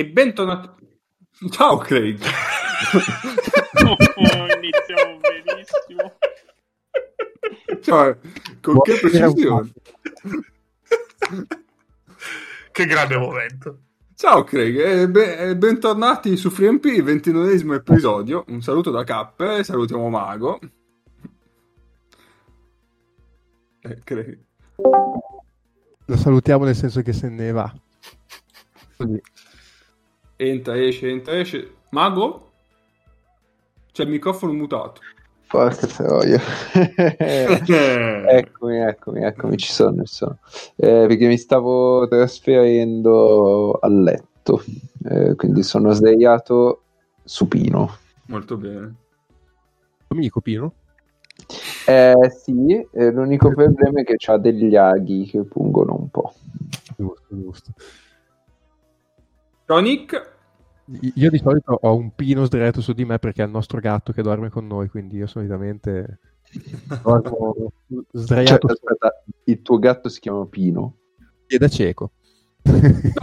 e bentornati. Ciao Craig. oh, iniziamo benissimo. Cioè, con che precisione. che grande momento. Ciao Craig, e be- bentornati su FreeMP, 29esimo episodio. Un saluto da Cappe, salutiamo Mago. Eh, Craig. Lo salutiamo nel senso che se ne va. Così. Entra, esce, entra, esce. Mago? C'è il microfono mutato. Porca troia. eccomi, eccomi, eccomi, ci sono, ci sono. Eh, perché mi stavo trasferendo a letto, eh, quindi sono sdraiato supino. Molto bene. Come dico Pino? Eh sì, eh, l'unico problema è che ha degli aghi che pungono un po'. Giusto, giusto. Ciao Nick. Io di solito ho un pino sdraiato su di me perché è il nostro gatto che dorme con noi, quindi io solitamente dormo sdraiato. Cioè, aspetta, il tuo gatto si chiama Pino? E da cieco.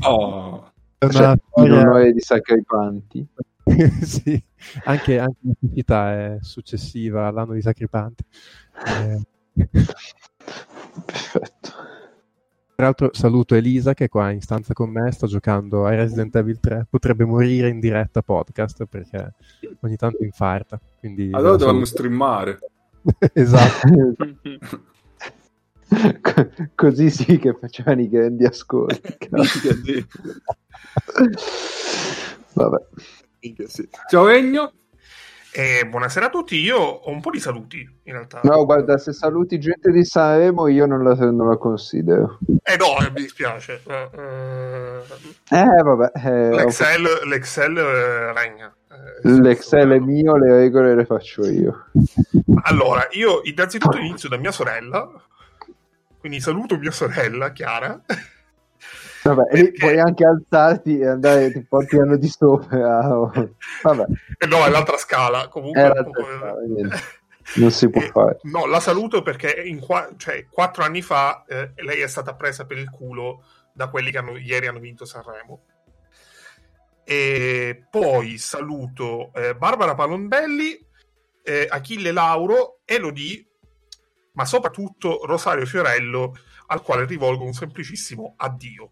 Oh. È una cioè, storia... in onore di Sacripanti. sì, anche, anche la pubblicità è successiva all'anno di Sacripanti. Eh... Perfetto. Tra l'altro saluto Elisa che è qua in stanza con me, sta giocando a Resident Evil 3, potrebbe morire in diretta podcast perché ogni tanto infarta. Quindi allora dovevamo streamare. esatto. Così sì che facevano i grandi ascolti. Vabbè. Ciao Egno. Eh, buonasera a tutti, io ho un po' di saluti in realtà. No, guarda, se saluti gente di Sanremo io non la, non la considero. Eh no, mi dispiace. Uh, eh, vabbè. Eh, L'Excel, ho... l'Excel eh, regna. Eh, L'Excel è mio, le regole le faccio io. Allora, io innanzitutto inizio da mia sorella, quindi saluto mia sorella, Chiara. Vabbè, perché... puoi anche alzarti e andare ti porti anno di sopra. Vabbè. Eh no, è l'altra scala. Comunque, è l'altra scala, non si può eh, fare. No, la saluto perché in qua... cioè, quattro anni fa eh, lei è stata presa per il culo da quelli che hanno... ieri hanno vinto Sanremo. E poi saluto eh, Barbara Palondelli, eh, Achille Lauro, Elodie, ma soprattutto Rosario Fiorello, al quale rivolgo un semplicissimo addio.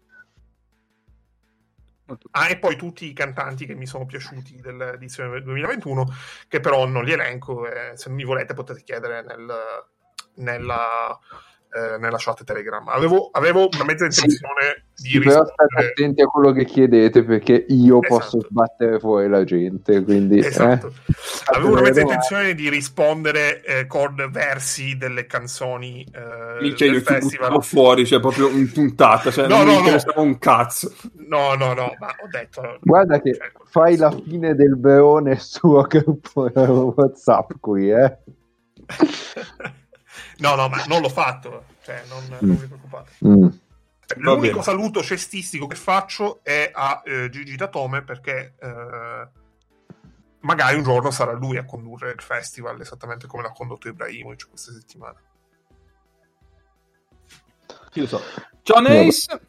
Ah, e poi tutti i cantanti che mi sono piaciuti dell'edizione 2021, che però non li elenco. Eh, se mi volete potete chiedere nel, nella, eh, nella chat Telegram. Avevo, avevo una mezza intenzione sì, di rispondere. Però state attenti a quello che chiedete perché io esatto. posso sbattere fuori la gente. Quindi, esatto. eh. Avevo una mezza intenzione di rispondere eh, con versi delle canzoni eh, Minchia, del festival. fuori, cioè proprio in puntata. Cioè, no, non no, no. un cazzo. No, no, no, ma ho detto... Guarda che cioè, fai la fine del Verone su gruppo WhatsApp qui, eh. No, no, ma non l'ho fatto, cioè non, mm. non vi preoccupate. Mm. L'unico saluto cestistico che faccio è a eh, Gigi Datome perché eh, magari un giorno sarà lui a condurre il festival esattamente come l'ha condotto Ibrahimovic questa settimana. Chi lo so. Ciao Ace!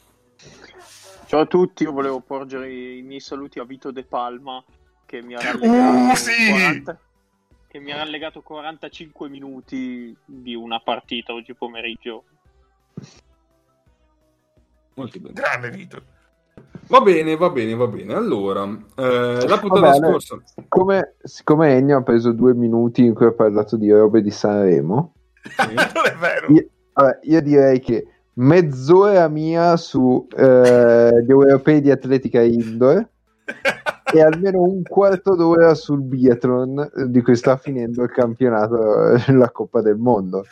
Ciao a tutti, io volevo porgere i miei saluti a Vito De Palma che mi ha rallegato uh, sì! 40, che mi ha rallegato 45 minuti di una partita oggi pomeriggio. Molto bene. Grande Vito. Va bene, va bene, va bene. Allora, eh, la puntata Vabbè, scorsa... Siccome, siccome Ennio ha preso due minuti in cui ha parlato di robe di Sanremo... Sì. non è vero. Io, vabbè, io direi che mezz'ora mia su eh, gli europei di atletica indoor e almeno un quarto d'ora sul biathlon di cui sta finendo il campionato la Coppa del Mondo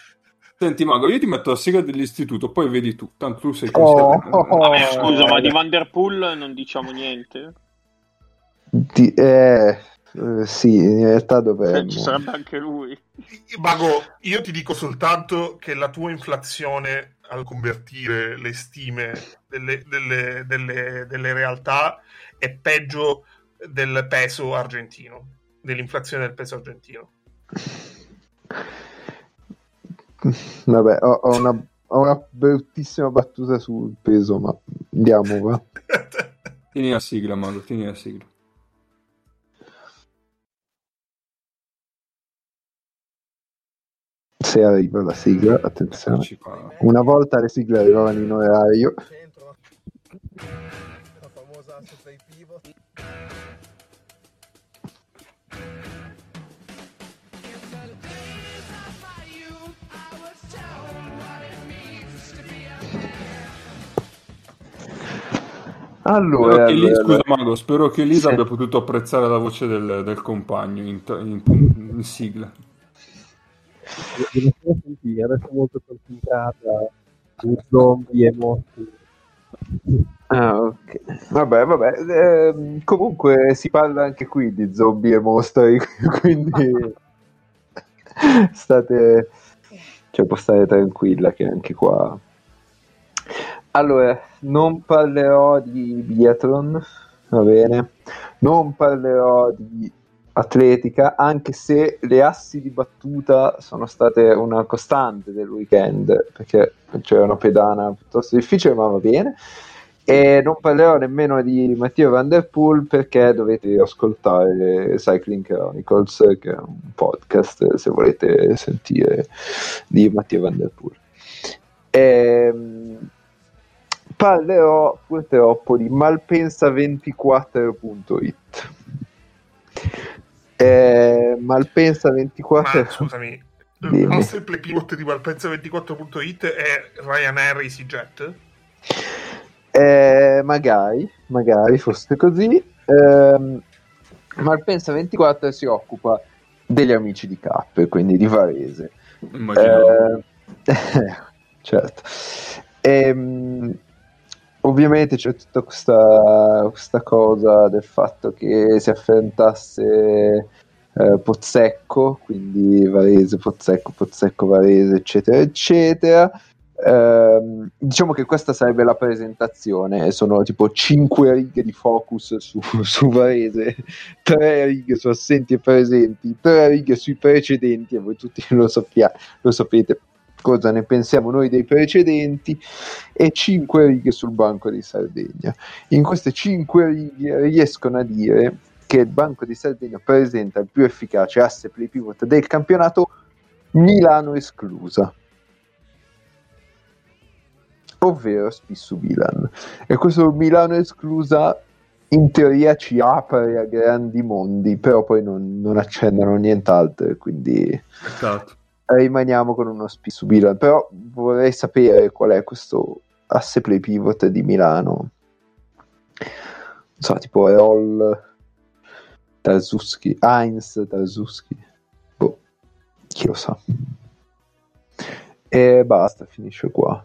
Senti Mago, io ti metto la sega dell'istituto, poi vedi tu, tanto tu sei oh, oh, Vabbè, scusa, ma di Vanderpool non diciamo niente? Di, eh, eh, sì, in realtà dovremmo. Eh, ci sarebbe anche lui. Mago, io ti dico soltanto che la tua inflazione al convertire le stime delle, delle, delle, delle realtà è peggio del peso argentino, dell'inflazione del peso argentino. Vabbè, ho, ho, una, ho, una, bruttissima battuta sul peso, ma andiamo, va. Tieni la sigla, Mago, tieni la sigla. Se arriva la sigla, attenzione. Una volta le sigle arrivavano in orario. La famosa Allora, Elisa, allora, scusa Mago, spero che Elisa sì. abbia potuto apprezzare la voce del, del compagno in, in, in, sigla. Adesso molto concentrata su zombie e morti. Ah, ok. Vabbè, vabbè. Eh, comunque si parla anche qui di zombie e mostri, quindi state... Cioè, può stare tranquilla che anche qua allora, non parlerò di biathlon, va bene? Non parlerò di atletica, anche se le assi di battuta sono state una costante del weekend, perché c'era una pedana piuttosto difficile, ma va bene. E non parlerò nemmeno di Mattia Van Der Poel perché dovete ascoltare Cycling Chronicles, che è un podcast se volete sentire di Mattia Van Der Poel. E, ehm, parlerò purtroppo di malpensa24.it. Eh, malpensa24 Ma, scusami il nostro pivot di malpensa24.it è Ryanair EasyJet eh, magari magari fosse così. Eh, Malpensa24 si occupa degli amici di Cap quindi di Varese. Eh, certo. Ehm, ovviamente c'è tutta questa, questa, cosa del fatto che si affrontasse eh, Pozzecco, quindi Varese, Pozzecco, Pozzecco, Varese, eccetera, eccetera. Eh, diciamo che questa sarebbe la presentazione, sono tipo 5 righe di focus su, su Varese, 3 righe su assenti e presenti, 3 righe sui precedenti, e voi tutti lo, sappia, lo sapete cosa ne pensiamo noi dei precedenti e 5 righe sul Banco di Sardegna. In queste 5 righe riescono a dire che il Banco di Sardegna presenta il più efficace asse play pivot del campionato, Milano esclusa ovvero Spissu Milan. E questo Milano esclusa in teoria ci apre a grandi mondi, però poi non, non accennano nient'altro, quindi esatto. rimaniamo con uno spisso Milan. Però vorrei sapere qual è questo asse play pivot di Milano. Non so tipo Erol Tarzuski Heinz Tarzuski boh chi lo sa. E basta finisce qua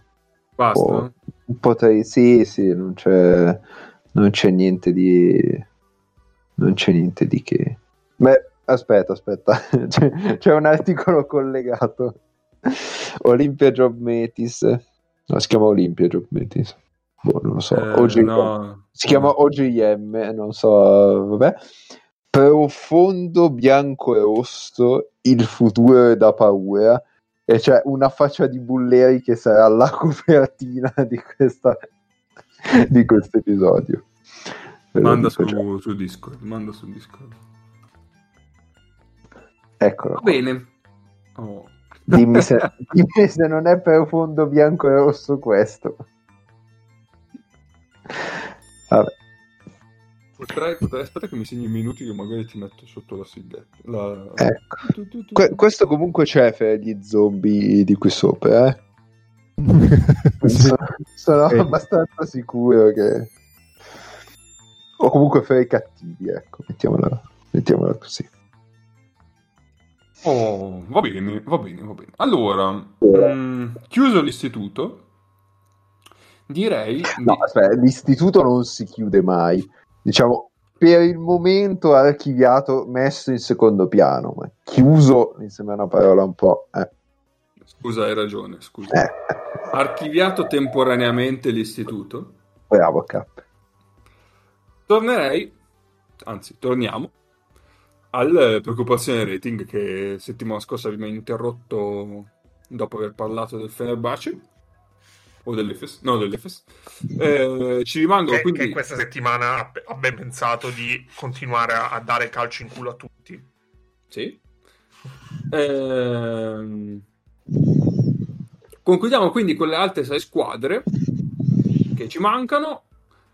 basta po', potrei sì sì non c'è non c'è niente di non c'è niente di che Beh, aspetta, aspetta, c'è, c'è, un articolo collegato. Olympia Job Metis. No, si chiama Olympia Job Metis. Boh, non lo so. Eh, OG... no. Si chiama OGM, non so, vabbè. Profondo bianco e rosso, il futuro è da paura. E c'è una faccia di Bulleri che sarà la copertina di, questa, di questo episodio. Manda su, su Discord, manda su Discord. Eccolo. Va bene. Oh. Dimmi, se, dimmi se non è profondo bianco e rosso questo. Vabbè. Potrei, potrei, aspetta che mi segni i minuti che magari ti metto sotto la sigletta. La... Ecco. Que- questo comunque c'è per gli zombie di qui sopra, eh? sono, sono eh. abbastanza sicuro che... O comunque per i cattivi, ecco, mettiamola, mettiamola così. Oh, va bene, va bene, va bene. Allora, mh, mm, chiuso l'istituto, direi... No, aspetta, l'istituto non si chiude mai. Diciamo, per il momento archiviato, messo in secondo piano, ma chiuso mi sembra una parola un po'... Eh. Scusa, hai ragione, scusa. Eh. Archiviato temporaneamente l'istituto. Bravo, Cap. Tornerei, anzi, torniamo alle preoccupazioni rating che settimana scorsa abbiamo interrotto dopo aver parlato del Fenerbahce o dell'Efes, no dell'Efes. Eh, ci rimangono che, quindi... che questa settimana ha ben pensato di continuare a, a dare calcio in culo a tutti. Sì. Eh... Concludiamo quindi con le altre sei squadre che ci mancano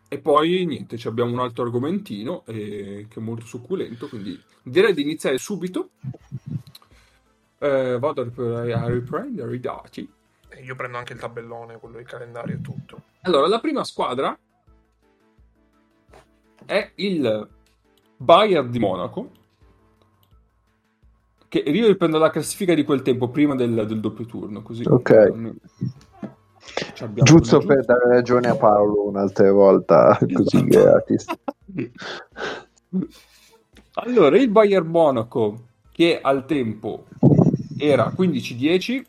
e poi niente, abbiamo un altro argomentino eh, che è molto succulento, quindi direi di iniziare subito. Eh, vado a riprendere i dati. Io prendo anche il tabellone, quello del calendario e tutto. Allora, la prima squadra è il Bayern di Monaco. Che io riprendo la classifica di quel tempo prima del, del doppio turno. Così ok. Giusto per dare ragione a Paolo un'altra volta, esatto. così gratis. allora, il Bayern Monaco, che al tempo era 15-10,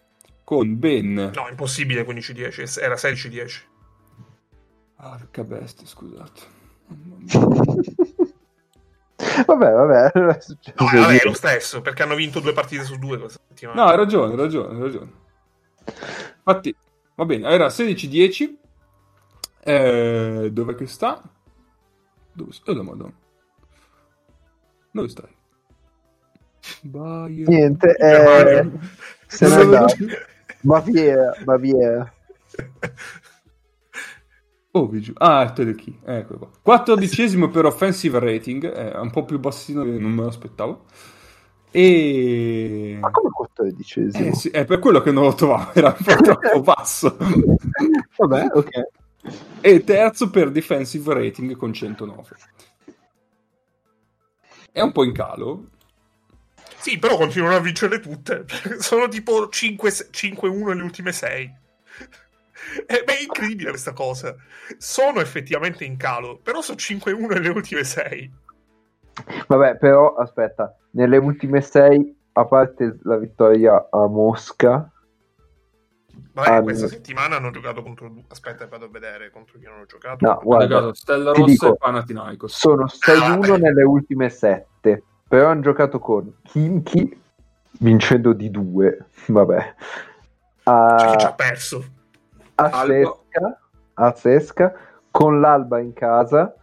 con ben... No, impossibile 15-10, era 16-10. Arca bestia, scusate. vabbè, vabbè. No, vabbè, è lo stesso, perché hanno vinto due partite su due questa settimana. No, hai ragione, hai ragione, hai ragione. Infatti, va bene, era 16-10. Eh, dove che sta? Dove sta? Oh, la madonna. Dove stai? Bayern. Niente, eh, se ne è andato. Baviera, Baviera. Oh, ah, Teleki, ecco qua. 14 per offensive rating, è un po' più bassino, non me lo aspettavo. E... Ma come 14 eh, sì, è per quello che non lo trovavo, era un po' troppo basso. Vabbè, ok. E terzo per defensive rating con 109. È un po' in calo, sì, però continuano a vincere tutte. Sono tipo 5, 1 le ultime 6. Eh, beh, è incredibile questa cosa. Sono effettivamente in calo, però sono 5-1 nelle ultime 6. Vabbè, però aspetta, nelle ultime 6, a parte la vittoria a Mosca, Vabbè, hanno... questa settimana hanno giocato contro. Aspetta, vado a vedere contro chi hanno giocato. No, guarda, Stella Rossa dico, e Panathinaikos. Sono 6-1 ah, nelle ultime 7 però hanno giocato con Kimchi vincendo di due, vabbè. A, cioè, ci ha perso. A Sesca, a Sesca, con l'Alba in casa,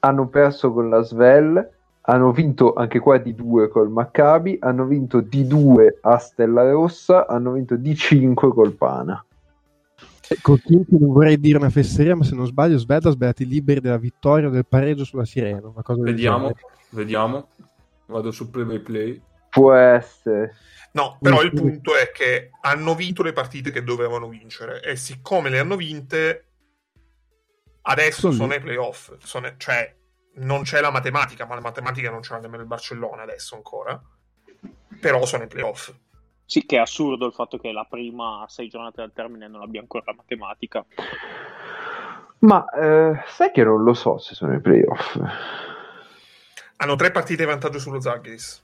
hanno perso con la Svel, hanno vinto anche qua di due col Maccabi, hanno vinto di due a Stella Rossa, hanno vinto di 5 col Pana. Con Kimchi non vorrei dire una fesseria, ma se non sbaglio, ha sbagliato liberi della vittoria o del pareggio sulla Sirena. vediamo, vediamo. Vado su play play. Può essere. No, però il punto è che hanno vinto le partite che dovevano vincere e siccome le hanno vinte, adesso sono nei playoff. Sono, cioè, non c'è la matematica, ma la matematica non c'è nemmeno il Barcellona adesso ancora. Però sono nei playoff. Sì, che è assurdo il fatto che la prima sei giornate dal termine non abbia ancora la matematica. Ma eh, sai che non lo so se sono nei playoff. Hanno tre partite di vantaggio sullo Zagris.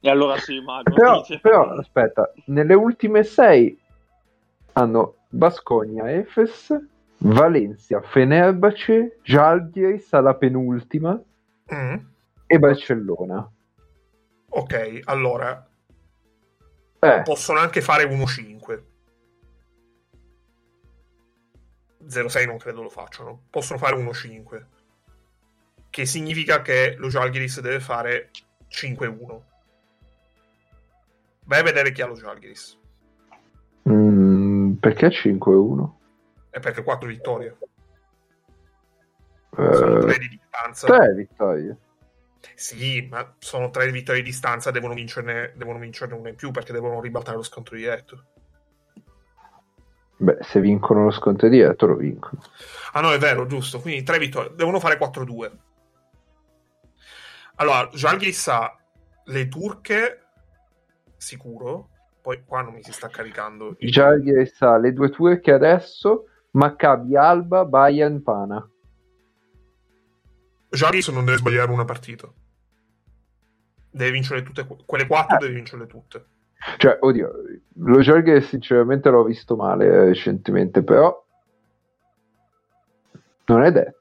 E allora sì, Mago. Però, però, aspetta, nelle ultime sei hanno Bascogna, Efes, Valencia, Fenerbahce, Jalgiris alla penultima mm. e Barcellona. Ok, allora eh. possono anche fare 1-5. 0-6 non credo lo facciano. Possono fare 1-5 che significa che lo Jalgiris deve fare 5-1. Vai a vedere chi ha lo Jalgiris. Mm, perché 5-1? È perché 4 vittorie. Uh, sono 3 di distanza. 3 vittorie. Sì, ma sono 3 vittorie di distanza, devono vincerne, devono vincerne una in più perché devono ribaltare lo scontro diretto. Beh, se vincono lo scontro diretto lo vincono. Ah no, è vero, giusto. Quindi 3 vittorie. Devono fare 4-2. Allora, Jalgis ha le turche, sicuro. Poi qua non mi si sta caricando. Jalgis ha le due turche adesso, Maccabi Alba, Bayern Pana. Jalgis non deve sbagliare una partita. Deve vincere tutte quelle quattro, eh. deve vincere tutte. Cioè, oddio, lo Jalgis sinceramente l'ho visto male recentemente, però non è detto.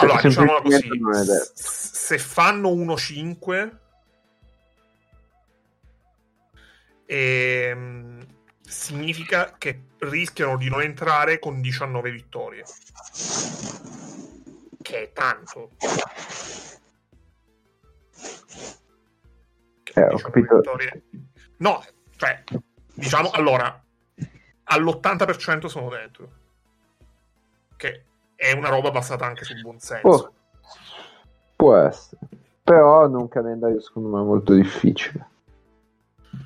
Allora, diciamola così, se fanno 1-5 e, ehm, significa che rischiano di non entrare con 19 vittorie. Che è tanto. Eh, ho capito. Vittorie. No, cioè, diciamo, allora, all'80% sono dentro. Che è una roba basata anche sul buon senso. Oh, può essere. Però hanno un calendario secondo me molto difficile.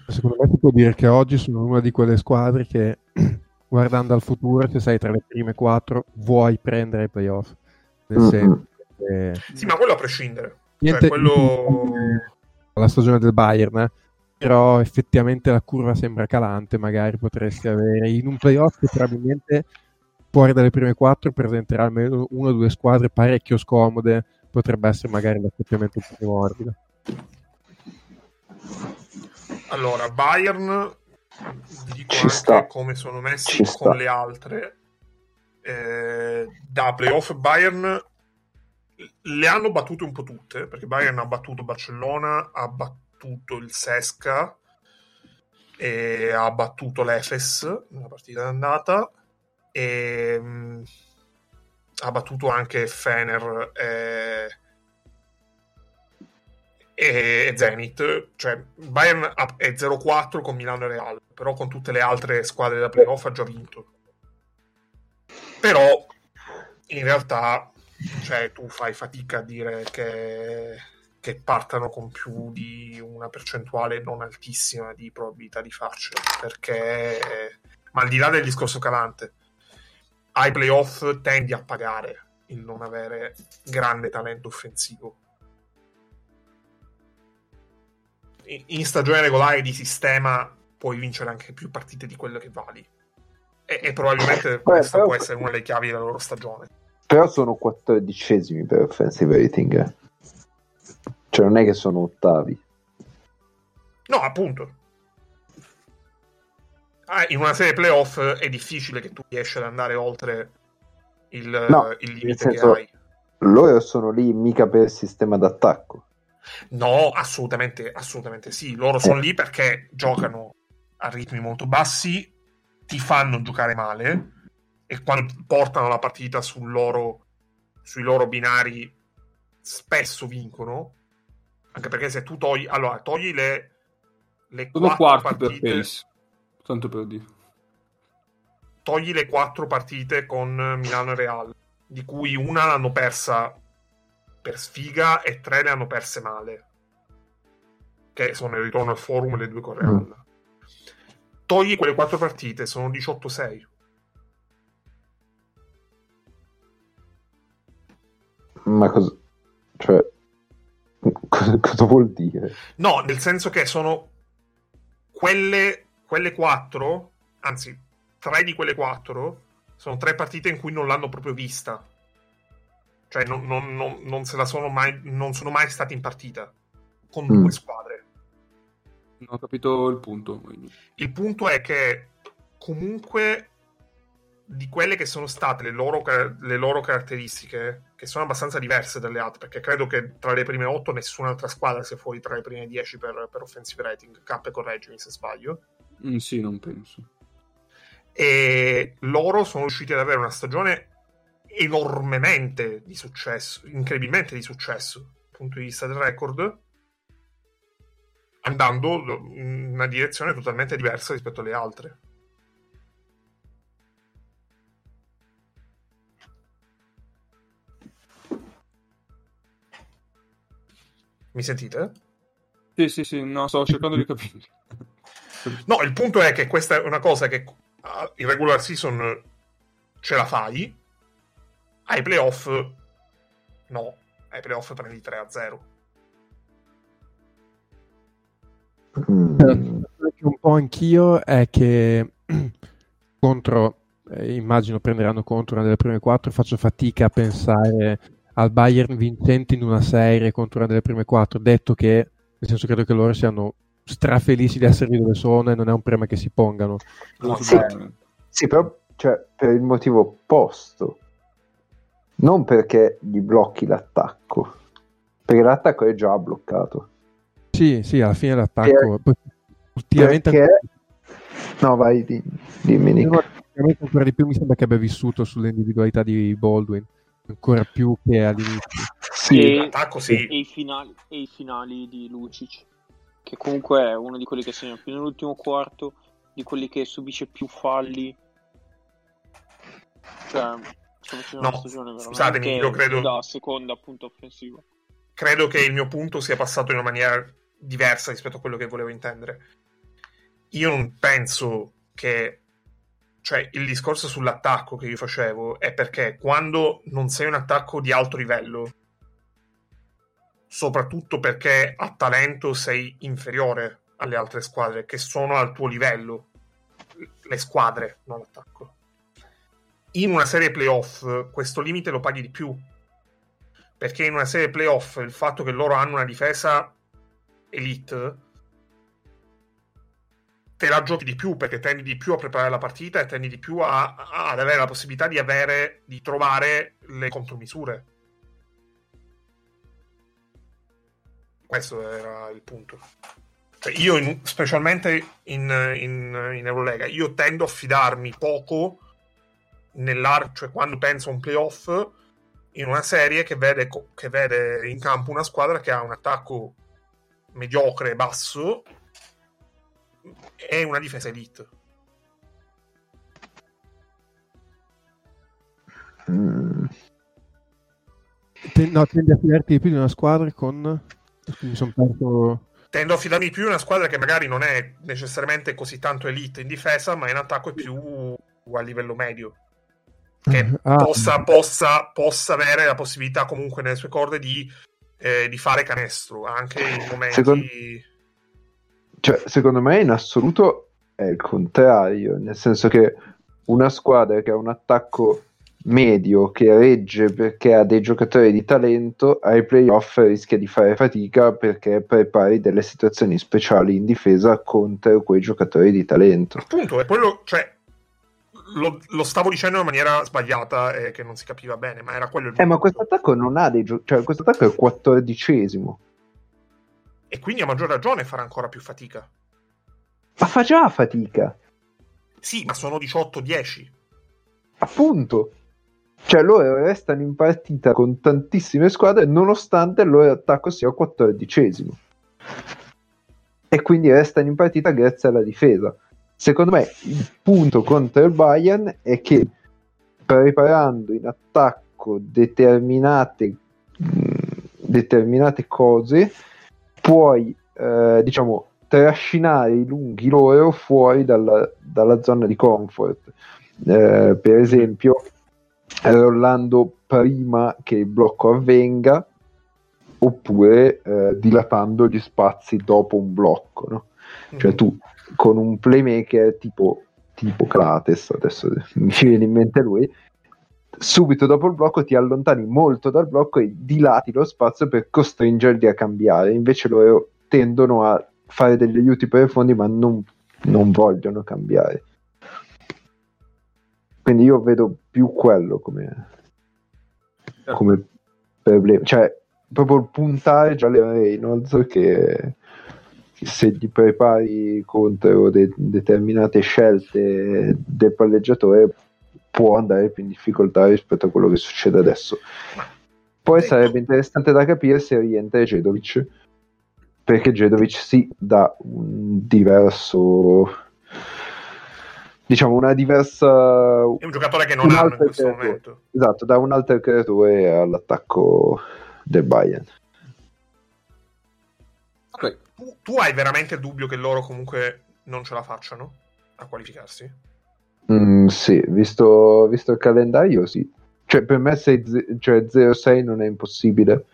Secondo me si può dire che oggi sono una di quelle squadre che guardando al futuro, se sei tra le prime quattro, vuoi prendere i playoff. Nel mm-hmm. senso che... Sì, ma quello a prescindere. Cioè, Niente, cioè, quello... La stagione del Bayern, eh? però effettivamente la curva sembra calante, magari potresti avere in un playoff che probabilmente fuori dalle prime quattro presenterà almeno una o due squadre parecchio scomode, potrebbe essere magari l'accoppiamento più morbido. Allora, Bayern, dico Ci anche sta. come sono messi Ci con sta. le altre. Eh, da playoff Bayern le hanno battute un po' tutte, perché Bayern ha battuto Barcellona, ha battuto il Sesca e ha battuto l'Efes nella partita d'andata e mh, mm, ha battuto anche Fener e e Zenit, cioè Bayern è 0-4 con Milano e Real, però con tutte le altre squadre da playoff ha già vinto. Però in realtà cioè, tu fai fatica a dire che, che partano con più di una percentuale non altissima di probabilità di farcela, perché ma al di là del discorso calante, ai playoff tendi a pagare il non avere grande talento offensivo in stagione regolare di sistema puoi vincere anche più partite di quelle che vali. E, e probabilmente Beh, questa può essere una delle chiavi della loro stagione. Però sono quattordicesimi per offensive rating. Eh. Cioè non è che sono ottavi. No, appunto. Ah, in una serie playoff è difficile che tu riesci ad andare oltre il, no, il limite senso, che hai. Loro sono lì mica per il sistema d'attacco. No, assolutamente, assolutamente sì. Loro sono lì perché giocano a ritmi molto bassi, ti fanno giocare male e quando portano la partita sul loro, sui loro binari spesso vincono. Anche perché se tu togli, allora, togli le, le Sono quattro partite, per pace, tanto per dire. Togli le quattro partite con Milano e Real, di cui una l'hanno persa per sfiga e tre le hanno perse male. Che sono il ritorno al forum le due con Real. Mm. Togli quelle quattro partite, sono 18-6. Ma cosa... Cioè... Cosa, cosa vuol dire? No, nel senso che sono quelle, quelle quattro, anzi, tre di quelle quattro sono tre partite in cui non l'hanno proprio vista cioè non, non, non, non se la sono mai, non sono mai stati in partita con mm. due squadre. Non ho capito il punto. Il punto è che comunque di quelle che sono state le loro, le loro, caratteristiche, che sono abbastanza diverse dalle altre, perché credo che tra le prime otto nessun'altra squadra sia fuori tra le prime dieci per, per offensive rating. K, correggimi se sbaglio. Mm, sì, non penso. E loro sono riusciti ad avere una stagione enormemente di successo, incredibilmente di successo dal punto di vista del record, andando in una direzione totalmente diversa rispetto alle altre. Mi sentite? Sì, sì, sì, no, sto cercando di capire. No, il punto è che questa è una cosa che in regular season ce la fai, ai playoff, no, ai playoff prendi 3 a 0. Mm. Un po' anch'io è che contro, eh, immagino prenderanno contro una delle prime quattro, faccio fatica a pensare al Bayern vincente in una serie contro una delle prime quattro, detto che, nel senso credo che loro siano strafelici di essere lì dove sono e non è un problema che si pongano. No, sì, sì, però cioè, per il motivo opposto non perché gli blocchi l'attacco, perché l'attacco è già bloccato. Sì, sì, alla fine l'attacco. Per... Ultimamente... Perché, No, vai, dimmi, Nick. Ancora di più mi sembra che abbia vissuto sull'individualità di Baldwin, ancora più che all'inizio. Sì, e, sì. E, i finali, e i finali di Lucic, che comunque è uno di quelli che segna più nell'ultimo quarto, di quelli che subisce più falli. Cioè, facendo no, stagione scusatemi, io credo... Da seconda appunto offensiva. Credo che il mio punto sia passato in una maniera diversa rispetto a quello che volevo intendere. Io non penso che cioè il discorso sull'attacco che io facevo è perché quando non sei un attacco di alto livello, soprattutto perché a talento sei inferiore alle altre squadre che sono al tuo livello, le squadre, non l'attacco. In una serie playoff questo limite lo paghi di più, perché in una serie playoff il fatto che loro hanno una difesa elite te la giochi di più perché tendi di più a preparare la partita e tendi di più a, a, ad avere la possibilità di avere di trovare le contromisure. Questo era il punto. Cioè io, in, specialmente in, in, in, Eurolega, io tendo a fidarmi poco nell'arco, cioè quando penso a un playoff in una serie che vede, che vede in campo una squadra che ha un attacco mediocre, basso è una difesa elite. Mm. no, tendi a fidarti di più di una squadra con... Mi sono perso... Tendo a fidarmi più di una squadra che magari non è necessariamente così tanto elite in difesa, ma in attacco è più a livello medio. Che ah. possa, possa, possa avere la possibilità comunque nelle sue corde di, eh, di fare canestro, anche in momenti... Secondo cioè, secondo me in assoluto è il contrario, nel senso che una squadra che ha un attacco medio che regge perché ha dei giocatori di talento ai playoff rischia di fare fatica perché prepari delle situazioni speciali in difesa contro quei giocatori di talento. Appunto, è quello, cioè, lo, lo, stavo dicendo in maniera sbagliata e che non si capiva bene, ma era quello il Eh, ma questo attacco non ha dei giocatori, cioè questo attacco è il quattordicesimo e quindi a maggior ragione farà ancora più fatica. Ma fa già fatica. Sì, ma sono 18-10. Appunto. Cioè loro restano in partita con tantissime squadre nonostante il loro attacco sia quattordicesimo. E quindi restano in partita grazie alla difesa. Secondo me il punto contro il Bayern è che preparando in attacco determinate, mh, determinate cose puoi, eh, diciamo, trascinare i lunghi loro fuori dalla, dalla zona di comfort. Eh, per esempio, rollando prima che il blocco avvenga, oppure eh, dilatando gli spazi dopo un blocco. No? Cioè mm. tu con un playmaker tipo, tipo Krates, adesso mi viene in mente lui, subito dopo il blocco ti allontani molto dal blocco e dilati lo spazio per costringerli a cambiare. Invece loro tendono a fare degli aiuti per i fondi, ma non, non vogliono cambiare. Quindi io vedo più quello come, come problema. Cioè, proprio il puntare già le Reynolds che se gli prepari contro de- determinate scelte del palleggiatore può andare più in difficoltà rispetto a quello che succede adesso. Poi ecco. sarebbe interessante da capire se rientra Jedovic, perché Jedovic sì dà un diverso diciamo una diversa è un giocatore che non ha in questo creatore. momento esatto dà un altro creatore all'attacco del Bayern okay. tu, tu hai veramente il dubbio che loro comunque non ce la facciano a qualificarsi? Mm, sì, visto, visto, il calendario, sì. Cioè, per me 6, cioè 0-6 non è impossibile.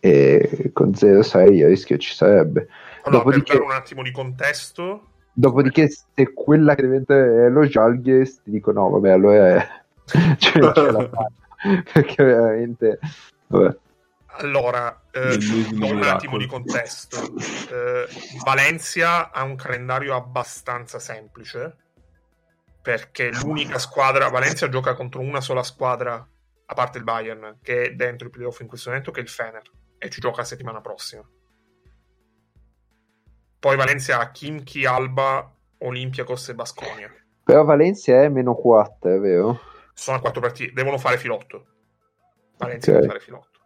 E con 0-6 il rischio ci sarebbe. Allora, dopodiché, per dare un attimo di contesto. Dopodiché, se quella che diventa è lo Jalgis, ti dico no, vabbè, allora è... cioè, ce la Perché veramente... Vabbè. Allora, eh, un attimo di contesto. Eh, Valencia ha un calendario abbastanza semplice perché l'unica squadra, Valencia gioca contro una sola squadra, a parte il Bayern, che è dentro i playoff in questo momento, che è il Fener, e ci gioca la settimana prossima. Poi Valencia ha Kimchi, Alba, Olympiacos e Basconia. Però Valencia è meno 4, è vero? Sono a 4 partite, devono fare filotto. Valencia okay. deve fare filotto.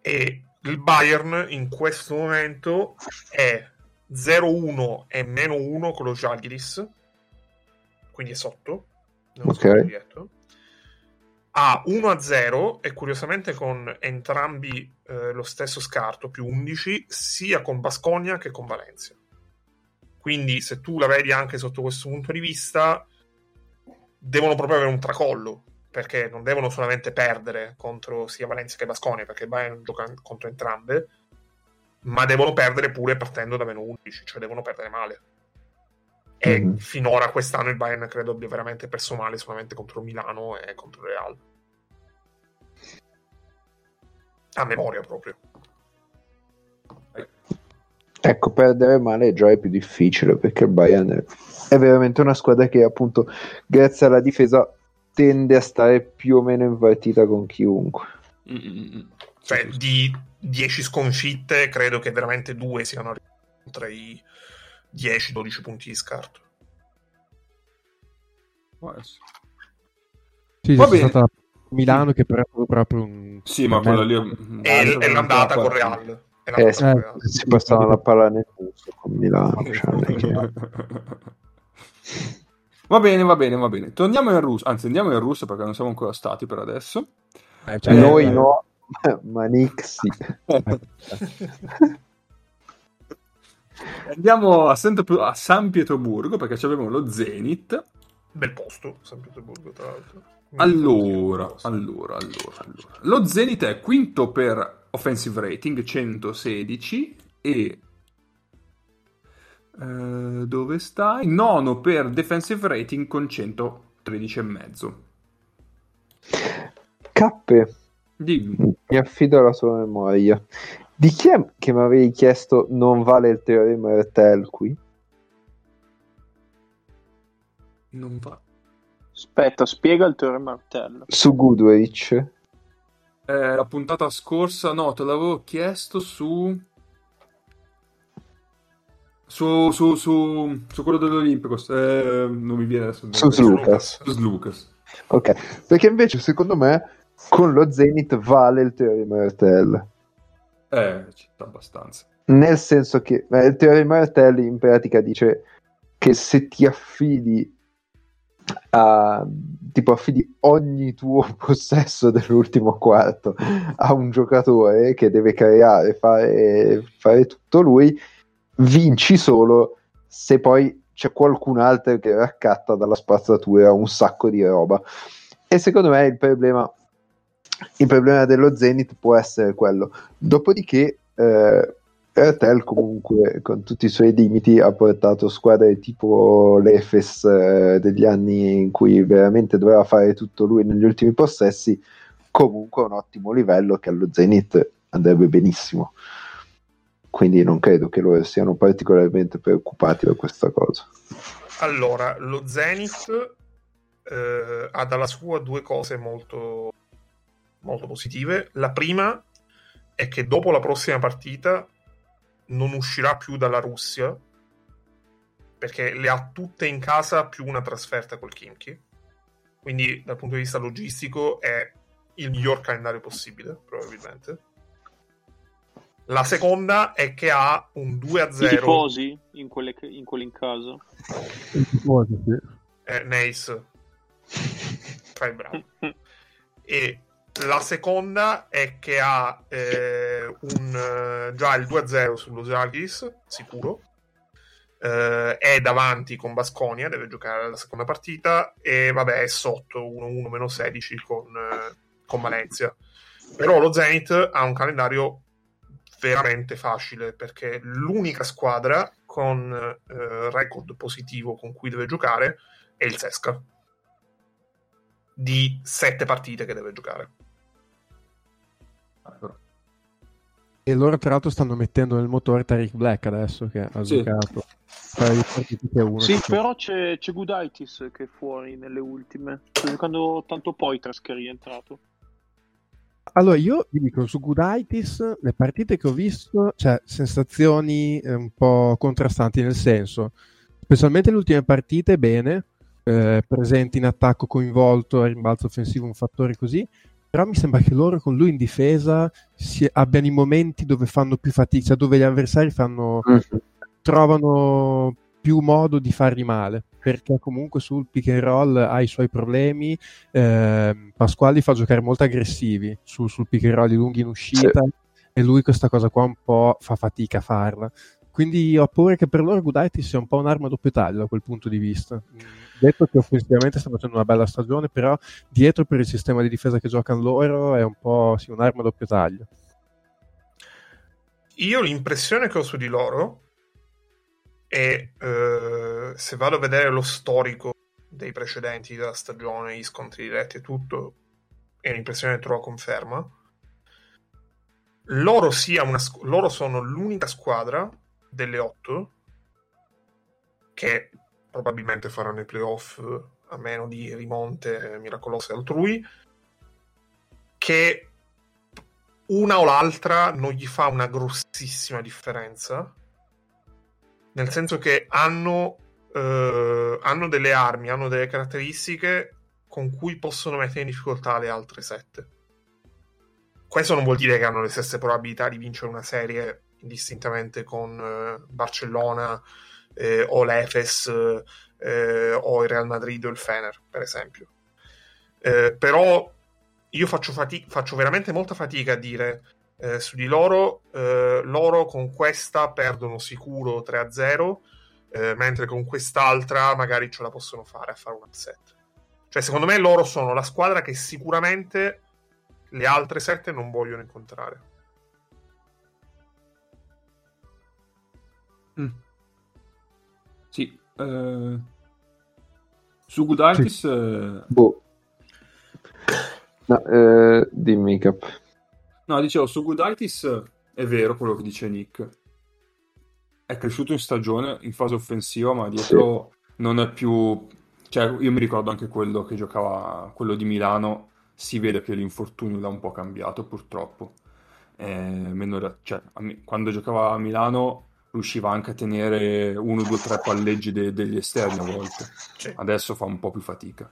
E il Bayern in questo momento è 0-1 e meno 1 con lo Žalgiris, quindi è sotto. Ok. Ha 1-0 e curiosamente con entrambi eh, lo stesso scarto, più 11, sia con Basconia che con Valencia. Quindi se tu la vedi anche sotto questo punto di vista, devono proprio avere un tracollo, perché non devono solamente perdere contro sia Valencia che Basconia, perché Bayern gioca contro entrambe, ma devono perdere pure partendo da meno 11, cioè devono perdere male. E mm-hmm. finora quest'anno il Bayern credo abbia veramente perso male solamente contro Milano e contro Real. A memoria proprio. Ecco, perdere male già è più difficile perché il Bayern è, veramente una squadra che appunto grazie alla difesa tende a stare più o meno in partita con chiunque. Mm-mm. Cioè, di 10 sconfitte, credo che veramente due siano tra i 10-12 punti di scarto. Sì, Va bene. stata Milano che però è proprio un... Sì, ma quello lì è, è, è l'andata con Real. Eh, si, eh, si passava la palla nel busto con Milano. Cioè, va bene, va bene, va bene. Torniamo in Russia, anzi andiamo in Russia perché non siamo ancora stati per adesso. Eh, cioè, Noi eh, no, ma Nick sì. andiamo a, a, San Pietroburgo perché abbiamo lo Zenit. Bel posto, San Pietroburgo tra l'altro. Allora, allora, allora, allora. Lo Zenit è quinto per offensive rating 116 e eh, dove stai? Nono per defensive rating con 113,5. Cappe. Dimmi. Mi affido alla sua memoria. Di chi è che mi avevi chiesto non vale il teorema Ertel qui? Non va. Aspetta, spiega il teorema Ertel. Su Goodrich eh, la puntata scorsa, no, te l'avevo chiesto su... Su, su, su, su quello dell'Olimpico, eh, non mi viene adesso. Su Lucas. Su Lucas. Ok, perché invece secondo me con lo Zenith vale il teorema RTL. Eh, ci sta abbastanza. Nel senso che eh, il teorema RTL in pratica dice che se ti affidi a, tipo affidi ogni tuo possesso dell'ultimo quarto a un giocatore che deve creare, fare, fare tutto lui, vinci solo se poi c'è qualcun altro che raccatta dalla spazzatura un sacco di roba. E secondo me il problema, il problema dello Zenith può essere quello. Dopodiché, eh, Airtel comunque con tutti i suoi limiti ha portato squadre tipo l'Efes eh, degli anni in cui veramente doveva fare tutto lui negli ultimi possessi comunque a un ottimo livello che allo Zenith andrebbe benissimo quindi non credo che loro siano particolarmente preoccupati da questa cosa allora lo Zenith eh, ha dalla sua due cose molto molto positive la prima è che dopo la prossima partita non uscirà più dalla Russia perché le ha tutte in casa più una trasferta col Kimchi. Quindi dal punto di vista logistico è il miglior calendario possibile, probabilmente. La seconda è che ha un 2-0. I tifosi in quelle, in, quelle in casa? I tifosi, sì. Eh, Nace. Fai bravo. e la seconda è che ha eh, un, uh, già il 2-0 sullo Zagis, sicuro. Uh, è davanti con Basconia, deve giocare la seconda partita. E vabbè, è sotto 1-1-16 con, uh, con Valencia. Però lo Zenit ha un calendario veramente facile perché l'unica squadra con record positivo con cui deve giocare è il Sesca di sette partite che deve giocare. E loro tra l'altro stanno mettendo nel motore Tariq Black adesso che ha sì. giocato. Sì, però c'è, c'è Gudaitis che è fuori nelle ultime. Sto giocando tanto poi che è rientrato. Allora, io vi dico su Gudaitis, le partite che ho visto, cioè sensazioni eh, un po' contrastanti, nel senso, specialmente le ultime partite, bene, eh, presenti in attacco coinvolto, rimbalzo offensivo un fattore così, però mi sembra che loro con lui in difesa si, abbiano i momenti dove fanno più fatica, cioè dove gli avversari fanno, mm-hmm. trovano più modo di fargli male, perché comunque sul pick and roll ha i suoi problemi, eh, Pasquali fa giocare molto aggressivi su, sul pick and roll lunghi in uscita sì. e lui questa cosa qua un po' fa fatica a farla. Quindi ho paura che per loro Gudaitis sia un po' un'arma a doppio taglio da quel punto di vista detto che offensivamente sta facendo una bella stagione, però dietro per il sistema di difesa che giocano loro è un po' sì, un'arma a doppio taglio. Io l'impressione che ho su di loro è, eh, se vado a vedere lo storico dei precedenti della stagione, gli scontri diretti e tutto, è un'impressione che trovo conferma. Loro, una, loro sono l'unica squadra delle otto che probabilmente faranno i playoff a meno di rimonte miracolose altrui, che una o l'altra non gli fa una grossissima differenza, nel senso che hanno, eh, hanno delle armi, hanno delle caratteristiche con cui possono mettere in difficoltà le altre sette. Questo non vuol dire che hanno le stesse probabilità di vincere una serie indistintamente con eh, Barcellona, eh, o l'Efes eh, o il Real Madrid o il Fener, per esempio. Eh, però io faccio, fatica, faccio, veramente molta fatica a dire eh, su di loro, eh, loro con questa perdono sicuro 3-0, eh, mentre con quest'altra magari ce la possono fare a fare un upset. Cioè, secondo me loro sono la squadra che sicuramente le altre sette non vogliono incontrare. Mm. Sì. Eh... Su Gudaitis... Sì. Eh... Boh. No, eh, dimmi, Cap. No, dicevo, su Gudaitis è vero quello che dice Nick. È cresciuto in stagione, in fase offensiva, ma dietro sì. non è più... Cioè, io mi ricordo anche quello che giocava, quello di Milano, si vede che l'infortunio l'ha un po' cambiato, purtroppo. Eh, meno... cioè, me... quando giocava a Milano riusciva anche a tenere uno, due, tre palleggi de- degli esterni a volte. Sì. Adesso fa un po' più fatica.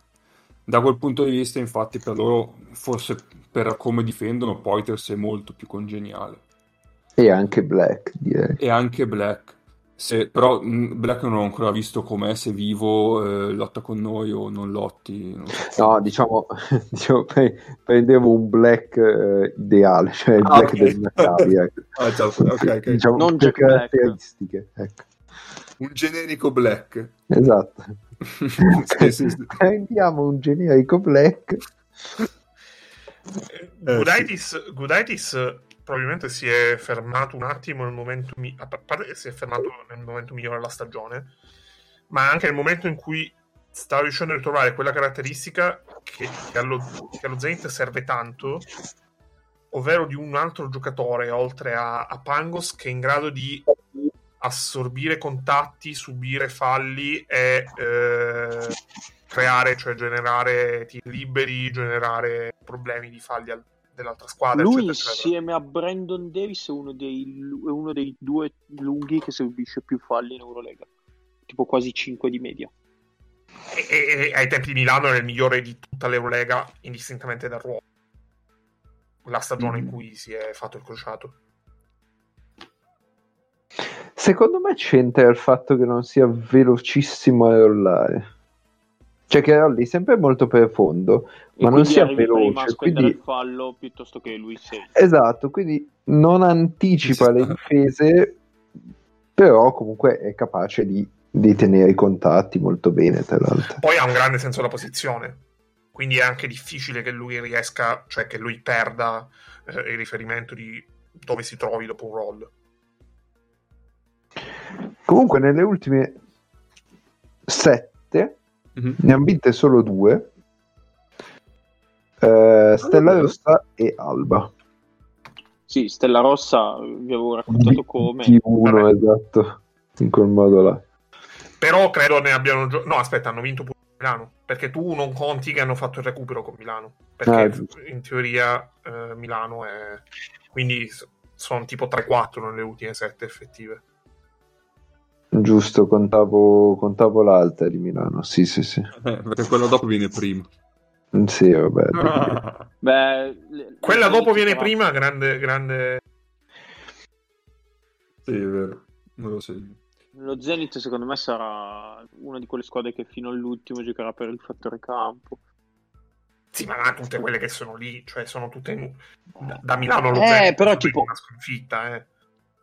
Da quel punto di vista, infatti, per loro, forse per come difendono, Poiters è molto più congeniale. E anche Black, direi. E anche Black. Se, però Black non ho ancora visto com'è, se vivo eh, lotta con noi o non lotti. Non so. No, diciamo, diciamo prendevo un Black eh, ideale, cioè il ah, Black okay. del Maccabi. Ecco. ah, okay, okay. Diciamo, non per caratteristiche. Ecco. Un generico Black. Esatto. sì, sì, sì. Prendiamo un generico Black. Eh. Gudaitis probabilmente si è fermato un attimo nel momento mi- a parte si è fermato nel momento migliore della stagione ma anche nel momento in cui sta riuscendo a ritrovare quella caratteristica che, che, allo, che allo Zenit serve tanto ovvero di un altro giocatore oltre a, a Pangos che è in grado di assorbire contatti, subire falli e eh, creare, cioè generare tiri liberi, generare problemi di falli al, dell'altra squadra. Lui eccetera, insieme a Brandon Davis è uno dei, uno dei due lunghi che subisce più falli in Eurolega, tipo quasi 5 di media. E, e, ai tempi di Milano era il migliore di tutta l'Eurolega, indistintamente dal ruolo. La stagione mm. in cui si è fatto il crociato. Secondo me c'entra il fatto che non sia velocissimo a rollare. Cioè che Rolli sempre molto profondo, ma non sia veloce. Quindi... il fallo piuttosto che lui stesso. Esatto, quindi non anticipa le difese, però comunque è capace di, di tenere i contatti molto bene, tra l'altro. Poi ha un grande senso della posizione, quindi è anche difficile che lui riesca, cioè che lui perda eh, il riferimento di dove si trovi dopo un roll. Comunque nelle ultime sette mm-hmm. ne hanno vinte solo due. Eh, Stella Rossa e Alba. Sì, Stella Rossa vi avevo raccontato come. T1, esatto, in quel modo là. Però credo ne abbiano... Gio- no, aspetta, hanno vinto pure Milano. Perché tu non conti che hanno fatto il recupero con Milano. Perché ah, in teoria eh, Milano è... Quindi sono tipo 3-4 nelle ultime 7 effettive. Giusto, contavo, contavo l'alta di Milano. Sì, sì, sì. Eh, perché quella dopo viene prima. Mm, sì, vabbè. Beh, le, quella le dopo viene prima, grande, grande. Sì, è vero. Non lo segno. Lo Zenith secondo me sarà una di quelle squadre che fino all'ultimo giocherà per il fattore campo. Sì, ma tutte quelle che sono lì, cioè sono tutte in... da, Milano lo eh, Zenith però tipo una sconfitta, eh.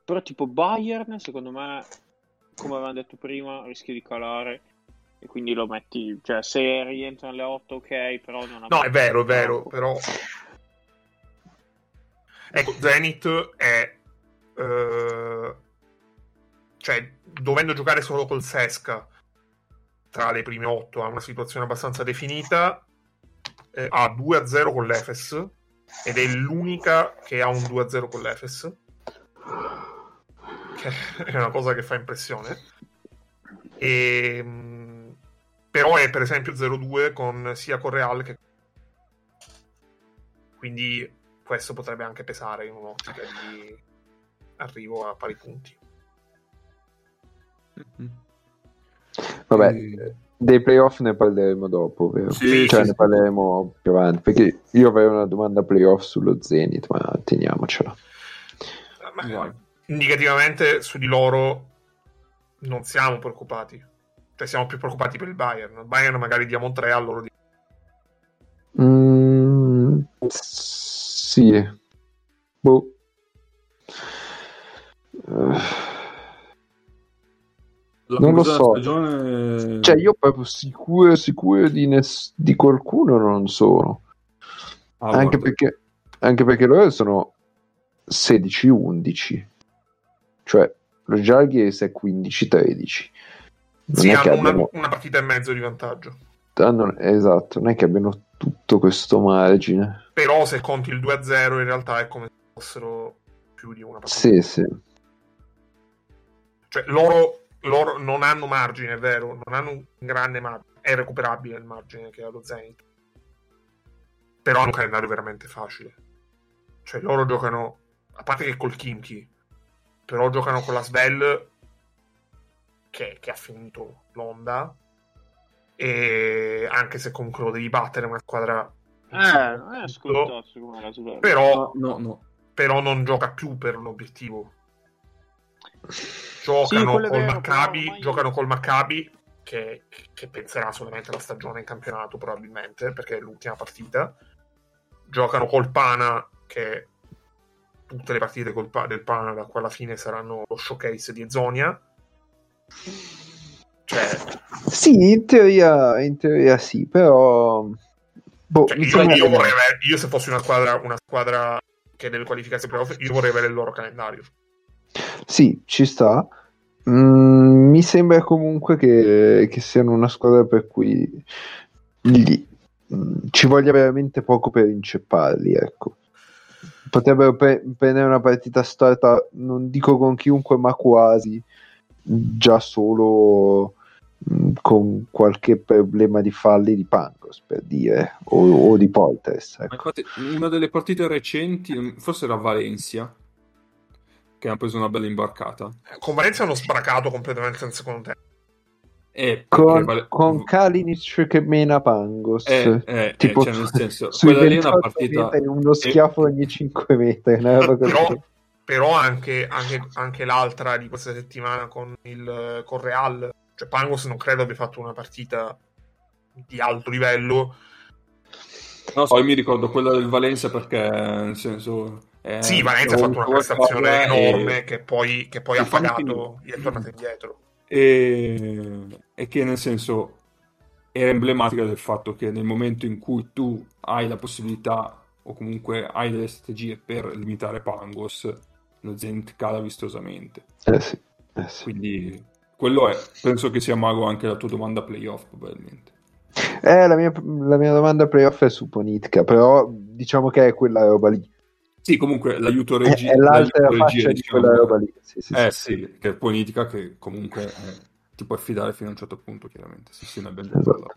Però tipo Bayern, secondo me, come avevamo detto prima, rischia di calare. E quindi lo metti, cioè se rientra nelle 8 ok, però non ha No, è vero, è vero, però Ecco, Zenith è uh, cioè dovendo giocare solo col Sesca tra le prime 8 ha una situazione abbastanza definita eh, ha 2-0 con l'Efes ed è l'unica che ha un 2-0 con l'Efes che è una cosa che fa impressione e, ehm, però è per esempio 0-2 con, sia con Real che quindi questo potrebbe anche pesare in un'ottica di arrivo a pari punti Vabbè, dei playoff ne parleremo dopo, vero? Sì, cioè, sì, ne parleremo più avanti. Perché io avrei una domanda playoff sullo Zenith, ma teniamocela. Ma, indicativamente su di loro non siamo preoccupati. Cioè, siamo più preoccupati per il Bayern. Il Bayern magari diamo 3 a loro. Mm, sì. Boh. Uh la non lo so. Stagione... Cioè, io proprio sicuro, sicuro di, ness- di qualcuno non sono. Ah, anche, perché, anche, perché, loro sono 16-11. Cioè, lo Jalgiris è 15-13. Non sì, hanno una, una, partita e mezzo di vantaggio. Hanno, esatto, non è che abbiano tutto questo margine. Però se conti il 2-0 in realtà è come se fossero più di una partita. Sì, sì. Cioè, loro loro non hanno margine, è vero, non hanno un grande margine, è recuperabile il margine che ha lo Zenith. Però hanno un calendario veramente facile. Cioè loro giocano, a parte che col Kimchi, però giocano con la Svel che, che ha finito l'onda. E anche se comunque lo devi battere una squadra eh, la Svel. Però, no, no. però non gioca più per l'obiettivo. Giocano, sì, col, Maccabi, ormai... giocano col Maccabi che, che, penserà solamente alla stagione in campionato probabilmente perché è l'ultima partita. Giocano col Pana che tutte le partite pa- del Pana da qua alla fine saranno lo showcase di Ezonia cioè... sì in teoria, in teoria sì però boh, cioè, io, io, vorrei avere, io se fossi una squadra, una squadra che deve qualificarsi per playoff io vorrei avere il loro calendario sì, ci sta. Mm, mi sembra comunque che, che, siano una squadra per cui gli, mm, ci voglia veramente poco per incepparli, ecco. Potrebbero pre- prendere una partita storta, non dico con chiunque, ma quasi, già solo mm, con qualche problema di falli di Pangos, per dire, o, o di Poltres. Ecco. Infatti, una delle partite recenti, forse era Valencia, che hanno preso una bella imbarcata. Con Valencia hanno sbracato completamente nel secondo tempo. Eh, con, vale... con Kalinic che mena Pangos. Eh, eh, tipo, cioè nel senso quella lì è una partita uno schiaffo ogni 5 metri però, però anche, anche, anche, l'altra di questa settimana con il con Real cioè Pangos non credo abbia fatto una partita di alto livello. Non so, io mi ricordo quella del Valencia perché nel senso eh, sì, Valencia ha fatto una prestazione enorme e... che poi, che poi ha pagato e è tornato indietro. E... e che nel senso era emblematica del fatto che nel momento in cui tu hai la possibilità o comunque hai delle strategie per limitare Pangos, lo Zenit cala vistosamente. Eh sì, eh sì. Quindi quello è, penso che sia mago anche la tua domanda playoff probabilmente. Eh, la mia, la mia domanda playoff è su Ponitka, però diciamo che è quella roba lì sì, comunque l'aiuto regia è, è l'altra faccia di quella roba lì. Sì, sì, eh sì, sì, che è politica che comunque eh, ti puoi affidare fino a un certo punto, chiaramente. Sì, sì, ne abbiamo esatto.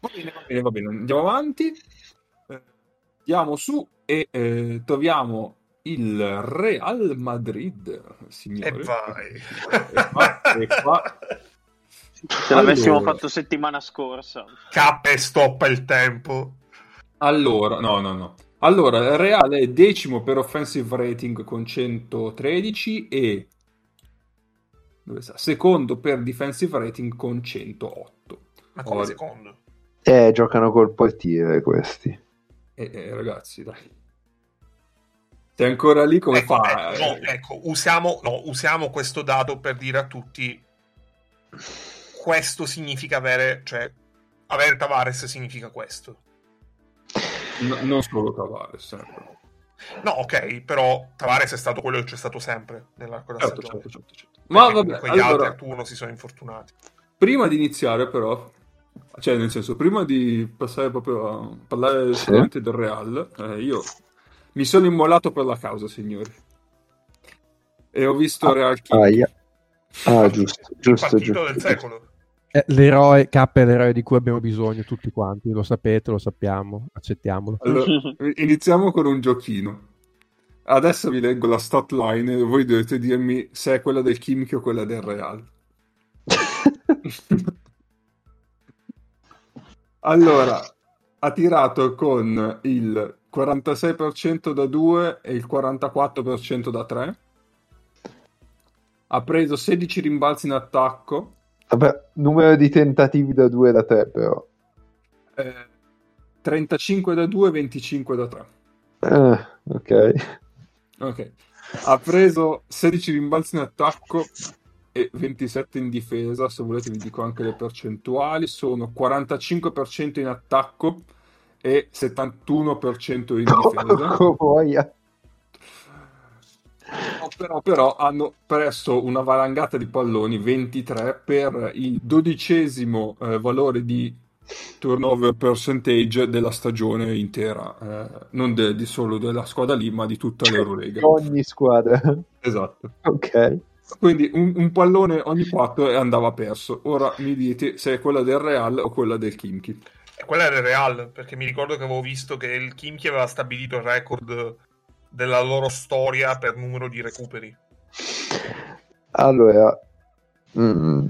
Va bene, va bene, va bene, andiamo avanti. Eh, andiamo su e eh, troviamo il Real Madrid, signore. E vai. e qua, e qua. Se l'avessimo allora. fatto settimana scorsa. K e stoppa il tempo. Allora, no, no, no. Allora, il Real è decimo per offensive rating con 113 e dove sta? secondo per defensive rating con 108. Ma come Or... secondo? Eh, giocano col portiere questi. Eh, eh, ragazzi, dai. Sei ancora lì come ecco, fa? Ecco, no, ecco usiamo, no, usiamo questo dato per dire a tutti questo significa avere, cioè, avere Tavares significa questo. No, non solo Tavares, sempre. No, ok, però Tavares è stato quello che c'è stato sempre nell'arco della certo, stagione. Certo, certo, certo. Ma vabbè, quegli allora, altri a turno si sono infortunati. Prima di iniziare, però, cioè, nel senso, prima di passare proprio a parlare sì. solamente del Real, eh, io mi sono immolato per la causa, signori. E ho visto ah, Real King. Ah, yeah. ah giusto, giusto, giusto. del secolo. Eh, l'eroe, K è l'eroe di cui abbiamo bisogno tutti quanti, lo sapete, lo sappiamo, accettiamolo. Allora, iniziamo con un giochino. Adesso vi leggo la stat line e voi dovete dirmi se è quella del Kimchi o quella del Real. allora, ha tirato con il 46% da 2 e il 44% da 3. Ha preso 16 rimbalzi in attacco Vabbè, numero di tentativi da 2 da 3 però. Eh, 35 da 2, 25 da 3. Eh, ok. Ok. Ha preso 16 rimbalzi in attacco e 27 in difesa. Se volete vi dico anche le percentuali. Sono 45% in attacco e 71% in difesa. Oh, però, però, hanno preso una valangata di palloni 23 per il dodicesimo eh, valore di turnover percentage della stagione intera, eh, non de- di solo della squadra lì, ma di tutta l'Eurolega. Ogni squadra. Esatto. Ok. Quindi un, un, pallone ogni quattro e andava perso. Ora mi dite se è quella del Real o quella del Kimchi. Quella del Real, perché mi ricordo che avevo visto che il Kimchi aveva stabilito il record della loro storia per numero di recuperi? Allora, mm,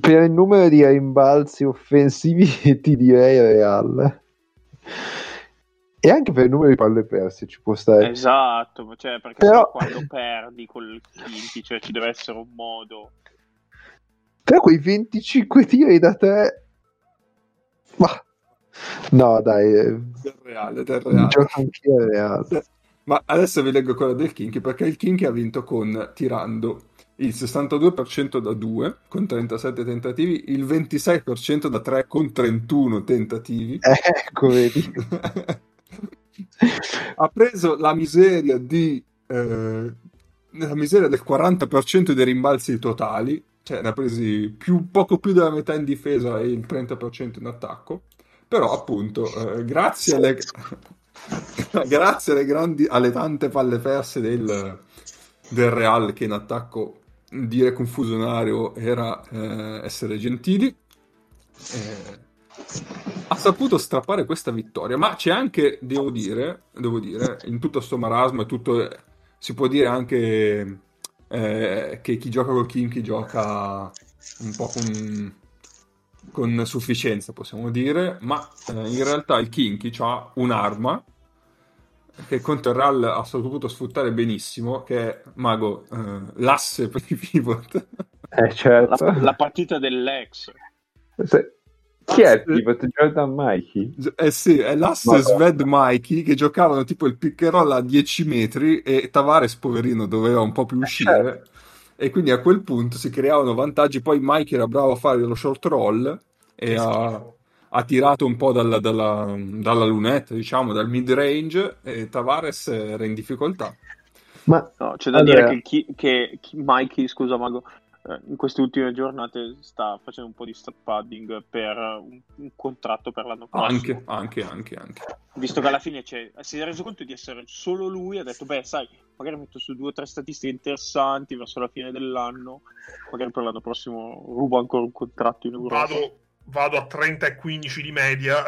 per il numero di rimbalzi offensivi ti direi Real. E anche per il numero di palle perse ci può stare. Esatto, cioè, perché Però... quando perdi col Kinti, cioè ci deve essere un modo. Però quei 25 tiri da te... Ma No, dai. Del reale, del reale. Gioco anch'io reale. Ma adesso vi leggo quella del Kinky, perché il Kinky ha vinto con tirando il 62% da 2 con 37 tentativi, il 26% da 3 con 31 tentativi. Ecco, vedi. ha preso la miseria di eh, la miseria del 40% dei rimbalzi totali, cioè ne ha presi più, poco più della metà in difesa e il 30% in attacco. Però appunto, eh, grazie, alle, grazie alle, grandi, alle tante palle perse del, del Real che in attacco dire confusionario era eh, essere gentili, eh, ha saputo strappare questa vittoria. Ma c'è anche, devo dire, devo dire in tutto questo marasma e tutto, si può dire anche eh, che chi gioca col Kim, chi gioca un po' con con sufficienza, possiamo dire, ma eh, in realtà il Kinky ha un'arma che contro il RAL ha saputo sfruttare benissimo, che è Mago, eh, l'asse per i pivot. Eh, certo. la, la partita dell'ex. Se... Chi è il pivot? Jordan Mikey? Eh sì, è l'asse. Sved Mikey che giocavano tipo il pick and roll a 10 metri e Tavares, poverino, doveva un po' più uscire. Certo e quindi a quel punto si creavano vantaggi. Poi Mike era bravo a fare lo short roll e ha, ha, tirato un po' dalla, dalla, dalla, lunetta, diciamo, dal mid range e Tavares era in difficoltà. Ma no, c'è da allora... dire che, che, che Mikey, scusa Mago, in queste ultime giornate sta facendo un po' di step padding per un, un contratto per l'anno prossimo. Anche, anche, anche, anche. Visto che alla fine si è reso conto di essere solo lui, ha detto, beh, sai, magari metto su due o tre statistiche interessanti verso la fine dell'anno, magari per l'anno prossimo rubo ancora un contratto in Europa. Vado, vado a 30 e 15 di media.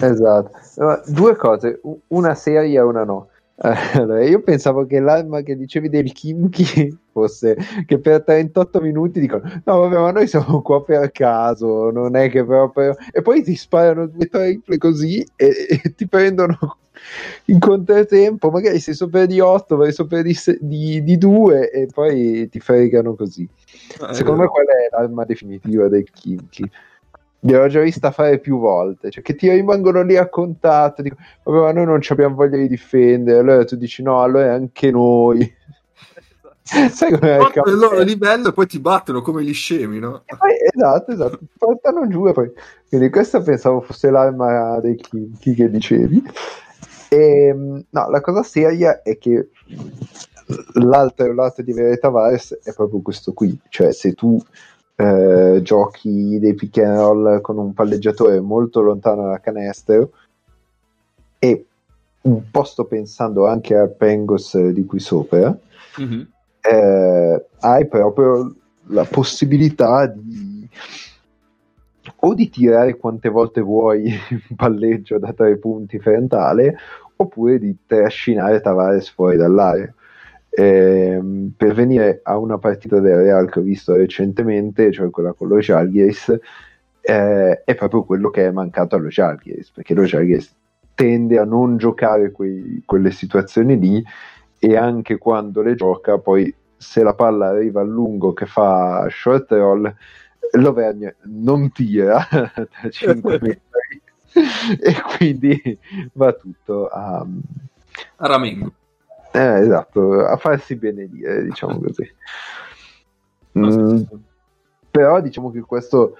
Esatto. Due cose, una seria e una no. Allora, io pensavo che l'arma che dicevi del Kimchi fosse che per 38 minuti dicono no vabbè ma noi siamo qua per caso non è che proprio e poi ti sparano due triple così e, e ti prendono in controtempo magari sei sopra di 8 vai sopra di, di, di 2 e poi ti fregano così. Eh, secondo me quella è l'arma definitiva del Kimchi Gliel'ho già vista fare più volte, cioè che ti rimangono lì a contatto, dico, vabbè ma noi non abbiamo voglia di difendere, allora tu dici no, allora anche noi. Sai come è il, loro livello e poi ti battono come gli scemi, no? Poi, esatto, esatto, portano giù e poi... Quindi questa pensavo fosse l'arma dei Kinky che dicevi. E, ehm, no, la cosa seria è che l'altro lato di Verita Tavares è proprio questo qui, cioè se tu eh, giochi dei pick and roll con un palleggiatore molto lontano dalla canestro. E un po' sto pensando anche al Pengos di qui sopra. Mm-hmm. eh, hai proprio la possibilità di o di tirare quante volte vuoi un palleggio da tre punti frontale oppure di trascinare Tavares fuori dall'area eh, per venire a una partita del Real che ho visto recentemente, cioè quella con lo Jalgiris, eh, è proprio quello che è mancato allo Jalgiris, perché lo Jalgiris tende a non giocare quei, quelle situazioni lì e anche quando le gioca poi se la palla arriva a lungo che fa short roll l'Auvergne non tira da 5 metri e quindi va tutto a, a Ramengo eh, esatto, a farsi benedire, diciamo così. Mm, però diciamo che questo,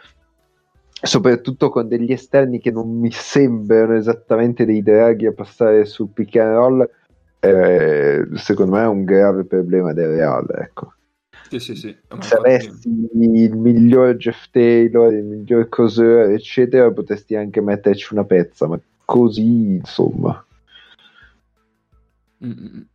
soprattutto con degli esterni che non mi sembrano esattamente dei draghi a passare sul pick and roll, eh, secondo me è un grave problema del Real, ecco. Sì, sì, sì. Se avessi il miglior Jeff Taylor, il miglior Coseur, eccetera, potresti anche metterci una pezza, ma così, insomma. Mm-mm.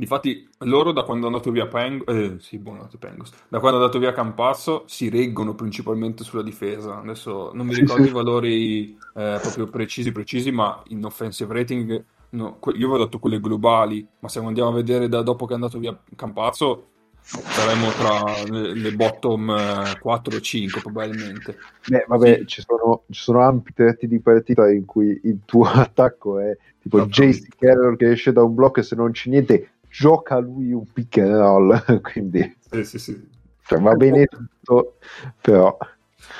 Difatti, loro da quando è andato via Peng- eh, sì, buonotte Pengos, da quando è andato via Campazzo si reggono principalmente sulla difesa. Adesso non mi ricordo i valori eh, proprio precisi, precisi, ma in offensive rating, no, io avevo dato quelle globali, ma se andiamo a vedere da dopo che è andato via Campazzo, saremmo tra le, le bottom 4 o 5 probabilmente. Beh, vabbè, sì. ci, sono, ci sono ampi tratti di partita in cui il tuo attacco è tipo JC Carroll che esce da un blocco e se non c'è niente gioca lui un pick and roll, quindi sì, sì, sì. Cioè, va bene tutto, però...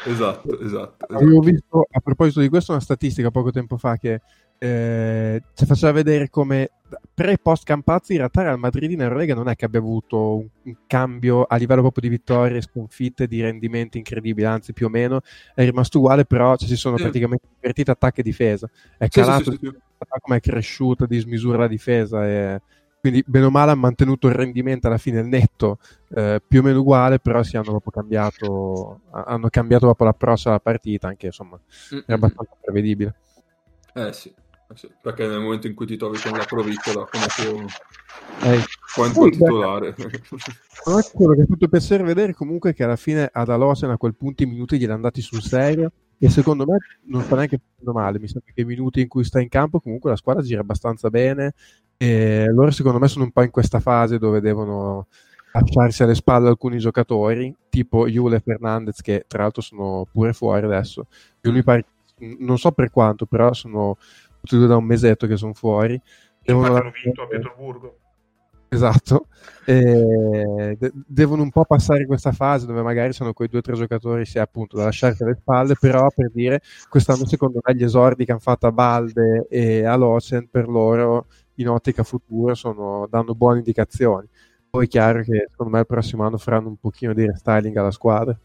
Esatto, esatto. esatto. Avevo visto a proposito di questo una statistica poco tempo fa che eh, ci faceva vedere come pre post Campazzi in realtà Real Madrid in Eurolega non è che abbia avuto un, un, cambio a livello proprio di vittorie, sconfitte, di rendimenti incredibili, anzi più o meno è rimasto uguale, però ci si sono sì. praticamente invertiti attacco e difesa. È calato, sì, sì, come è cresciuta di smisura la difesa e quindi bene o male hanno mantenuto il rendimento alla fine netto eh, più o meno uguale però si hanno proprio cambiato hanno cambiato proprio l'approccio alla partita anche insomma mm-hmm. è abbastanza prevedibile eh sì, eh sì, perché nel momento in cui ti trovi con la provicola come tuo eh, quanto titolare però quello che ha fatto piacere vedere comunque che alla fine ad Alosen a quel punto i minuti glieli hanno dati sul serio e secondo me non sta neanche male mi sembra che i minuti in cui sta in campo comunque la squadra gira abbastanza bene e loro secondo me sono un po' in questa fase dove devono lasciarsi alle spalle alcuni giocatori, tipo Jule e Fernandez, che tra l'altro sono pure fuori adesso. Pare, non so per quanto, però sono tutti due da un mesetto che sono fuori. Devono hanno vinto a Pietroburgo. Esatto, e de- devono un po' passare questa fase dove magari sono quei due o tre giocatori sia appunto da lasciarsi alle spalle, però per dire quest'anno secondo me gli esordi che hanno fatto a Balde e a Locen per loro in ottica futura sono, danno buone indicazioni. Poi è chiaro che secondo me il prossimo anno faranno un pochino di restyling alla squadra.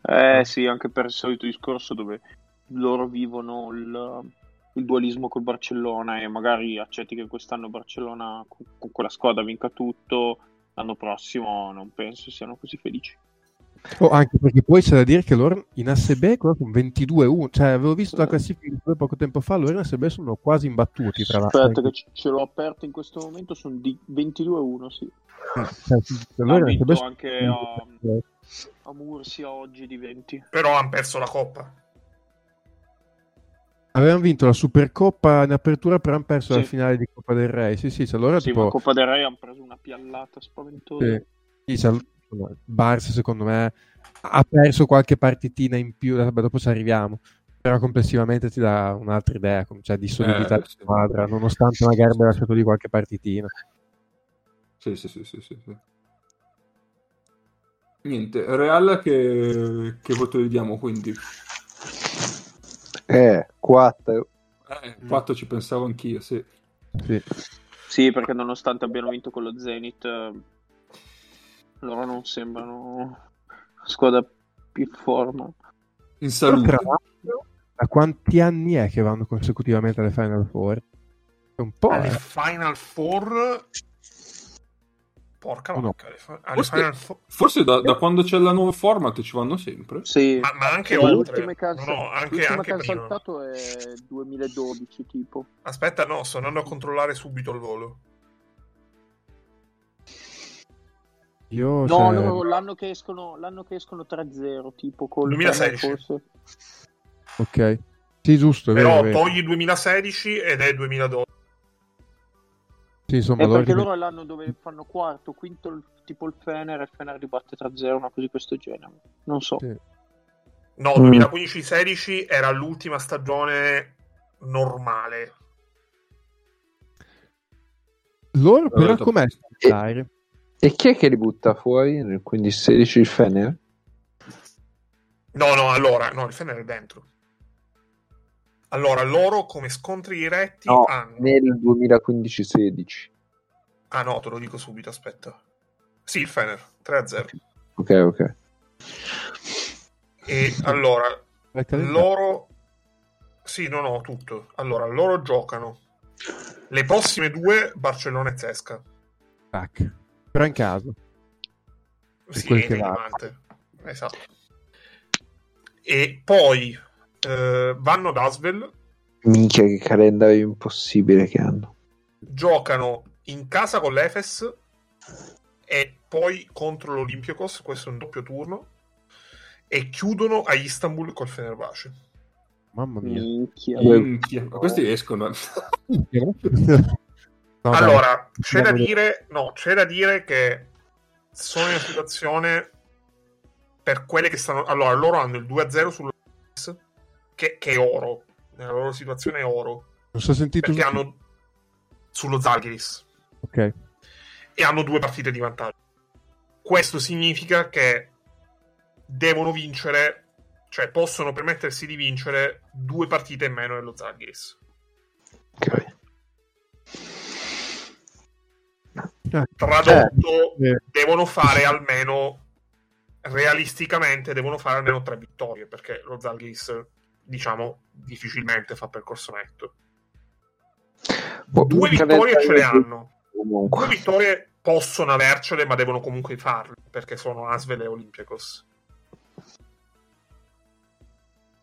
Eh sì, anche per il solito discorso dove loro vivono il, il dualismo col Barcellona e magari accetti che quest'anno Barcellona con, con quella squadra vinca tutto, l'anno prossimo non penso siano così felici. Oh, anche perché poi c'è da dire che loro in ASB con 22-1, cioè avevo visto la classifica poco tempo fa, loro in ASB sono quasi imbattuti tra l'altro. Aspetta che ce l'ho aperto in questo momento, sono di 22-1, sì. Eh, cioè, loro ha vinto anche a, a Mursia oggi di 20. Però hanno perso la coppa. Avevano vinto la Supercoppa in apertura, però hanno perso sì. la finale di Coppa del Re. Sì, sì, allora sì, tipo... ma Coppa del Re hanno preso una piallata spaventosa. Sì, sì Barça, secondo me, ha perso qualche partitina in più, vabbè, dopo ci arriviamo. Però complessivamente ti dà un'altra idea cioè, di solidità eh, di squadra, nonostante magari abbia lasciato lì qualche partitina. Sì, sì, sì, sì, sì. Niente, Real che, che voto gli diamo quindi? Eh, 4. Eh, 4 ci pensavo anch'io, sì. sì. Sì, perché nonostante abbiano vinto con lo Zenith, loro non sembrano la squadra più forma. In salute. Da quanti anni è che vanno consecutivamente alle Final Four? Un po'. Alle eh. Final Four Porca no. Forse, forse da, da, quando c'è la nuova format ci vanno sempre. Sì, ma, ma anche oltre. L'ultima no, no, anche, anche che ha saltato è 2012 tipo. Aspetta, no, sto andando a controllare subito il volo. Io, no, cioè... no, l'anno che escono, l'anno che escono 3-0 tipo con 2016. Forse. Ok. Sì, giusto. Però vero, togli 2016 ed è 2012. Sì, insomma, è perché loro è l'anno dove fanno quarto, quinto tipo il Fener e il Fener ribatte 3-0, una cosa di questo genere. Non so. Sì. No, 2015-16 era l'ultima stagione normale. Loro però com'è? E, e chi è che li butta fuori nel 15-16 il Fener? No, no, allora, no, il Fener è dentro. Allora, loro come scontri diretti no, hanno... nel 2015-16. Ah no, te lo dico subito, aspetta. Sì, il Fener, 3-0. Ok, ok. E allora, loro... Sì, no, no, tutto. Allora, loro giocano le prossime due Barcellona e Zesca. Tac. Però in caso. Sì, è Esatto. E poi eh, vanno ad Asvel. Minchia, che calendario impossibile che hanno. Giocano in casa con l'Efes e poi contro l'Olympiakos, questo è un doppio turno, e chiudono a Istanbul col Fenerbahce. Mamma mia. Minchia. Minchia. Ma questi escono. No, allora, c'è da, dire, no, c'è da dire che sono in una situazione per quelle che stanno... Allora, loro hanno il 2-0 sullo che, che è oro. Nella loro situazione è oro. Non so sentito perché su... hanno sullo Zalgiris. Ok. E hanno due partite di vantaggio. Questo significa che devono vincere, cioè possono permettersi di vincere due partite in meno dello Zalgiris. Ok. Tradotto, eh. devono fare almeno realisticamente devono fare almeno tre vittorie perché lo Zalgiris diciamo, difficilmente fa percorso netto. Boh, Due vittorie ce le hanno. Comunque. Due vittorie possono avercele, ma devono comunque farle, perché sono Asvel e Olympiacos.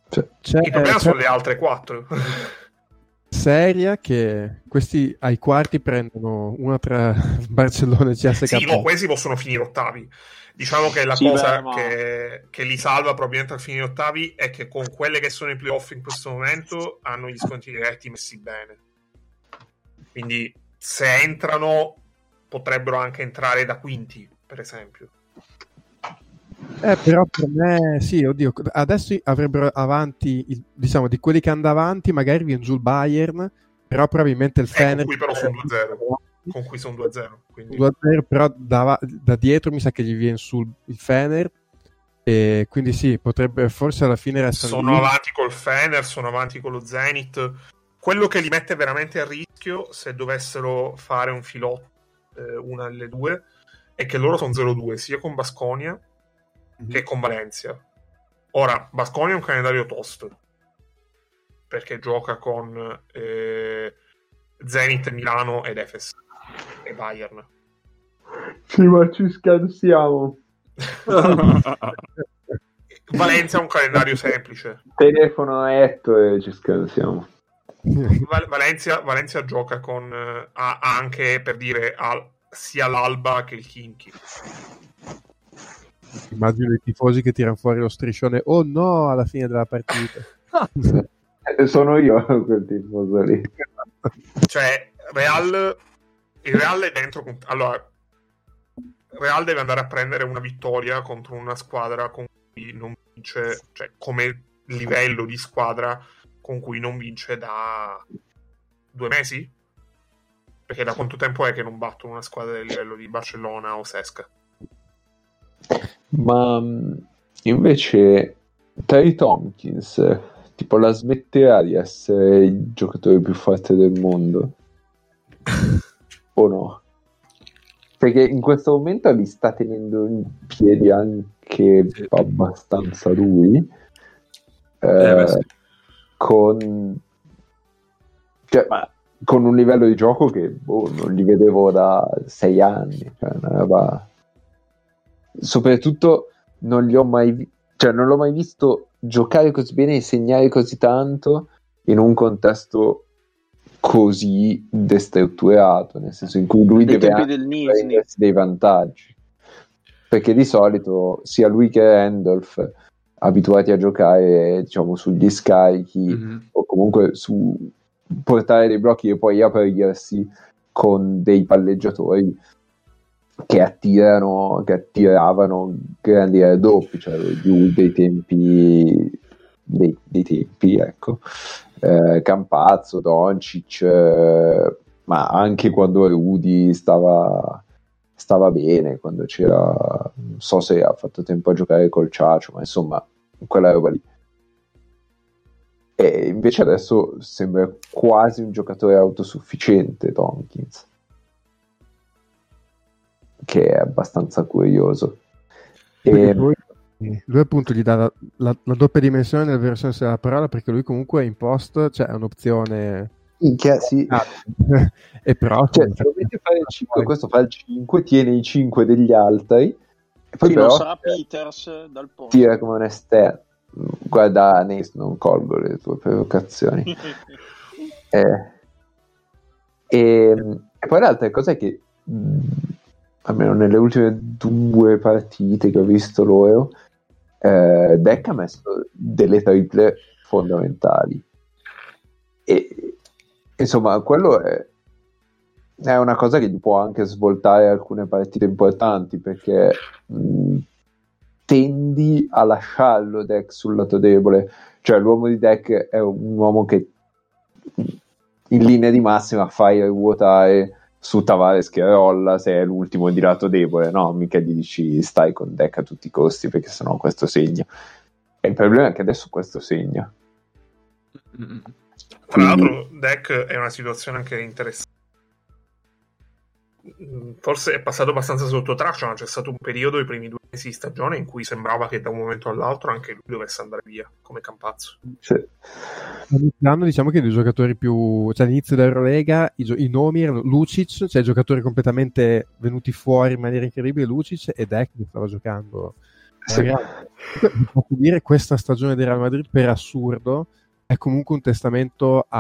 C'è, Il problema sono le altre quattro. Seria che questi ai quarti prendono una tra Barcellona e CSK. Sì, no, questi possono finire ottavi. Diciamo che la sì, cosa beh, ma... che, che, li salva probabilmente al fine ottavi è che con quelle che sono i playoff in questo momento hanno gli sconti diretti messi bene. Quindi se entrano potrebbero anche entrare da quinti, per esempio. Eh, però per me, sì, oddio, adesso avrebbero avanti, diciamo, di quelli che andano avanti, magari viene giù il Bayern, però probabilmente il Fener... Eh, qui però sono 2-0 con cui sono 2-0. Quindi... 2-0 però da, da, dietro mi sa che gli viene sul il Fener. E quindi sì, potrebbe forse alla fine restare. Sono lì. avanti col Fener, sono avanti con lo Zenith. Quello che li mette veramente a rischio se dovessero fare un filotto, eh, una delle due, è che loro sono 0-2 sia con Basconia mm-hmm. che con Valencia. Ora, Basconia è un calendario tosto perché gioca con eh, Zenith, Milano ed Efes e Bayern. Sì, ma ci scherziamo. Valencia ha un calendario semplice. Telefono a Etto e ci scherziamo. Val- Valencia, Valencia, gioca con uh, anche per dire al, sia l'Alba che il Kinky. Immagino i tifosi che tirano fuori lo striscione. Oh no, alla fine della partita. Sono io quel tifoso lì. Cioè, Real, il Real è dentro. Allora, Real deve andare a prendere una vittoria contro una squadra con cui non vince, cioè come livello di squadra con cui non vince da due mesi? Perché da quanto tempo è che non battono una squadra del livello di Barcellona o Sesca? Ma mm, invece Terry Tompkins tipo la smetterà di essere il giocatore più forte del mondo? o no? Perché in questo momento li sta tenendo in piedi anche abbastanza lui. Eh, eh, con, cioè, con un livello di gioco che boh, non li vedevo da sei anni. Cioè, roba... Soprattutto non li ho mai cioè, non l'ho mai visto giocare così bene e segnare così tanto in un contesto così destrutturato, nel senso in cui lui Dei deve prendersi dei vantaggi. Perché di solito sia lui che Randolph abituati a giocare diciamo sugli scarichi mm-hmm. o comunque su portare dei blocchi e poi aprirsi con dei palleggiatori che attirano che attiravano grandi raddoppi cioè più dei tempi dei, dei tempi ecco. Eh, Campazzo, Doncic eh, ma anche quando Rudy stava stava bene quando c'era non so se ha fatto tempo a giocare col Ciacio ma insomma quella roba lì. E invece adesso sembra quasi un giocatore autosufficiente Tompkins che è abbastanza curioso. E... Lui, lui, appunto gli dà la, la, la, doppia dimensione nella versione della parola perché lui comunque in post cioè, è un'opzione... Minchia, sì. Ah, e però... Cioè, se dovete fare il 5, questo fa il 5, tiene i 5 degli altri. E poi però, non sarà Peters dal posto. Tira come un esterno. Guarda, Anis, non colgo le tue provocazioni. eh, e, e, poi l'altra cosa è che almeno nelle ultime due partite che ho visto loro, eh, Deck ha messo delle triple fondamentali. E insomma, quello è, è una cosa che può anche svoltare alcune partite importanti perché mh, tendi a lasciarlo Deck sul lato debole. Cioè, l'uomo di Deck è un uomo che in linea di massima fai ruotare su Tavares che rolla se è l'ultimo di lato debole, no? Mica gli dici stai con deck a tutti i costi perché sennò questo segna. E il problema è che adesso questo segna. Tra l'altro, deck è una situazione anche interessante forse è passato abbastanza sotto traccia, ma c'è stato un periodo, i primi due mesi di stagione, in cui sembrava che da un momento all'altro anche lui dovesse andare via come Campazzo. Sì. L'anno diciamo che i giocatori più, cioè all'inizio dell'Eurolega i, gio- i nomi erano Lucic, cioè giocatori completamente venuti fuori in maniera incredibile, Lucic e Deck che stava giocando. Sì. Posso dire questa stagione del Real Madrid per assurdo è comunque un testamento a,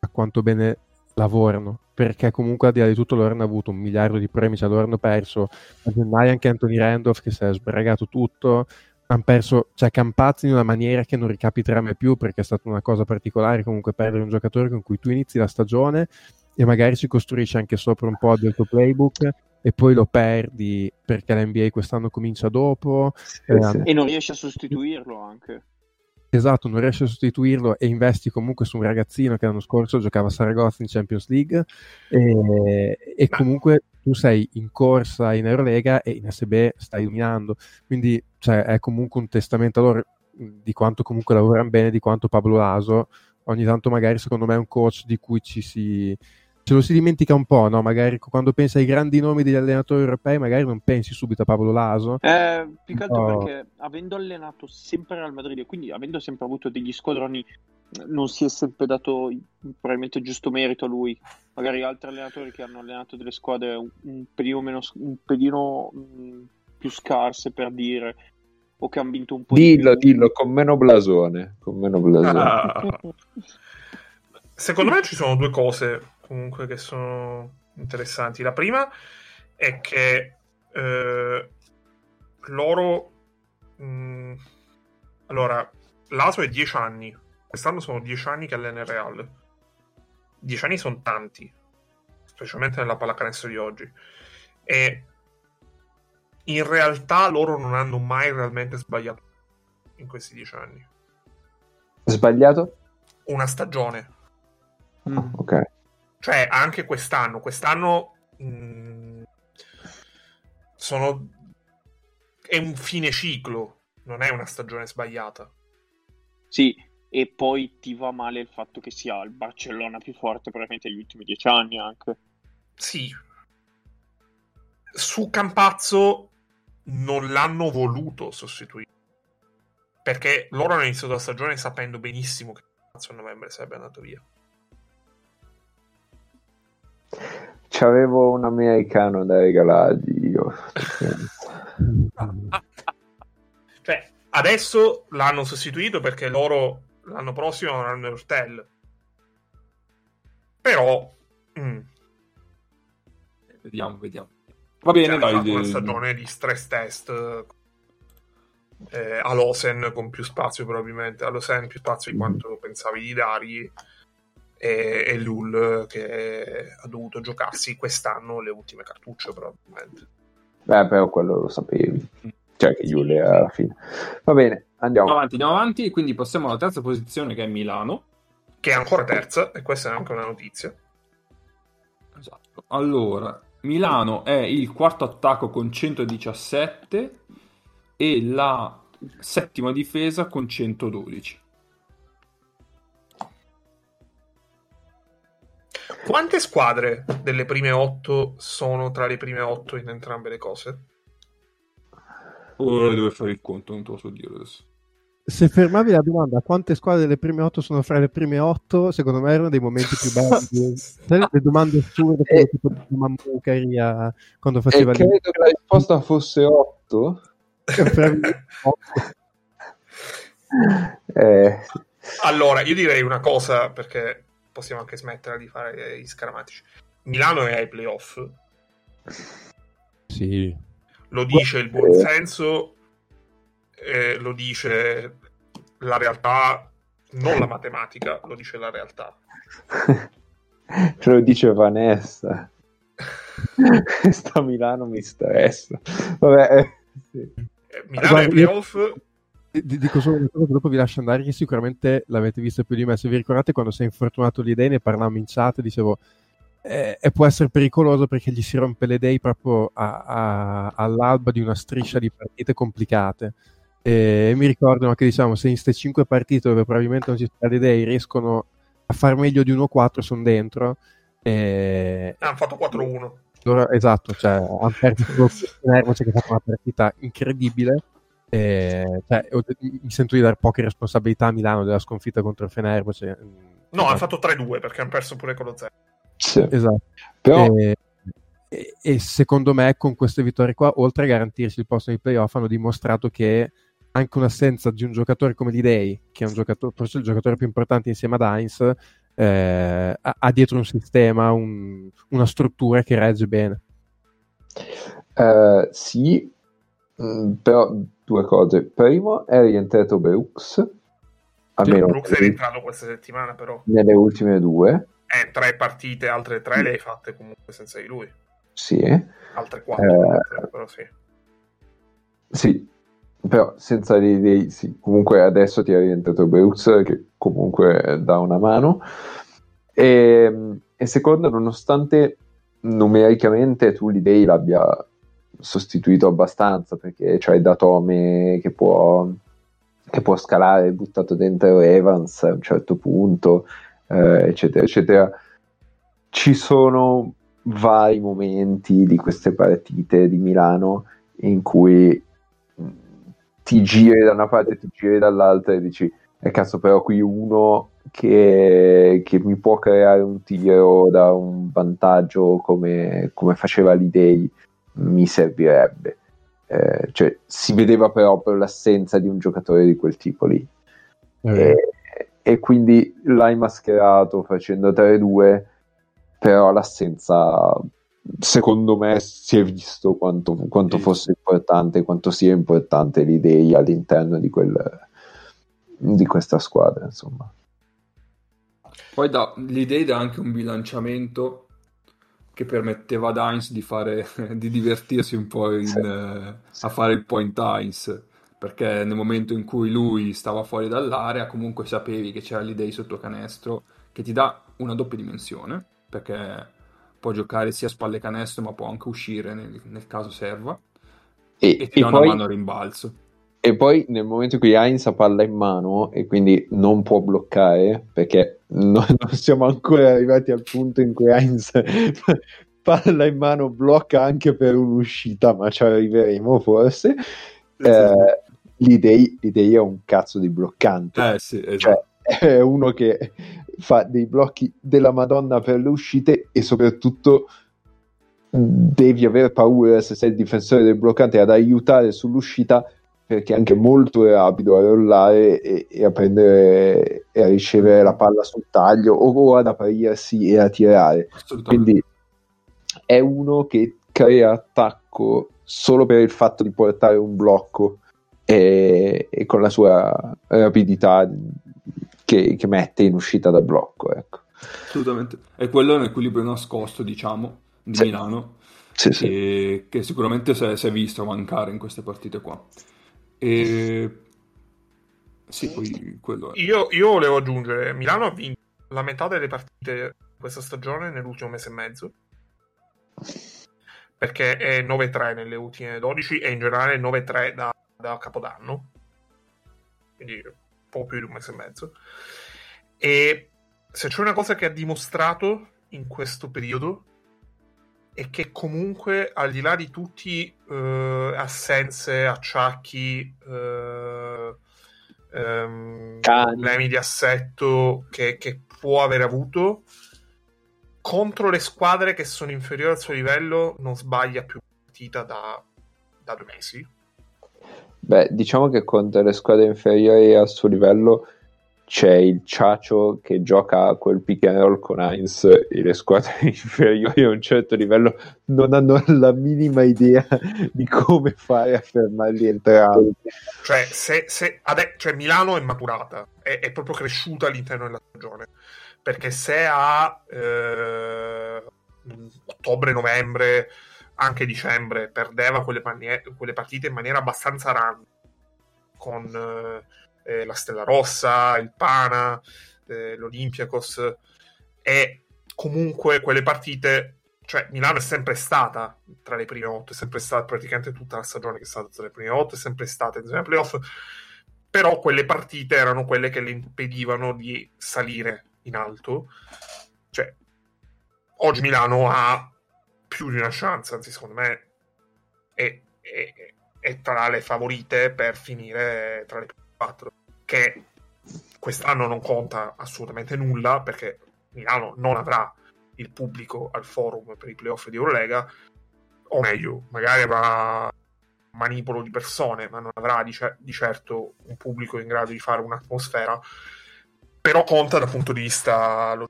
a quanto bene lavorano perché comunque al di là di tutto loro hanno avuto un miliardo di premi, cioè loro hanno perso a gennaio anche Anthony Randolph che si è sbragato tutto, hanno perso cioè Campazzi in una maniera che non ricapiterà mai più perché è stata una cosa particolare comunque perdere un giocatore con cui tu inizi la stagione e magari ci costruisci anche sopra un po' del tuo playbook e poi lo perdi perché l'NBA quest'anno comincia dopo sì, eh, sì. e non riesci a sostituirlo anche Esatto, non riesci a sostituirlo e investi comunque su un ragazzino che l'anno scorso giocava a Saragozza in Champions League e, e comunque tu sei in corsa in Eurolega e in SB stai dominando, quindi cioè, è comunque un testamento a loro di quanto comunque lavorano bene, di quanto Pablo Laso ogni tanto magari secondo me è un coach di cui ci si, ce lo si dimentica un po', no? Magari quando pensi ai grandi nomi degli allenatori europei, magari non pensi subito a Pablo Laso. Eh, più che altro oh. perché avendo allenato sempre al Madrid e quindi avendo sempre avuto degli squadroni, non si è sempre dato probabilmente giusto merito a lui. Magari altri allenatori che hanno allenato delle squadre un pelino, meno, un pelino mm, più scarse per dire, o che hanno vinto un po' dillo, di più. Dillo, con meno blasone. Con meno blasone. Ah. Secondo me ci sono due cose comunque che sono interessanti. La prima è che eh, loro... Mh, mm, allora, l'ASO è 10 anni quest'anno sono dieci anni che allena Real. Dieci anni sono tanti, specialmente nella pallacanestro di oggi. E in realtà loro non hanno mai realmente sbagliato in questi dieci anni. Sbagliato? Una stagione. Mm. Ok. Cioè, anche quest'anno. Quest'anno mh, mm, sono... è un fine ciclo, non è una stagione sbagliata. Sì, e poi ti va male il fatto che sia il Barcellona più forte probabilmente negli ultimi dieci anni anche. Sì. Su Campazzo non l'hanno voluto sostituire. Perché loro hanno iniziato la stagione sapendo benissimo che Campazzo a novembre sarebbe andato via. C'avevo un americano da regalargli io. cioè, adesso l'hanno sostituito perché loro l'anno prossimo avranno Hurtel. Però... Mm. Vediamo, vediamo. Va bene, cioè, dai. Una stagione di stress test eh, a Losen con più spazio probabilmente. A Losen più spazio di quanto pensavi di dargli e, e Lul che ha dovuto giocarsi quest'anno le ultime cartucce probabilmente. Beh, però quello lo sapevi. Cioè che Lul alla fine. Va bene, andiamo. avanti, andiamo avanti. Quindi passiamo alla terza posizione che è Milano. Che è ancora terza, e questa è anche una notizia. Esatto. Allora, Milano è il quarto attacco con 117 e la settima difesa con 112. Quante squadre delle prime otto sono tra le prime otto in entrambe le cose? Ora devo fare il conto, non te lo so dire adesso. Se fermavi la domanda quante squadre delle prime otto sono fra le prime otto, secondo me erano dei momenti più belli. le domande assurde come eh, tipo di Mammucari quando faceva... E credo che la risposta fosse otto. eh. Allora, io direi una cosa perché possiamo anche smettere di fare gli scaramantici. Milano è ai playoff. Sì. Lo dice il buonsenso, eh, lo dice la realtà, non la matematica, lo dice la realtà. Ce lo dice Vanessa. Sta Milano mi stressa. Vabbè, eh, sì. Eh, Milano ai playoff dico solo una cosa, dopo vi lascio andare, che sicuramente l'avete visto più di me. Se vi ricordate quando si è infortunato l'idea, ne parlavamo in chat, dicevo, eh, e può essere pericoloso perché gli si rompe le idee proprio a, a, all'alba di una striscia di partite complicate. E mi ricordano che diciamo, se in queste 5 partite dove probabilmente non ci sono le idee riescono a far meglio di 1-4, sono dentro. E... Hanno fatto 4-1. Allora, esatto, cioè, hanno perso Palermo, che ha fatto una partita incredibile eh, cioè, mi sento di dare poche responsabilità a Milano della sconfitta contro il Fenerbahce. Cioè, no, hanno fatto 3-2 perché hanno perso pure con lo 0. Sì. Esatto. Però... E, e, e, secondo me con queste vittorie qua, oltre a garantirsi il posto nei playoff, hanno dimostrato che anche un'assenza di un giocatore come Lidei, che è un giocatore, forse il giocatore più importante insieme ad Heinz, eh, ha, ha, dietro un sistema, un, una struttura che regge bene. Uh, sì, mm, però due cose. Primo, è rientrato Brooks. Almeno Brooks è rientrato questa settimana, però. Nelle ultime due. Eh, tre partite, altre tre le hai fatte comunque senza di lui. Sì. Altre quattro, eh, però sì. Sì, però senza dei, dei sì. comunque adesso ti è rientrato Brooks che comunque dà una mano. E, e secondo, nonostante numericamente tu l'idea l'abbia sostituito abbastanza perché c'hai Datome che può, che può scalare, buttato dentro Evans a un certo punto, eh, eccetera, eccetera. Ci sono vari momenti di queste partite di Milano in cui mm, ti giri da una parte, ti giri dall'altra e dici, e cazzo, però qui uno che, che, mi può creare un tiro da un vantaggio come, come faceva l'Idei mi servirebbe. Eh, cioè, si vedeva proprio l'assenza di un giocatore di quel tipo lì. Mm. E, e, quindi l'hai mascherato facendo 3-2, però l'assenza, secondo me, si è visto quanto, quanto fosse importante, quanto sia importante l'idea all'interno di, quel, di questa squadra, insomma. Poi da, l'idea dà anche un bilanciamento che permetteva ad Heinz di, fare, di divertirsi un po' in, sì. eh, a fare il point Heinz perché nel momento in cui lui stava fuori dall'area comunque sapevi che c'era l'idea sotto canestro che ti dà una doppia dimensione perché può giocare sia a spalle canestro ma può anche uscire nel, nel caso serva e, e ti e dà poi, una mano a rimbalzo e poi nel momento in cui Heinz ha palla in mano e quindi non può bloccare perché non, non siamo ancora arrivati al punto in cui Heinz palla in mano blocca anche per un'uscita ma ci arriveremo forse eh, l'idea, l'idea è un cazzo di bloccante. Eh sì, esatto. Cioè, è uno che fa dei blocchi della Madonna per le uscite e soprattutto devi avere paura se sei il difensore del bloccante ad aiutare sull'uscita perché è anche molto rapido a rollare e, e a prendere e a ricevere la palla sul taglio o ad aprirsi e a tirare quindi è uno che crea attacco solo per il fatto di portare un blocco e, e con la sua rapidità che, che, mette in uscita dal blocco. Ecco. Assolutamente, e quello è un equilibrio nascosto, diciamo, di sì. Milano, sì, sì. E, che sicuramente si è, si è, visto mancare in queste partite qua. E... Sì, poi quello è. Io, io volevo aggiungere, Milano ha vinto la metà delle partite questa stagione nell'ultimo mese e mezzo perché è 9-3 nelle ultime 12 e in generale 9-3 da da Capodanno, quindi un po' più di un mese e mezzo. E se c'è una cosa che ha dimostrato in questo periodo è che comunque al di là di tutti uh, assenze, acciacchi, uh, um, problemi di assetto che, che, può aver avuto, contro le squadre che sono inferiori al suo livello non sbaglia più partita da, da due mesi. Beh, diciamo che contro le squadre inferiori al suo livello c'è il Ciacio che gioca quel pick and roll con Heinz e le squadre inferiori a un certo livello non hanno la minima idea di come fare a fermarli entrambi. Cioè, se, se ade- cioè Milano è maturata, è, è, proprio cresciuta all'interno della stagione, perché se a eh, ottobre-novembre anche dicembre perdeva quelle, manie- quelle partite in maniera abbastanza random con eh, eh, la Stella Rossa, il Pana, eh, l'Olympiakos e comunque quelle partite cioè Milano è sempre stata tra le prime otto, è sempre stata praticamente tutta la stagione che è stata tra le prime otto, è sempre stata in zona playoff, però quelle partite erano quelle che le impedivano di salire in alto. Cioè, oggi Milano ha più di una chance, anzi secondo me è, è, è tra le favorite per finire tra le quattro, che quest'anno non conta assolutamente nulla perché Milano non avrà il pubblico al forum per i playoff di Eurolega, o meglio, magari avrà manipolo di persone, ma non avrà di, c- di, certo un pubblico in grado di fare un'atmosfera, però conta dal punto di vista, dal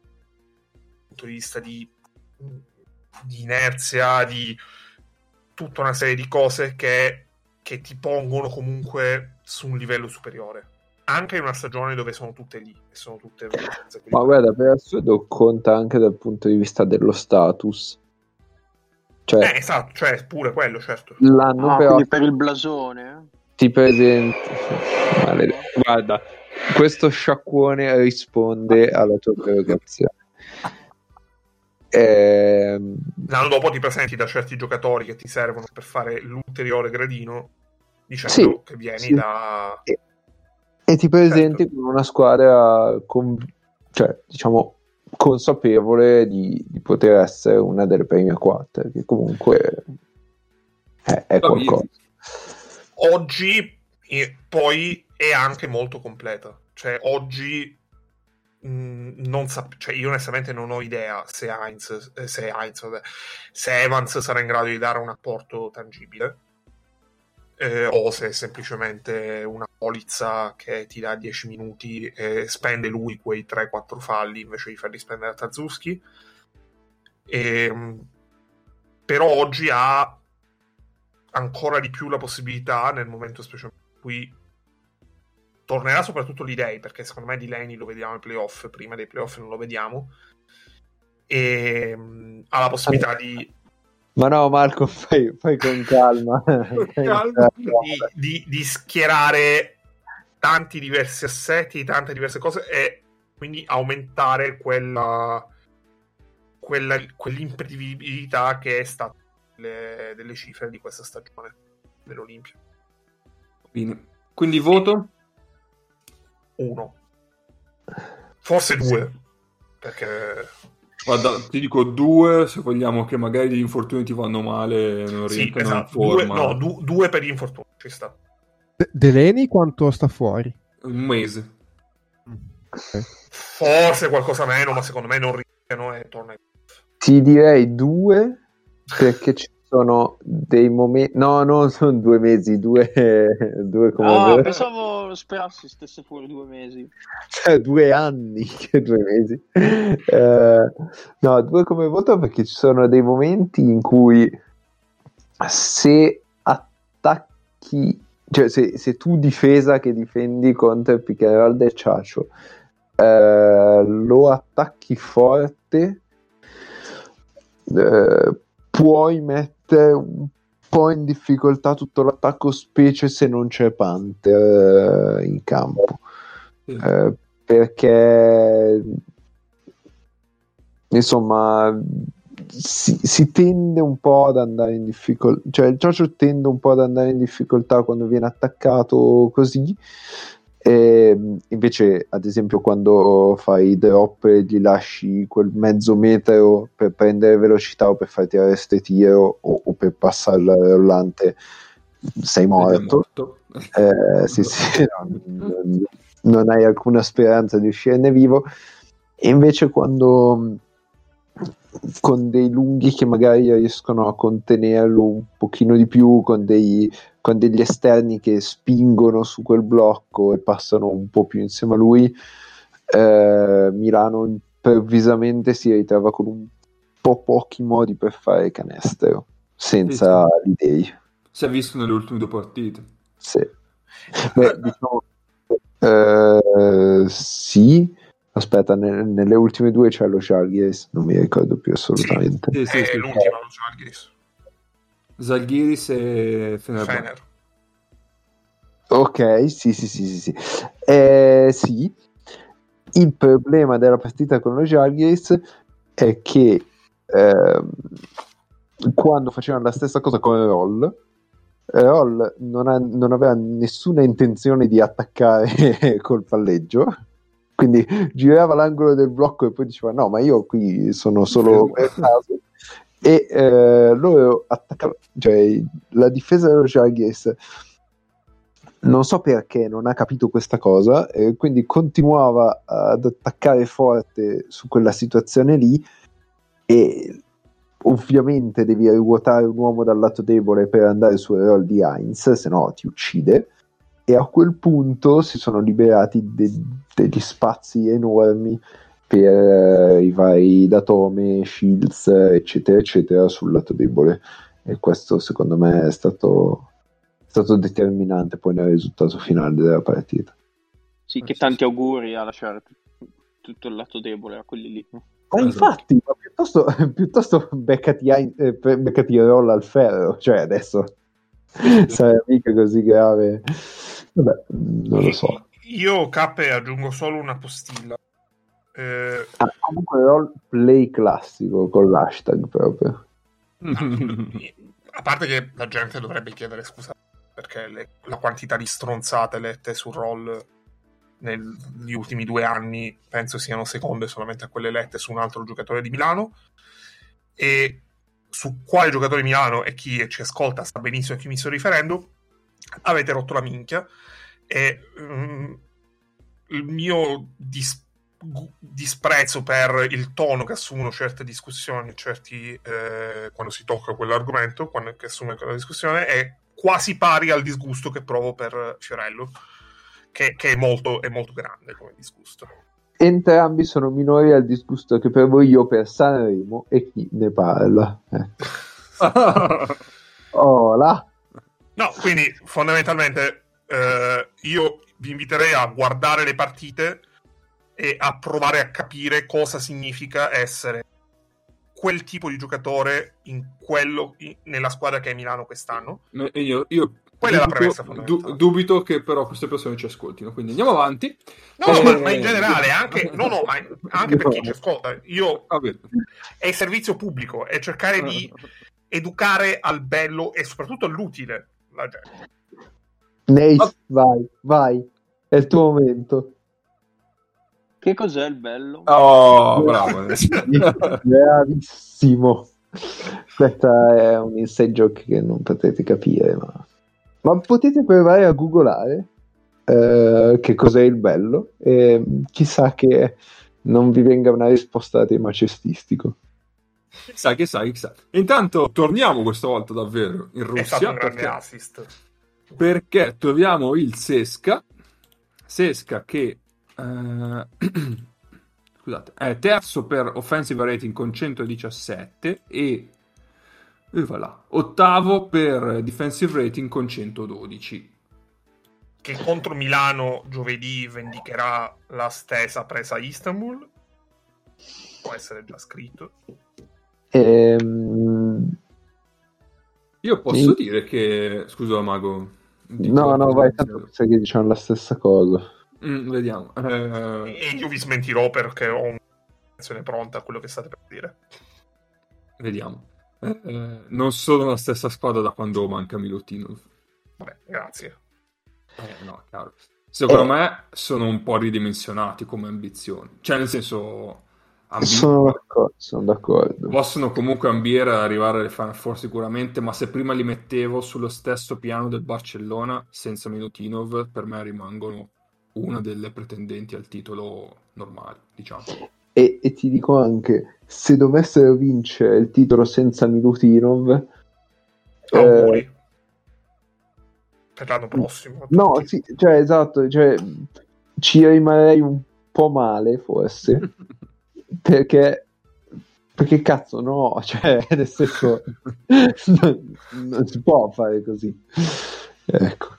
punto di, vista di di inerzia, di tutta una serie di cose che, che ti pongono comunque su un livello superiore anche in una stagione dove sono tutte lì e sono tutte ma guarda per assurdo conta anche dal punto di vista dello status. Cioè, eh, esatto cioè pure quello certo. l'anno ah, però... per il blasone ti presenti guarda questo sciacquone risponde alla tua prerogazione eh... L'anno dopo ti presenti da certi giocatori che ti servono per fare l'ulteriore gradino, dicendo sì, che vieni sì. da... E, e ti presenti certo. con una squadra, con, cioè, diciamo, consapevole di, di, poter essere una delle prime quattro, che comunque è, è qualcosa. Oggi poi è anche molto completa. Cioè, oggi Mm, non sap- cioè io onestamente non ho idea se Heinz, se, Heinz se Evans sarà in grado di dare un apporto tangibile eh, o se è semplicemente una polizza che ti dà 10 minuti e spende lui quei 3-4 falli invece di farli spendere a Tazuschi. E, ehm, però oggi ha ancora di più la possibilità nel momento specialmente in cui tornerà soprattutto l'Idei, perché secondo me di Leni lo vediamo ai playoff, prima dei playoff non lo vediamo, e um, ha la possibilità di... Ma no, Marco, fai, fai con calma. calma. Di, di, di, schierare tanti diversi assetti, tante diverse cose e quindi aumentare quella, quella, quell'imprevedibilità che è stata delle, delle cifre di questa stagione dell'Olimpia. Bene. Quindi voto? Uno. Forse due. Perché... Guarda, ti dico due se vogliamo che magari gli infortuni ti vanno male e non sì, rientrano esatto. in forma. Due, no, du- due per gli infortuni, ci sta. De- Deleni quanto sta fuori? Un mese. Okay. Forse qualcosa meno, ma secondo me non rischiano e torna. Ti direi due perché ci sono dei momenti. No, non sono due mesi, due, due come. Ah, pensavo sperassi stesse fuori due mesi. Cioè, due anni che due mesi. Eh, no, due come voto perché ci sono dei momenti in cui se attacchi, cioè se, se tu difesa che difendi contro il pick del Ciacio eh, lo attacchi forte. Eh, puoi mettere un po' in difficoltà tutto l'attacco, specie se non c'è Panther eh, in campo. Eh, perché insomma si, si, tende un po' ad andare in difficoltà, cioè il Cioccio tende un po' ad andare in difficoltà quando viene attaccato così e invece, ad esempio, quando fai drop e gli lasci quel mezzo metro per prendere velocità o per far tirare ste tiro o, o per passare il rollante, sei morto. morto. Eh, sì, sì, non, non hai alcuna speranza di uscirne vivo. E invece, quando con dei lunghi che magari riescono a contenerlo un pochino di più, con, dei, con degli esterni che spingono su quel blocco e passano un po' più insieme a lui, eh, Milano improvvisamente si ritrova con un po' pochi modi per fare canestro, senza sì, sì. idee. Si è visto nelle ultime due partite. Sì. Beh, diciamo, eh, sì, Aspetta, ne, nelle ultime due c'è lo Jalgiris, non mi ricordo più assolutamente. Sì, sì, sì, è l'ultima lo Jalgiris. Zalgiris e Fener. Fener. Ok, sì, sì, sì, sì. Sì. Eh, sì. Il problema della partita con lo Jalgiris è che eh, quando facevano la stessa cosa con Roll, Roll non, ha, non aveva nessuna intenzione di attaccare col palleggio quindi girava l'angolo del blocco e poi diceva no ma io qui sono solo per caso. E eh, loro attaccavano cioè la difesa dello Jalgiris non so perché non ha capito questa cosa e quindi continuava ad attaccare forte su quella situazione lì e ovviamente devi ruotare un uomo dal lato debole per andare sul roll di Heinz se no ti uccide e a quel punto si sono liberati de- degli spazi enormi per eh, i vari Datome, Shields, eccetera, eccetera, sul lato debole. E questo secondo me è stato, stato determinante poi nel risultato finale della partita. Sì, che tanti auguri a lasciare tutto il lato debole a quelli lì. Ma infatti, ma piuttosto, piuttosto beccati, eh, beccati roll al ferro, cioè adesso sarebbe mica così grave. Vabbè, non lo so. Io Cappe aggiungo solo una postilla. Eh... Ah, comunque role play classico con l'hashtag proprio. A parte che la gente dovrebbe chiedere scusa perché le, la quantità di stronzate lette sul roll negli ultimi due anni penso siano seconde solamente a quelle lette su un altro giocatore di Milano e su quale giocatore di Milano e chi ci ascolta sa benissimo a chi mi sto riferendo avete rotto la minchia e um, il mio dis- disprezzo per il tono che assumono certe discussioni, certi, eh, quando si tocca quell'argomento, quando che assume quella discussione, è quasi pari al disgusto che provo per Fiorello, che, che è, molto, è molto grande come disgusto. Entrambi sono minori al disgusto che provo io per Sanremo e chi ne parla. Ecco. oh, là. No, quindi fondamentalmente eh, io vi inviterei a guardare le partite e a provare a capire cosa significa essere quel tipo di giocatore in quello, in, nella squadra che è Milano quest'anno. Io, io quella dubito, è la premessa fondamentale. dubito che però queste persone ci ascoltino, quindi andiamo avanti. No, eh, ma, ma, in generale, anche, no, no, anche per chi ci ascolta, io è il servizio pubblico, è cercare di educare al bello e soprattutto all'utile la gente. Nate, vai, vai, è il tuo momento. Che cos'è il bello? Oh, bravo. Bravissimo. Questa è un inside joke che non potete capire, ma, ma potete provare a googlare eh, che cos'è il bello e chissà che non vi venga una risposta a tema cestistico. Chissà, chissà, chissà. Intanto torniamo questa volta davvero in Russia. È stato un perché, assist. Perché troviamo il Sesca. Sesca che Uh, scusate, è terzo per offensive rating con 117 e, e voilà, ottavo per defensive rating con 112. Che contro Milano giovedì vendicherà la stessa presa a Istanbul? Può essere già scritto. Ehm... Io posso sì. dire che, scusa Mago. No, no, vai, tanto sai che diciamo la stessa cosa. Mm, vediamo. Eh... E io vi smentirò perché ho una reazione pronta a quello che state per dire. Vediamo. Eh, eh, non sono la stessa squadra da quando manca Milutinov. Vabbè, grazie. Eh, no, chiaro. Secondo eh. me sono un po' ridimensionati come ambizioni. Cioè, nel senso... Ambi- sono, d'accordo, sono d'accordo. Possono comunque ambire ad arrivare alle Final Four sicuramente, ma se prima li mettevo sullo stesso piano del Barcellona senza Milutinov, per me rimangono una delle pretendenti al titolo normale, diciamo. E, e, ti dico anche, se dovessero vincere il titolo senza Milutinov... Auguri. Eh, per l'anno prossimo. No, sì, cioè, esatto, cioè, ci rimarrei un po' male, forse, perché... Perché cazzo no, cioè, nel senso, non, non si può fare così. Ecco.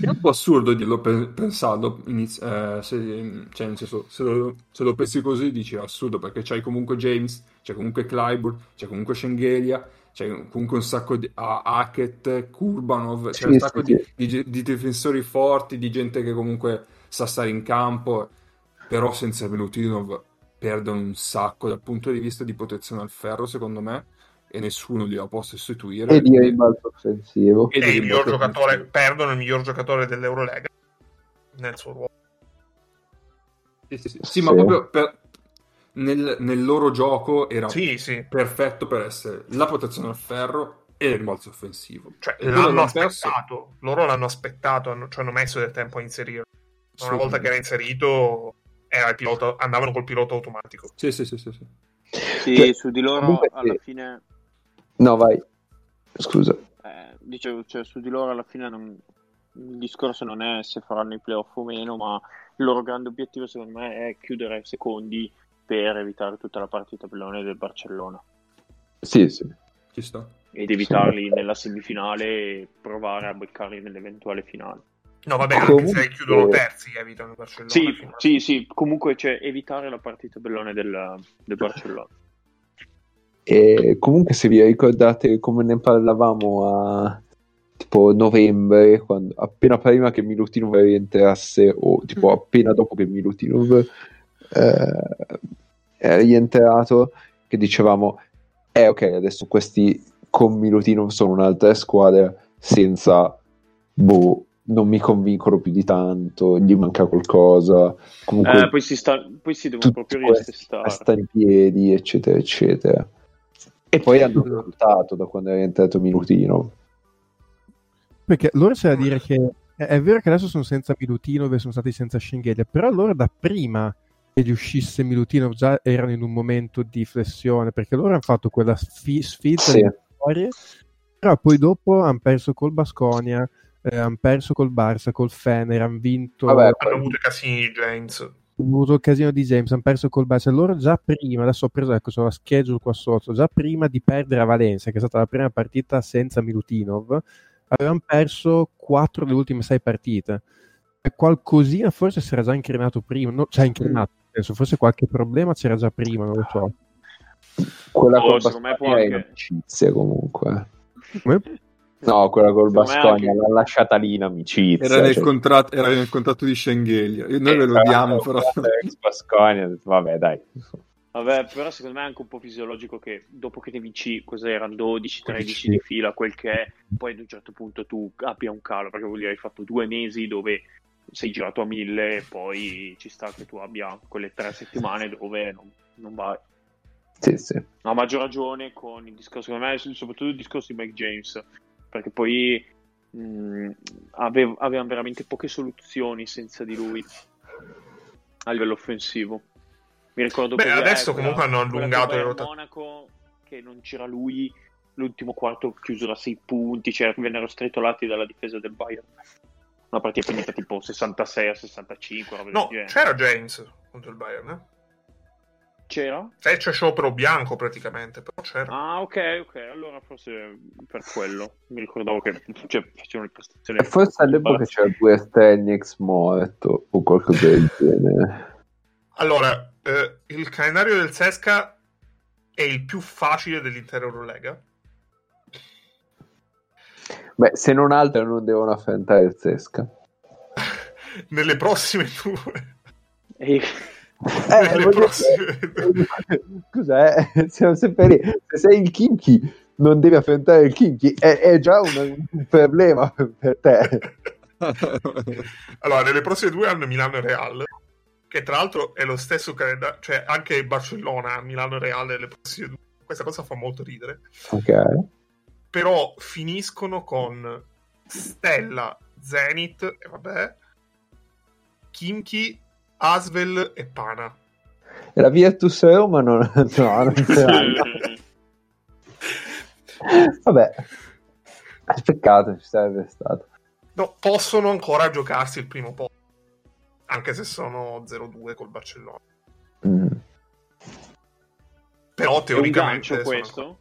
È un po' assurdo dirlo pensando, iniz- eh, se, cioè nel senso, se lo, se lo, pensi così dici è assurdo perché c'hai comunque James, c'è comunque Clyburn, c'è comunque Schengelia, c'è comunque un sacco di uh, Hackett, Kurbanov, c'è sì, un sacco sì, di, di, di, difensori forti, di gente che comunque sa stare in campo, però senza Velutinov perdono un sacco dal punto di vista di protezione al ferro secondo me e nessuno gliela può sostituire. E di rimbalzo offensivo. E, e il miglior giocatore, perdono il miglior giocatore dell'Eurolega nel suo ruolo. Sì, sì, sì. sì ma proprio per, nel, nel, loro gioco era sì, sì. perfetto per essere la protezione al ferro e il rimbalzo offensivo. Cioè, l'hanno aspettato, perso... loro l'hanno aspettato, hanno, ci hanno messo del tempo a inserire. Una volta che era inserito, pilota, andavano col pilota automatico. Sì, sì, sì, sì. Sì, sì cioè, su di loro alla fine No, vai. Scusa. Eh, dicevo, cioè, su di loro alla fine non... il discorso non è se faranno i playoff o meno, ma il loro grande obiettivo secondo me è chiudere ai secondi per evitare tutta la partita tabellone del Barcellona. Sì, sì. Ci sta. Ed evitarli sì. nella semifinale e provare a beccarli nell'eventuale finale. No, vabbè, anche se chiudono terzi, evitano il Barcellona. Sì, sì, sì, comunque cioè, evitare la partita tabellone del, del Barcellona. E comunque, se vi ricordate come ne parlavamo a tipo novembre, quando, appena prima che Milutinov rientrasse, o tipo mm. appena dopo che Milutinov eh, è rientrato, che dicevamo, eh ok, adesso questi con Milutinov sono un'altra squadra senza boh, non mi convincono più di tanto, gli manca qualcosa. Comunque, eh, poi, si sta, poi si devono proprio riassestare. Sta in piedi, eccetera, eccetera. E poi hanno risultato da quando è entrato Minutino. Perché loro c'è da dire che è, è vero che adesso sono senza Milutino e sono stati senza Schengelia, però loro da prima che gli uscisse Milutino già erano in un momento di flessione, perché loro hanno fatto quella sfi- sfida sì. di storie, però poi dopo hanno perso col Basconia, eh, hanno perso col Barça, col Fener, hanno vinto... Vabbè, hanno avuto casini di James avuto il casino di James, hanno perso col Barça. Loro già prima, adesso ho preso ecco, sulla schedule qua sotto, già prima di perdere a Valencia, che è stata la prima partita senza Milutinov, avevano perso 4 delle ultime 6 partite. qualcosina forse si era già incrinato prima, no, cioè incrinato, penso, forse qualche problema c'era già prima, non lo so. Quella oh, con me può anche... amicizia comunque. Come? No, quella col Bascogna anche... l'ha lasciata lì in amicizia. Era nel, cioè... contratto, era nel contratto di Schengelia. Noi eh, ve lo diamo, però. Bascogna, vabbè, dai. Vabbè, però secondo me è anche un po' fisiologico che dopo che ne vinci, cos'erano 12, 13 di fila, quel che è, poi ad un certo punto tu abbia un calo, perché vuol dire hai fatto due mesi dove sei girato a mille e poi ci sta che tu abbia quelle tre settimane dove non, non vai. Sì, sì. A maggior ragione con il discorso, secondo me, soprattutto il discorso di Mike James, perché poi mh, aveva, avevano veramente poche soluzioni senza di lui a livello offensivo. Mi ricordo Beh, adesso quella, comunque hanno allungato le rotazioni. Monaco che non c'era lui, l'ultimo quarto chiuso da 6 punti, cioè vennero stritolati dalla difesa del Bayern. Una partita finita tipo 66 a 65. No, c'era James contro il Bayern, eh? C'era? Eh, c'è sciopero bianco praticamente, però c'era. Ah, ok, ok, allora forse per quello. Mi ricordavo che cioè, facevano le prestazioni. E forse all'epoca c'era pure Stenix morto o qualcosa del genere. Allora, eh, il calendario del Sesca è il più facile dell'intera Eurolega. Beh, se non altro non devono affrontare il Sesca. Nelle prossime due. Eh, Nelle. Scusa, eh, siamo sempre lì. Se sei il Kimchi non devi affrontare il Kimchi, è, è già un, un problema per te. allora, nelle prossime due hanno Milano e Real che tra l'altro è lo stesso calendario, cioè anche Barcellona, Milano Reale, le prossime due. Questa cosa fa molto ridere. Ok. Però finiscono con Stella, Zenith, e vabbè, Kimchi, Asvel e Pana. La Virtus Roma non, no, non Vabbè, peccato ci sarebbe stato. No, possono ancora giocarsi il primo posto anche se sono 0-2 col Barcellona. Mm. Però teoricamente... È questo?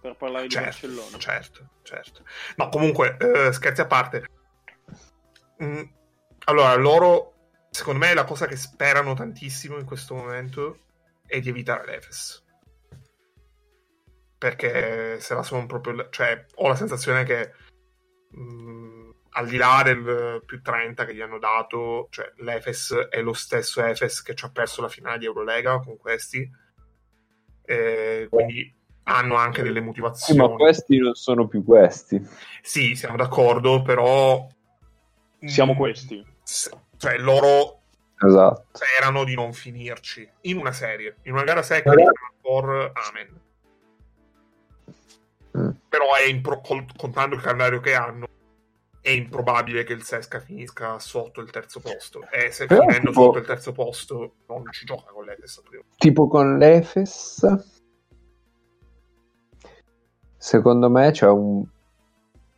Per parlare certo, di Barcellona. Certo, certo. No, comunque, eh, scherzi a parte. Mm, allora, loro, secondo me, la cosa che sperano tantissimo in questo momento è di evitare l'Efes. Perché se la sono proprio... Cioè, ho la sensazione che... Mm, al di là del più 30 che gli hanno dato, cioè l'Efes è lo stesso Efes che ci ha perso la finale di Eurolega con questi, eh, quindi hanno anche delle motivazioni. Sì, ma questi non sono più questi. Sì, siamo d'accordo, però... Siamo mh, mm, questi. Cioè loro esatto. sperano di non finirci in una serie, in una gara secca di for Amen. Mm. Però è impro- contando il calendario che hanno è improbabile che il Sesca finisca sotto il terzo posto. E se Però finendo tipo... sotto il terzo posto non ci gioca con l'Efes. Tipo con l'Efes, secondo me c'è un,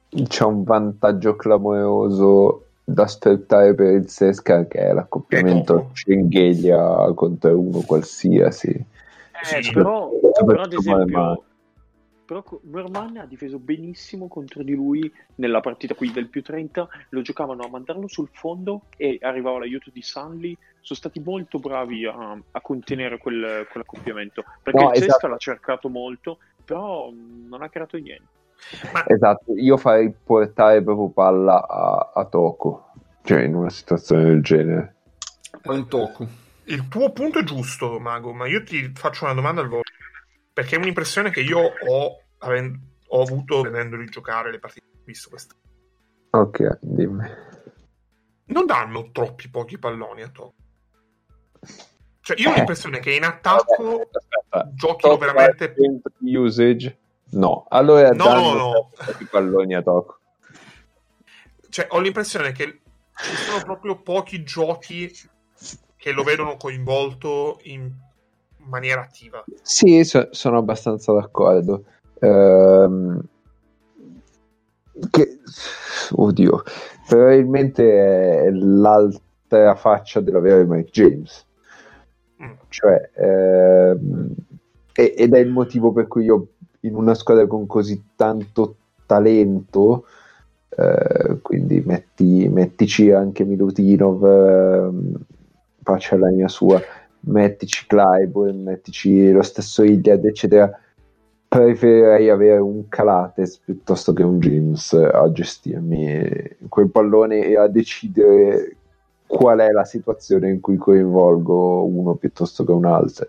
c'è un vantaggio clamoroso da aspettare per il Sesca che è l'accoppiamento Cenghelia contro uno qualsiasi. Eh, sì, però, però ad esempio però Merman ha difeso benissimo contro di lui nella partita qui del più 30 lo giocavano a mandarlo sul fondo e arrivava l'aiuto di Sunley sono stati molto bravi a, a contenere quel, quell'accoppiamento perché no, il esatto. L'ha cercato molto però non ha creato niente Ma... esatto io farei portare proprio palla a, a Toco cioè in una situazione del genere un Toco il tuo punto è giusto Mago ma io ti faccio una domanda al volo perché è un'impressione che io ho, avendo, ho avuto vedendoli giocare le partite che ho visto questa. Ok, dimmi. Non danno troppi pochi palloni a Togo. Cioè, io ho eh. l'impressione che in attacco Vabbè, giochino veramente. Usage? No, allora no, no, no. pochi palloni a Toco. Cioè, ho l'impressione che ci sono proprio pochi giochi che lo vedono coinvolto in maniera attiva. Sì, so, sono abbastanza d'accordo. Ehm, che, oddio, probabilmente è l'altra faccia della vera Mike James. Mm. Cioè, ehm, ed è il motivo per cui io in una squadra con così tanto talento eh, quindi metti, mettici anche Milutinov, eh, pace alla mia sua, mettici Clyburn, mettici lo stesso Iliad, eccetera. Preferirei avere un Calates piuttosto che un James a gestirmi quel pallone e a decidere qual è la situazione in cui coinvolgo uno piuttosto che un altro.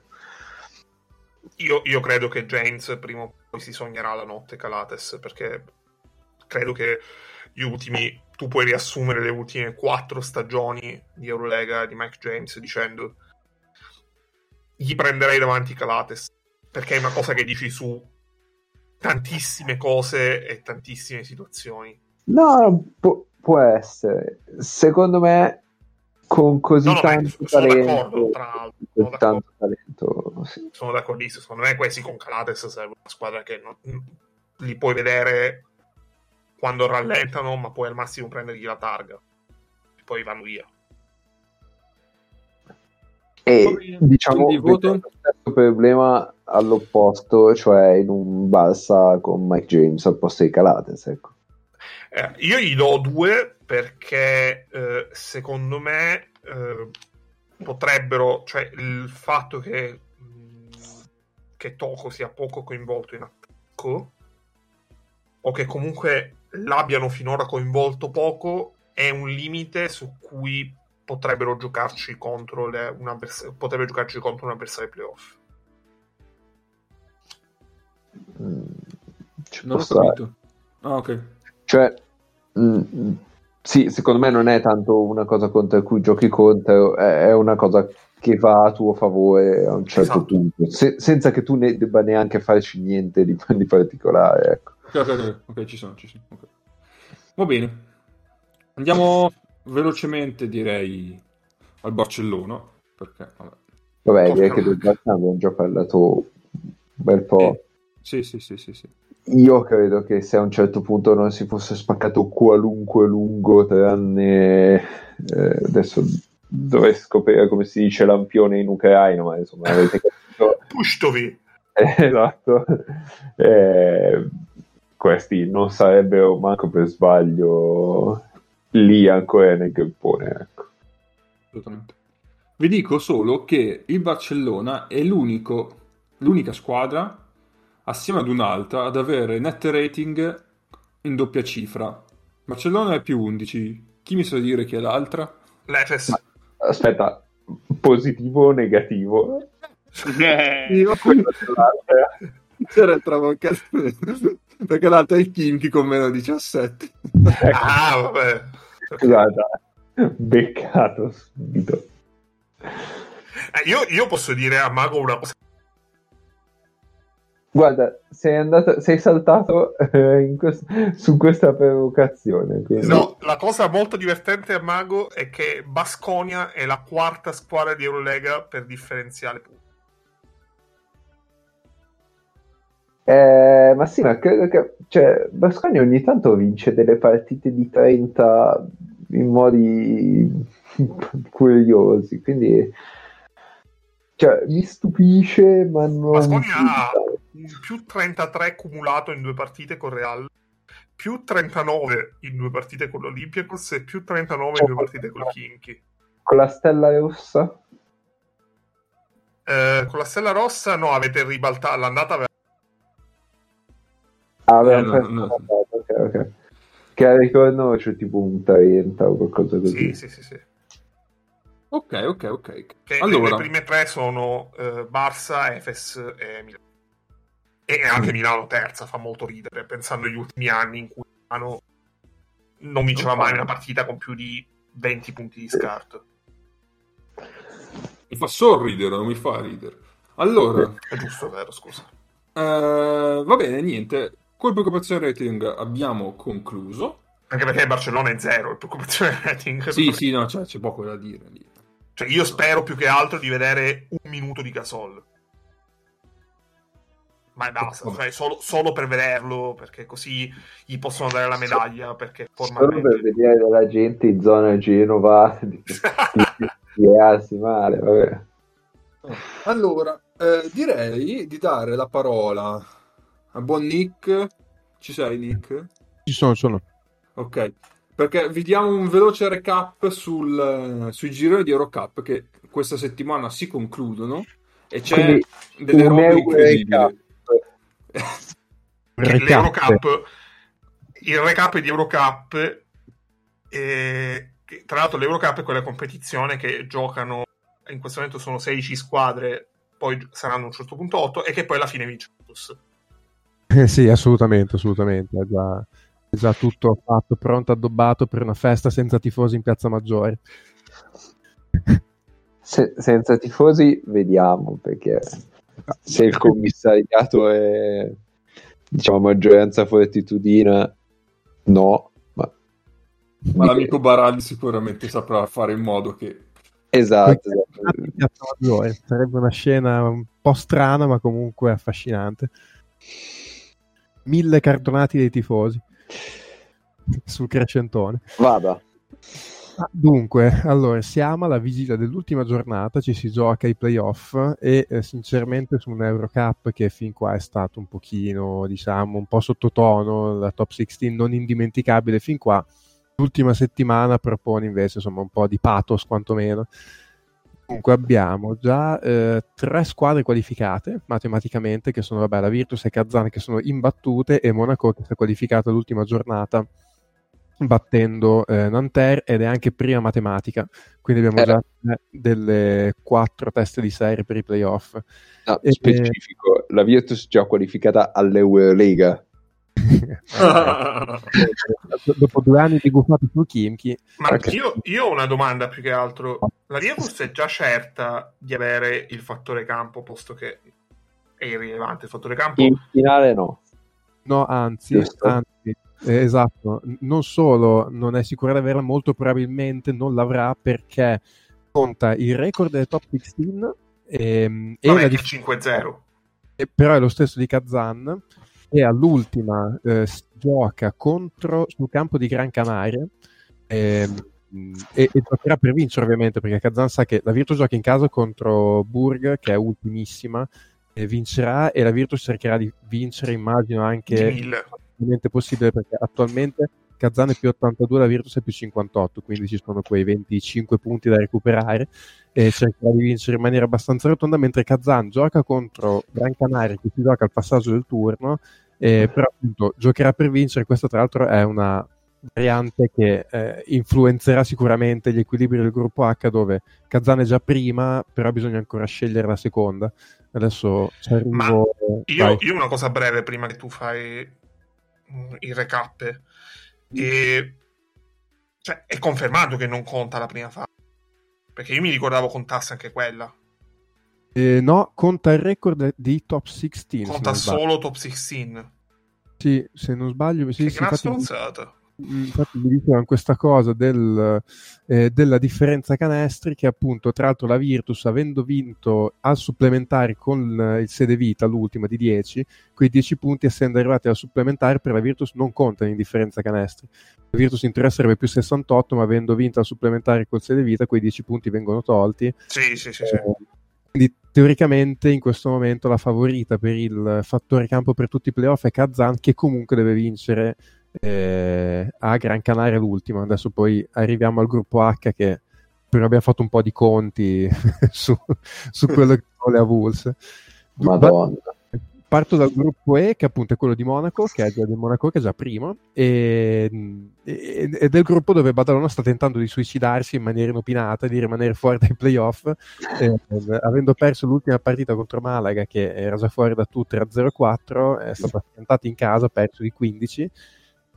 Io, io, credo che James prima o poi si sognerà la notte Calates perché credo che gli ultimi tu puoi riassumere le ultime quattro stagioni di Eurolega di Mike James dicendo gli prenderei davanti Calates perché è una cosa che dici su tantissime cose e tantissime situazioni. No, pu- può essere. Secondo me con così no, no, tanto sono talento, tra l'altro, sono tanto talento sì. sono d'accordissimo. Secondo me questi con Calates serve una squadra che non, li puoi vedere quando rallentano ma puoi al massimo prendergli la targa. E poi vanno via. E diciamo questo problema all'opposto cioè in un balsa con Mike James al posto di Calates ecco eh, io gli do due perché eh, secondo me eh, potrebbero, cioè il fatto che, mh, che Toko sia poco coinvolto in attacco o che comunque l'abbiano finora coinvolto poco è un limite su cui potrebbero giocarci contro le, un avvers- potrebbe giocarci contro un avversario playoff. Mm, non ho capito. Ah, ok. Cioè, mh, mm, sì, secondo me non è tanto una cosa contro cui giochi contro, è una cosa che va a tuo favore a un certo esatto. punto, se, senza che tu ne debba neanche farci niente di, di particolare. Ecco. Ok, ok, ci sono, ci sono. Okay. Va bene. Andiamo velocemente, direi, al Barcellona. Perché, vabbè. Vabbè, direi che del Barcellona abbiamo già parlato un bel po'. Eh, sì, sì, sì, sì, sì. Io credo che se a un certo punto non si fosse spaccato qualunque lungo, tranne eh, adesso dovrei scoprire come si dice lampione in ucraino, ma insomma avete capito. Pushtovi. Eh, esatto. Eh, questi non sarebbero manco per sbaglio lì ancora nel gruppone. Ecco. Assolutamente. Vi dico solo che il Barcellona è l'unica squadra assieme ad un'altra ad avere net rating in doppia cifra. Barcellona è più 11. Chi mi sa dire chi è l'altra? L'Efes. Aspetta, positivo o negativo? Eh. C'era il tramoncato perché l'altra è il Kimchi con meno 17. ah, vabbè. Scusate, beccato subito. Eh, io, io, posso dire a Mago una cosa Guarda, sei, andato, sei saltato eh, quest- su questa provocazione. Quindi... No, la cosa molto divertente a Mago è che Basconia è la quarta squadra di Eurolega per differenziale punti. Eh, ma sì, ma credo che cioè, Basconia ogni tanto vince delle partite di 30 in modi curiosi, quindi cioè, mi stupisce, ma non. Basconia ha più 33 cumulato in due partite con Real, più 39 in due partite con l'Olympiacos e più 39 in due partite con Kinky. Con la stella rossa? Eh, con la stella rossa no, avete ribaltato l'andata aveva... Ah, aveva eh, no, no. ok, ok. Che ricordo c'è tipo un 30 o qualcosa così. Sì, sì, sì, sì. Ok, ok, ok. Che allora... Le prime tre sono uh, Barça, Efes e Milano e anche Milano terza fa molto ridere pensando agli ultimi anni in cui Milano non vinceva mai una partita con più di 20 punti di scarto. Mi fa sorridere non mi fa ridere. Allora. È giusto vero scusa. Uh, va bene niente. Col preoccupazione rating abbiamo concluso. Anche perché Barcellona è zero il preoccupazione rating. Sì sì no cioè, c'è poco da dire lì. Cioè io spero più che altro di vedere un minuto di Gasol ma basta, cioè, solo, solo, per vederlo, perché così gli possono dare la medaglia. Perché formalmente... Solo per vedere la gente in zona Genova di, di, male, vabbè. Allora, eh, direi di dare la parola a buon Nick. Ci sei, Nick? Ci sono, sono. Ok, perché vi diamo un veloce recap sul, sui gironi di Eurocup che questa settimana si concludono e c'è Quindi, delle robe incredibili. L'Eurocup, il recap di Eurocup, e, tra l'altro l'Eurocup è quella competizione che giocano, in questo momento sono 16 squadre, poi saranno a un certo punto 8 e che poi alla fine vince eh sì, assolutamente, assolutamente. È già, già tutto fatto, pronto, addobbato per una festa senza tifosi in Piazza Maggiore. Se, senza tifosi vediamo perché se il commissariato è diciamo maggioranza fortitudina no ma, ma l'amico Baraldi sicuramente saprà fare in modo che esatto, esatto. sarebbe una scena un po' strana ma comunque affascinante mille cartonati dei tifosi sul crescentone. Vada. Dunque, allora, siamo alla vigilia dell'ultima giornata, ci si gioca i playoff e eh, sinceramente su un Eurocup che fin qua è stato un pochino, diciamo, un po' sottotono, la top 16 non indimenticabile fin qua, l'ultima settimana propone invece insomma un po' di pathos quantomeno. Comunque abbiamo già eh, tre squadre qualificate matematicamente, che sono vabbè, la Virtus e Kazan che sono imbattute e Monaco che si è qualificata l'ultima giornata battendo eh, Nanterre ed è anche prima matematica, quindi abbiamo eh. già delle quattro teste di serie per i playoff. No, e, specifico, la Virtus già qualificata all'Eurolega. dopo due anni di guffate su Kimchi. Ma okay. io, io, ho una domanda più che altro. La Virtus è già certa di avere il fattore campo, posto che è irrilevante il fattore campo? In finale no. No, anzi, anzi eh, esatto. Non solo non è sicura di averla, molto probabilmente non l'avrà perché conta il record del top 16 ehm, e, non e è dif- 5-0. però è lo stesso di Kazan e all'ultima eh, gioca contro sul campo di Gran Canaria ehm, e, e, giocherà per vincere ovviamente perché Kazan sa che la Virtus gioca in casa contro Burg che è ultimissima e vincerà e la Virtus cercherà di vincere immagino anche il possibile perché attualmente Kazan è più 82 la Virtus è più 58 quindi ci sono quei 25 punti da recuperare e cercherà di vincere in maniera abbastanza rotonda, mentre Kazan gioca contro Gran Canaria che si gioca al passaggio del turno, eh, però appunto giocherà per vincere, questa tra l'altro è una variante che eh, influenzerà sicuramente gli equilibri del gruppo H dove Kazan è già prima, però bisogna ancora scegliere la seconda. Adesso arrivo... Io, io, una cosa breve prima che tu fai mm, il recap. E... Cioè, è confermato che non conta la prima fase. Perché io mi ricordavo contasse anche quella. Eh, no, conta il record di top 16. Conta solo top 16. Sì, se non sbaglio. Sì, che sì, gran stronzata. Infatti mi dicevano questa cosa del, eh, della differenza canestri che appunto tra l'altro la Virtus avendo vinto al supplementare con il sede vita l'ultima di 10 quei 10 punti essendo arrivati al supplementare per la Virtus non contano in differenza canestri la Virtus in teoria sarebbe più 68 ma avendo vinto al supplementare col sede vita quei 10 punti vengono tolti sì sì sì, sì. Eh, quindi teoricamente in questo momento la favorita per il fattore campo per tutti i playoff è Kazan che comunque deve vincere eh, a Gran Canaria l'ultima. Adesso poi arriviamo al gruppo H che prima abbiamo fatto un po' di conti su, su quello che sono le avulse. Madonna. Parto dal gruppo E, che appunto è quello di Monaco, che è già di Monaco, che è già primo, e, e, ed è il gruppo dove Badalona sta tentando di suicidarsi in maniera inopinata, di rimanere fuori dai playoff, eh, avendo perso l'ultima partita contro Malaga, che era già fuori da tutte, era 0-4, è stato affrontato in casa, ha perso di 15,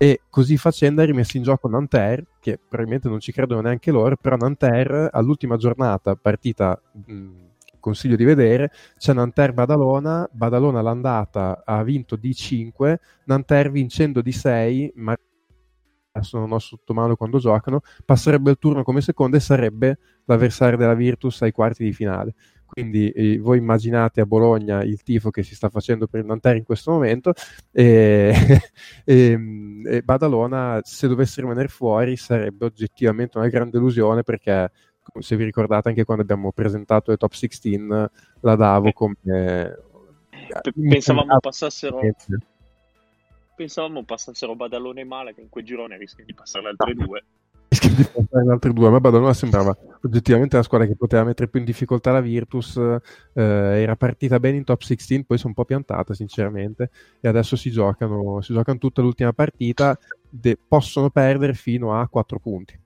e così facendo è rimesso in gioco Nanterre, che probabilmente non ci credono neanche loro, però Nanterre all'ultima giornata, partita mh, consiglio di vedere, c'è Nanterre-Badalona, Badalona all'andata ha vinto di 5, Nanterre vincendo di 6, ma adesso non ho sotto mano quando giocano, passerebbe il turno come seconda e sarebbe l'avversario della Virtus ai quarti di finale. Quindi eh, voi immaginate a Bologna il tifo che si sta facendo per il Nanterre in questo momento e, e, e, Badalona se dovesse rimanere fuori sarebbe oggettivamente una grande delusione perché se vi ricordate anche quando abbiamo presentato le top 16 la davo come pensavamo passassero pensavamo passassero Badalone e Male, che in quel girone rischiano di passare le altre due. Di passare le altre due. A me Badalona sembrava oggettivamente la squadra che poteva mettere più in difficoltà la Virtus. Eh, era partita bene in top 16, poi sono un po' piantata, sinceramente. E adesso si giocano, si giocano tutta l'ultima partita. De- possono perdere fino a 4 punti.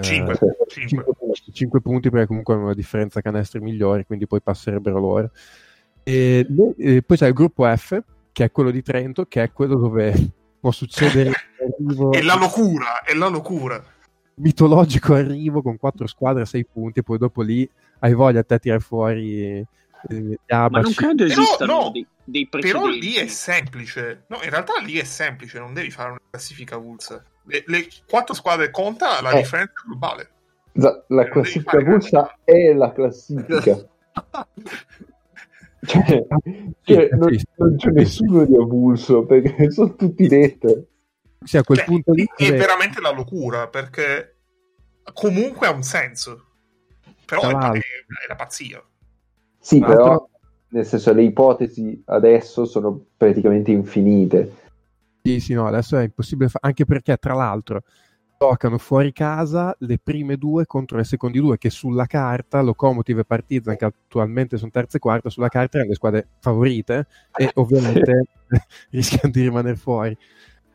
5, eh, 5. 5, 5 punti perché comunque hanno una differenza canestri migliore, quindi poi passerebbero loro. E, e poi c'è il gruppo F, che è quello di Trento, che è quello dove può succedere. È la locura, è la locura. Mitologico arrivo con quattro squadre a sei punti e poi dopo lì hai voglia a te tirare fuori eh, Ma non credo esistano no, dei, dei precedenti. Però lì è semplice. No, in realtà lì è semplice, non devi fare una classifica vulsa. Le, le quattro squadre conta la eh. differenza globale. La, la classifica vulsa è la classifica. Cioè, cioè non, non, c'è nessuno di avulso perché sono tutti dette. Sì, a quel cioè, punto lì è veramente la locura perché comunque ha un senso, però è, è, è, la pazzia. Sì, Altro... però nel senso le ipotesi adesso sono praticamente infinite. Sì, sì, no, adesso è impossibile, fa- anche perché tra l'altro giocano fuori casa le prime due contro le seconde due che sulla carta Locomotive e Partizan che attualmente sono terze e quarta sulla carta erano le squadre favorite e ovviamente rischiano di rimanere fuori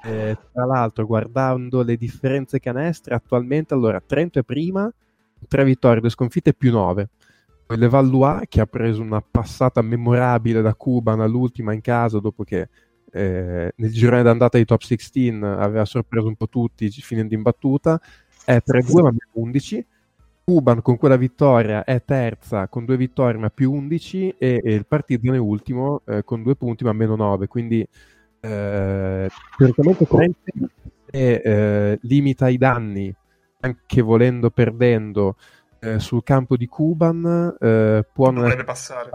eh, tra l'altro guardando le differenze canestre attualmente allora Trento è prima tre vittorie, due sconfitte più nove poi Levallois che ha preso una passata memorabile da Cuban all'ultima in casa dopo che eh, nel girone d'andata di top 16 aveva sorpreso un po' tutti finendo in battuta, è 3-2 ma più 11. Cuban con quella vittoria è terza con due vittorie ma più 11 e, e il Partizan è ultimo eh, con due punti ma meno 9. Quindi eh, teoricamente Trente eh, limita i danni anche volendo perdendo eh, sul campo di Cuban eh, può non deve passare.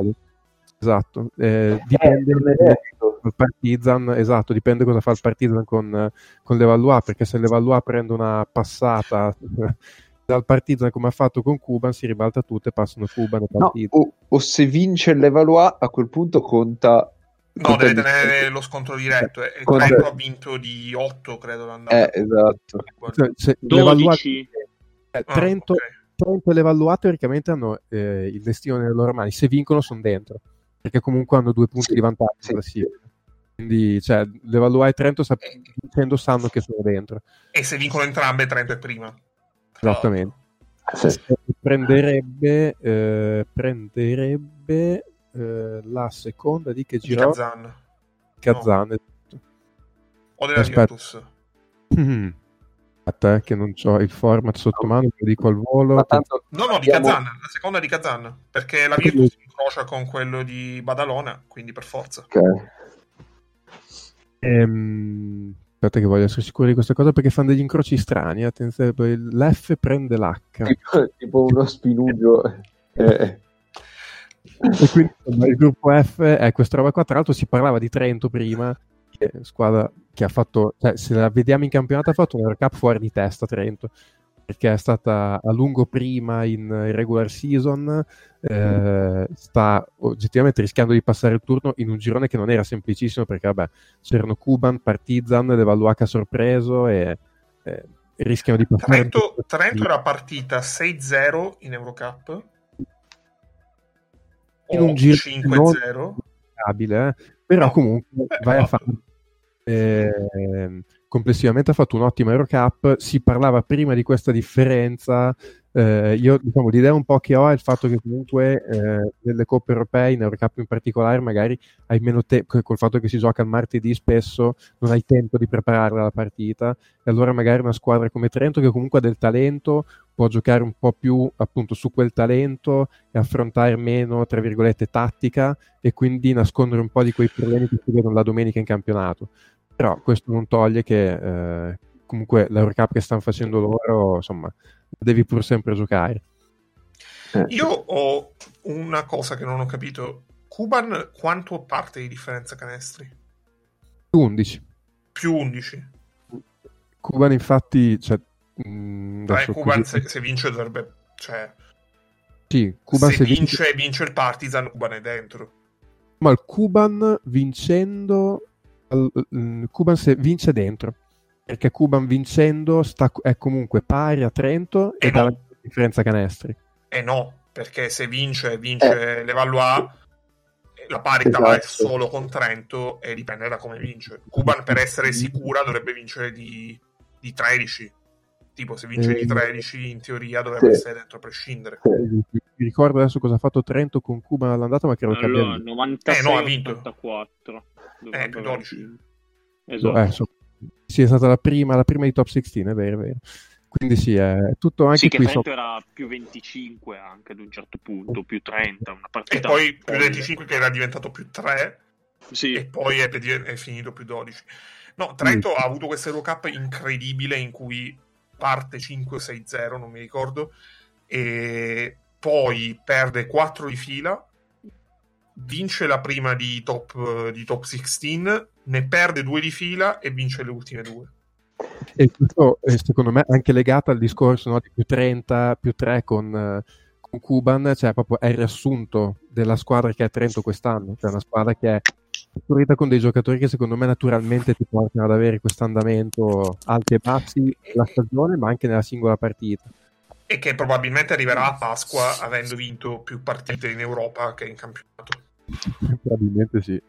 Esatto, eh, dipende il Partizan, esatto, dipende cosa fa il Partizan con, con l'Evaluà, perché se l'Evaluà prende una passata dal Partizan come ha fatto con Cuban, si ribalta tutto e passano Cuban e Partizan. No, o, o, se vince l'Evaluà, a quel punto conta... No, deve tenere lo scontro diretto. E conta... Trento ha vinto di 8, credo, l'andata. Eh, esatto. Cioè, se 12. Eh, Trento, ah, okay. Trento e l'Evaluà teoricamente hanno eh, il destino nelle loro mani. Se vincono, sono dentro perché comunque hanno due punti sì, di vantaggio sì, sì. Quindi, cioè, l'Evaluai e Trento sap- dicendo sanno che sono dentro. E se vincono entrambe, Trento è prima. Esattamente. Sì. Prenderebbe, eh, prenderebbe eh, la seconda di che giro? Kazan. Kazan. No. O della Virtus. Mm. A te che non ho il format sotto mano, lo dico al volo. Tanto... No, no, di Kazan, la seconda di Kazan, perché la Virtus si incrocia con quello di Badalona, quindi per forza. Ok. Ehm, aspetta che voglio essere sicuro di questa cosa perché fanno degli incroci strani. Attenzione, l'F prende l'H. Tipo, tipo uno spinugio. eh. E quindi insomma, il gruppo F è questa roba qua. Tra l'altro si parlava di Trento prima, che squadra che ha fatto, cioè, se la vediamo in campionato, ha fatto un Eurocup fuori di testa Trento perché è stata a lungo prima in regular season, eh, sta oggettivamente rischiando di passare il turno in un girone che non era semplicissimo perché vabbè, c'erano Cuban, Partizan, Levaluaca sorpreso e eh, rischiano di passare. Trento, Trento era partita 6-0 in Eurocup in un giro 5-0 eh? però no. comunque vai a fare eh, complessivamente ha fatto un'ottima Eurocup. Si parlava prima di questa differenza. Eh, io, diciamo, l'idea un po' che ho è il fatto che comunque eh, nelle coppe europee, in Eurocup in particolare, magari hai meno tempo, col fatto che si gioca il martedì spesso, non hai tempo di preparare la partita. E allora magari una squadra come Trento, che comunque ha del talento, può giocare un po' più appunto su quel talento e affrontare meno, tra virgolette, tattica e quindi nascondere un po' di quei problemi che si vedono la domenica in campionato. Però questo non toglie che eh, comunque l'Eurocup che stanno facendo loro, insomma, devi pur sempre giocare. Eh. Io ho una cosa che non ho capito. Cuban quanto parte di differenza canestri? Più 11. Più 11. Cuban infatti... Cioè, mh, mm, Beh, Cuban così... se, se, vince dovrebbe... Cioè, sì, Cuban se, se vince, vince, vince il Partizan, Cuban è dentro. Ma il Cuban vincendo Cuban se vince dentro perché Cuban vincendo sta, è comunque pari a Trento e, e no. dà la differenza canestri. E no, perché se vince, vince eh. l'Evaluat, la parità esatto. è solo con Trento e dipende da come vince. Cuban per essere sicura dovrebbe vincere di, di 13. Tipo, se vince eh. di 13, in teoria dovrebbe sì. essere dentro a prescindere. Mi ricordo adesso cosa ha fatto Trento con Cuban all'andata, ma credo allora, che abbia 96 eh, no, ha vinto. 84. Eh, più 12. Esatto. Eh, so, sì, è stata la prima, la prima di top 16, è vero, è vero. Quindi sì, è tutto anche sì, qui. Sì, so... era più 25 anche ad un certo punto, più 30, una partita. E poi più 25 che era diventato più 3. Sì. E poi è, è finito più 12. No, Trento sì. ha avuto questa Eurocup incredibile in cui parte 5 6-0, non mi ricordo, e poi perde 4 di fila, vince la prima di top, di top 16, ne perde due di fila e vince le ultime due. E questo è secondo me anche legato al discorso no, di più 30, più 3 con, con Cuban, cioè proprio è il riassunto della squadra che è Trento quest'anno, cioè una squadra che è costruita con dei giocatori che secondo me naturalmente ti portano ad avere questo andamento alti e bassi nella stagione, ma anche nella singola partita. E che probabilmente arriverà a Pasqua avendo vinto più partite in Europa che in campionato. Probabilmente sì.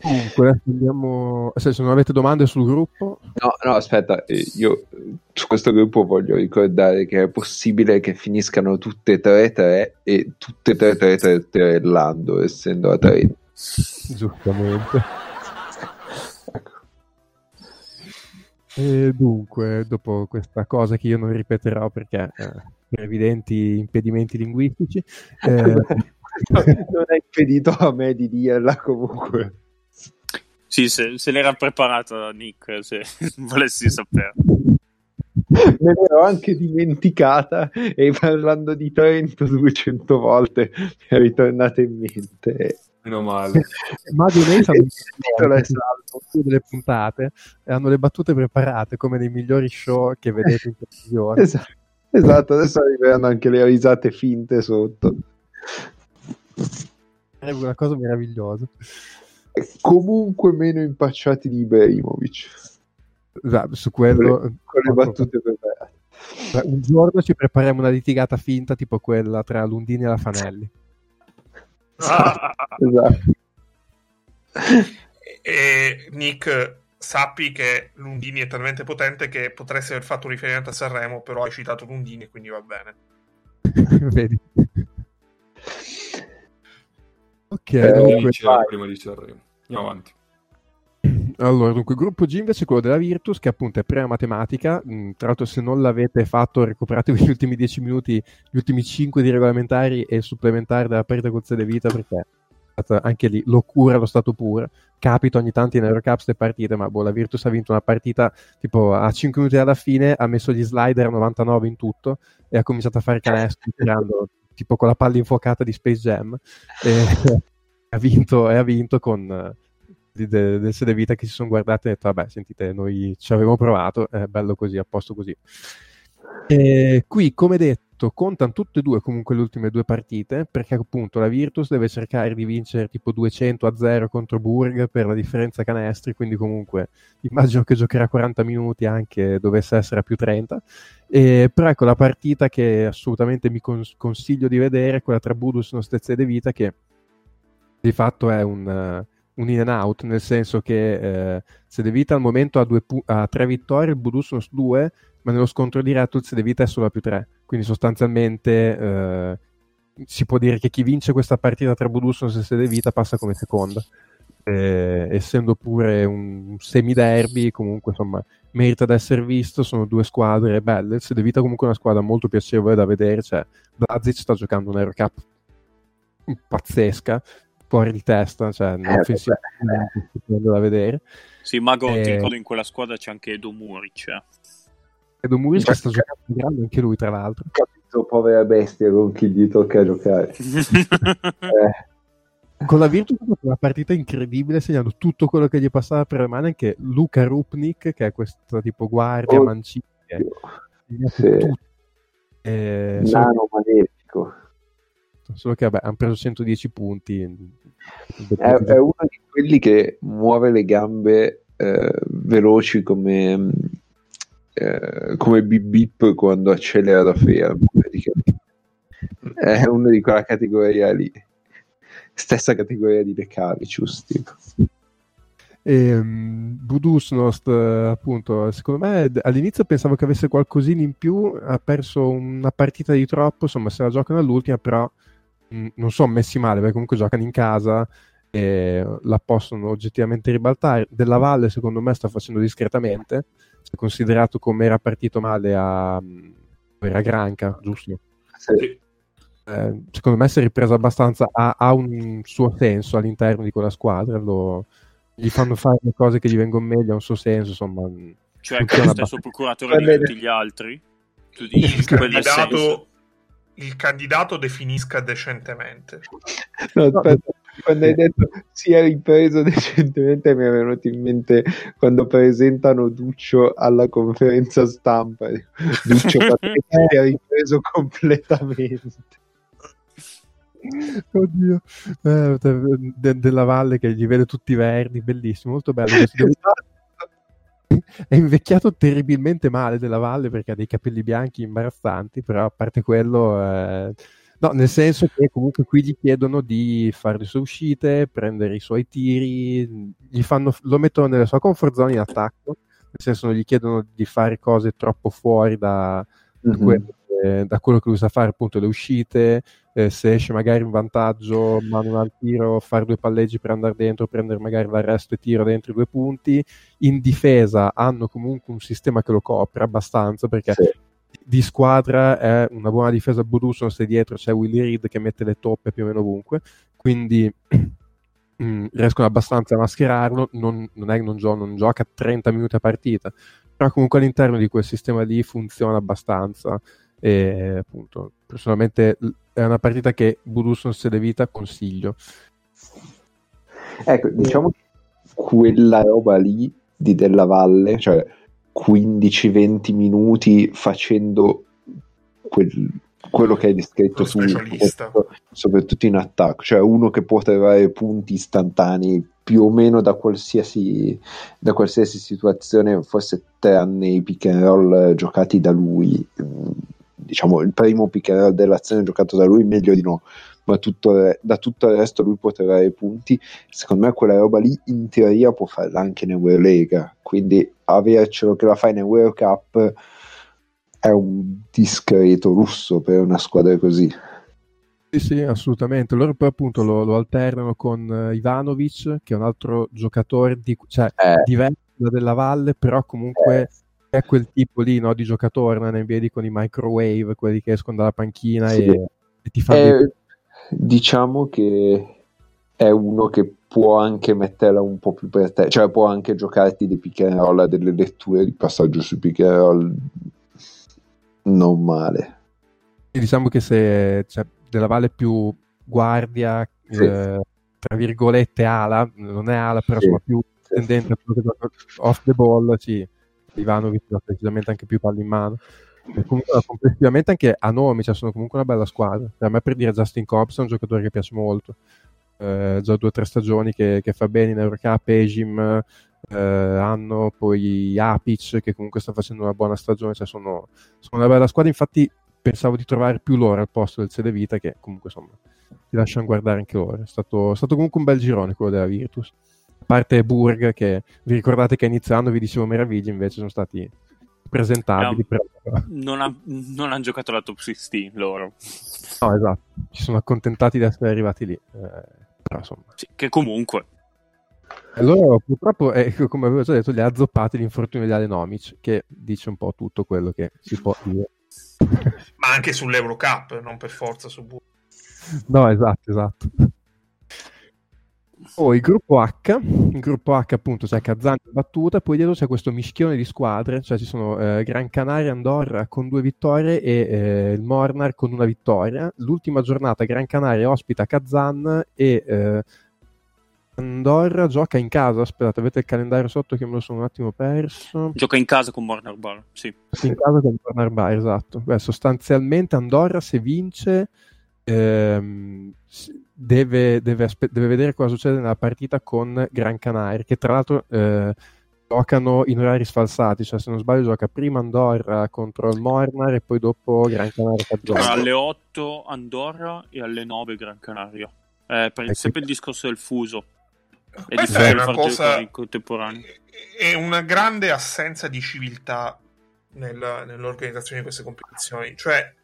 Comunque, andiamo... Se non avete domande sul gruppo... No, no, aspetta, eh, io su questo gruppo voglio ricordare che è possibile che finiscano tutte e tre 3 e tutte e tre 3 3 trellando, essendo a 3. Giustamente. E dunque, dopo questa cosa che io non ripeterò perché eh, per evidenti impedimenti linguistici, eh... non è impedito a me di dirla comunque. Sì, se, se l'era preparato Nick, se volessi sapere. Me l'ero anche dimenticata e parlando di Trento 200 volte mi è ritornata in mente. Meno male. Mario e hanno delle puntate e hanno le battute preparate come nei migliori show che vedete in televisione. Esatto, esatto. adesso arriveranno anche le risate finte sotto. È una cosa meravigliosa comunque meno impacciati di Ibrahimovic. Esatto, su quello... Con le battute preparate. Un giorno ci prepariamo una litigata finta tipo quella tra Lundini e la Fanelli. esatto. E, Nick, sappi che Lundini è talmente potente che potresti aver fatto riferimento a Sanremo, però hai citato Lundini, quindi va bene. Vedi. Ok, eh, dunque, prima di Sanremo. Andiamo avanti. Allora, dunque, il gruppo G invece è quello della Virtus, che appunto è prima matematica. Mm, tra l'altro, se non l'avete fatto, recuperatevi gli ultimi 10 minuti, gli ultimi 5 di regolamentari e supplementari della partita con Sede Vita, perché anche lì locura lo stato puro. Capita ogni tanto in Eurocup queste partite, ma boh, la Virtus ha vinto una partita tipo a 5 minuti alla fine, ha messo gli slider a 99 in tutto e ha cominciato a fare canestri tirando tipo con la palla infuocata di Space Jam. E, ha vinto, e ha vinto con eh, del de Sede Vita che si sono guardati e hanno detto vabbè sentite noi ci avevamo provato è bello così a posto così e qui come detto contano tutte e due comunque le ultime due partite perché appunto la Virtus deve cercare di vincere tipo 200 a 0 contro Burg per la differenza canestri quindi comunque immagino che giocherà 40 minuti anche dovesse essere a più 30 e, però ecco la partita che assolutamente mi cons- consiglio di vedere quella tra Budus e Stezze De Vita che di fatto è un, uh, un in and out, nel senso che uh, Sedevita al momento ha, due pu- ha tre vittorie, il Budusnos due, ma nello scontro diretto il Sedevita è solo a più tre. Quindi sostanzialmente uh, si può dire che chi vince questa partita tra Budusnos e Sedevita passa come seconda. Eh, essendo pure un semi-derby, comunque insomma merita di essere visto. Sono due squadre belle. Il Sedevita comunque è una squadra molto piacevole da vedere. Cioè, Blazic sta giocando un Eurocup pazzesca fuori di testa, cioè eh, offensivamente da vedere. Sì, Mago, e... ti ricordo in quella squadra c'è anche Edo Muric. Eh. Edo Muric che sta giocando grande anche lui, tra l'altro. Capito, povera bestia con chi gli tocca giocare. eh. Con la Virtus ha fatto una partita incredibile, segnando tutto quello che gli passava per le mani, anche Luca Rupnik, che è questo tipo guardia oh, mancino. Sì. Eh, Nano magnifico. Solo che vabbè, hanno preso 110 punti. È, è uno di quelli che muove le gambe eh, veloci come, eh, come Bip Bip quando accelera da fermo. È uno di quella categoria lì. Stessa categoria di Lecavicius, tipo. Um, Budusnost, appunto, secondo me all'inizio pensavo che avesse qualcosina in più, ha perso una partita di troppo, insomma se la giocano all'ultima, però mh, non sono messi male perché comunque giocano in casa e la possono oggettivamente ribaltare. Della Valle secondo me sta facendo discretamente, considerato come era partito male a, era Granca, giusto? Sì. Eh, secondo me si è ripreso abbastanza, ha, ha, un suo senso all'interno di quella squadra, lo, gli fanno fare le cose che gli vengono meglio, ha un suo senso, insomma. Cioè che lo stesso procuratore di tutti gli altri? Tu dici il candidato, il candidato definisca decentemente. No, aspetta, quando hai detto si è ripreso decentemente mi è venuto in mente quando presentano Duccio alla conferenza stampa. Duccio si è ripreso completamente. Oddio, eh, de- della valle che gli vede tutti verdi, bellissimo, molto bello. È invecchiato terribilmente male della valle perché ha dei capelli bianchi imbarazzanti, però a parte quello, eh... no, nel senso che comunque qui gli chiedono di fare le sue uscite, prendere i suoi tiri, fanno, lo mettono nella sua comfort zone in attacco, nel senso non gli chiedono di fare cose troppo fuori da, mm-hmm. da quello eh, da quello che lui sa fare, appunto, le uscite, eh, se esce magari in vantaggio, ma non ha il tiro, fare due palleggi per andare dentro, prendere magari l'arresto e tiro dentro i due punti. In difesa hanno comunque un sistema che lo copre abbastanza perché sì. Di squadra è una buona difesa Buduson se dietro c'è Willy Reed che mette le toppe più o meno ovunque, quindi mm, riescono abbastanza a mascherarlo, non, non, è, non, gio- non gioca 30 minuti a partita, però comunque all'interno di quel sistema lì funziona abbastanza e appunto personalmente è una partita che Budusson se le vita consiglio. Ecco diciamo che quella roba lì di Della Valle cioè 15-20 minuti facendo quel, quello che hai descritto tu soprattutto in attacco. Cioè uno che può trovare punti istantanei più o meno da qualsiasi, da qualsiasi situazione forse tranne i pick and roll giocati da lui diciamo, il primo pick and roll dell'azione giocato da lui, meglio di no, ma tutto, da tutto il resto lui può trovare i punti. Secondo me quella roba lì in teoria può farla anche in Eurolega, quindi avercelo che la fa in Euro Cup è un discreto lusso per una squadra così. Sì, sì, assolutamente. Loro poi appunto lo, lo alternano con uh, Ivanovic, che è un altro giocatore di, cioè, eh. diverso da Della Valle, però comunque eh è quel tipo lì no, di giocatore piedi con i microwave, quelli che escono dalla panchina sì. e, e, ti fanno... È, diciamo che è uno che può anche metterla un po' più per te, cioè può anche giocarti dei pick and roll, delle letture di passaggio sui pick and roll non male. Diciamo che se cioè, della Valle più guardia, sì. eh, tra virgolette ala, non è ala, però sì. insomma più tendente a quello che off the ball, sì Ivanovic ha precisamente anche più palle in mano. Comunque complessivamente anche a nome cioè, sono comunque una bella squadra. Per me per dire Justin Cobbs è un giocatore che piace molto. Eh, già due o tre stagioni che, che, fa bene in Eurocup, Ejim eh, hanno poi Apic che comunque sta facendo una buona stagione, cioè sono, sono, una bella squadra. Infatti pensavo di trovare più loro al posto del Sede Vita che comunque insomma ti lasciano guardare anche loro. È stato, è stato comunque un bel girone quello della Virtus parte Burg che vi ricordate che iniziando vi dicevo meraviglie invece sono stati presentabili no, non, ha, non, hanno giocato la top 16 loro. No esatto. Ci sono accontentati di essere arrivati lì eh, però insomma. Sì, che comunque. Allora purtroppo eh, come avevo già detto li ha zoppati l'infortunio di Alenomic che dice un po' tutto quello che si può dire. Ma anche sull'Eurocup non per forza su no esatto esatto poi il gruppo H, il gruppo H appunto c'è Kazan battuta, poi dietro c'è questo mischione di squadre, cioè ci sono eh, Gran Canaria, Andorra con due vittorie e eh, il Mornar con una vittoria. L'ultima giornata Gran Canaria ospita Kazan e eh, Andorra gioca in casa. Aspettate, avete il calendario sotto che me lo sono un attimo perso. Gioca in casa con Mornar Bar, sì. In casa con Mornar Bar, esatto. Beh, sostanzialmente Andorra se vince ehm, deve, deve, aspe- deve, vedere cosa succede nella partita con Gran Canaria, che tra l'altro eh, giocano in orari sfalsati, cioè se non sbaglio gioca prima Andorra contro il Mornar e poi dopo Gran Canaria Allora, alle 8 Andorra e alle 9 Gran Canaria. Eh, per ecco. sempre il discorso del fuso. È Questa è una cosa è una grande assenza di civiltà nel, nell'organizzazione di queste competizioni. Cioè,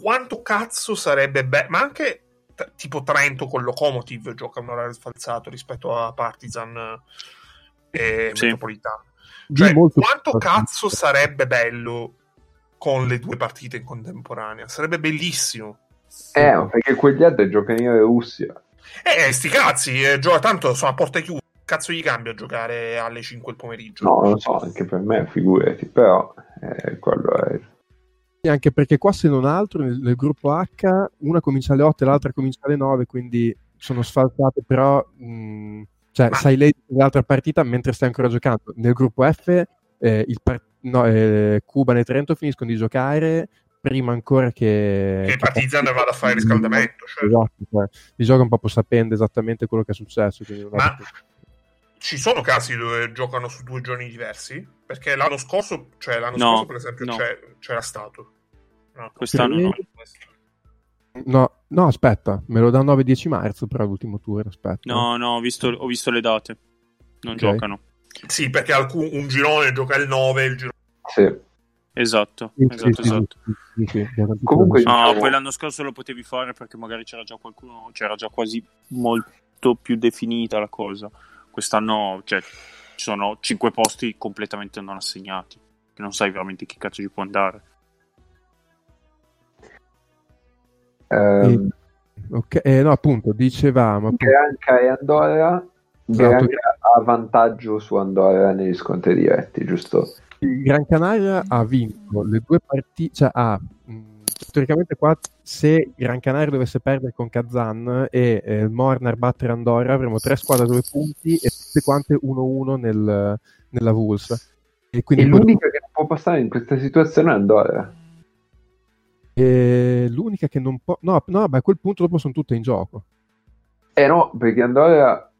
quanto cazzo sarebbe bello, ma anche t- tipo Trento con Locomotive gioca un orario sfalsato rispetto a Partizan e sì. Metropolitano. Cioè, quanto cazzo sarebbe bello con le due partite in contemporanea? Sarebbe bellissimo. Eh, perché quegli altri giocano in Russia. Eh, sti cazzi, eh, gioca tanto, sono a porte chiuse. Cazzo gli cambia a giocare alle 5 del pomeriggio? No, non lo so, anche per me, figurati, però eh, quello è anche perché qua se non altro nel, nel, gruppo H una comincia alle 8 e l'altra comincia alle 9 quindi sono sfalsate però mh, cioè Ma... sai lei dell'altra partita mentre stai ancora giocando nel gruppo F eh, il par- no, eh, Cuba e Trento finiscono di giocare prima ancora che che Partizan che... vada a fare riscaldamento cioè. esatto, cioè, mi gioca un po' sapendo esattamente quello che è successo Ma... Ci sono casi dove giocano su due giorni diversi? Perché l'anno scorso, cioè l'anno no, scorso per esempio no. c'era stato. No, quest'anno no. No, no, aspetta, me lo dà 9-10 marzo però l'ultimo tour, aspetta. No, no, ho visto, ho visto le date. Non okay. giocano. Sì, perché alcun, un girone gioca il 9 il girone... Sì. Esatto, sì, esatto, sì, esatto. Sì, Comunque, no, diciamo... poi l'anno scorso lo potevi fare perché magari c'era già qualcuno, c'era già quasi molto più definita la cosa quest'anno cioè, ci sono 5 posti completamente non assegnati, che non sai veramente chi cazzo ci può andare. Um, ok, eh, no, appunto, dicevamo. Appunto... Granca e Andorra. Granca ha vantaggio su Andorra negli scontri diretti, giusto? Il Gran Canaria ha vinto le due partite, cioè ha storicamente qua se Gran Canaria dovesse perdere con Kazan e eh, Mornar battere Andorra avremo tre squadre a due punti e tutte quante 1-1 nel, nella Vulsa e, quindi e l'unica poi... che non può passare in questa situazione è Andorra. E l'unica che non può no, no beh, a quel punto dopo sono tutte in gioco. Eh no perché Andorra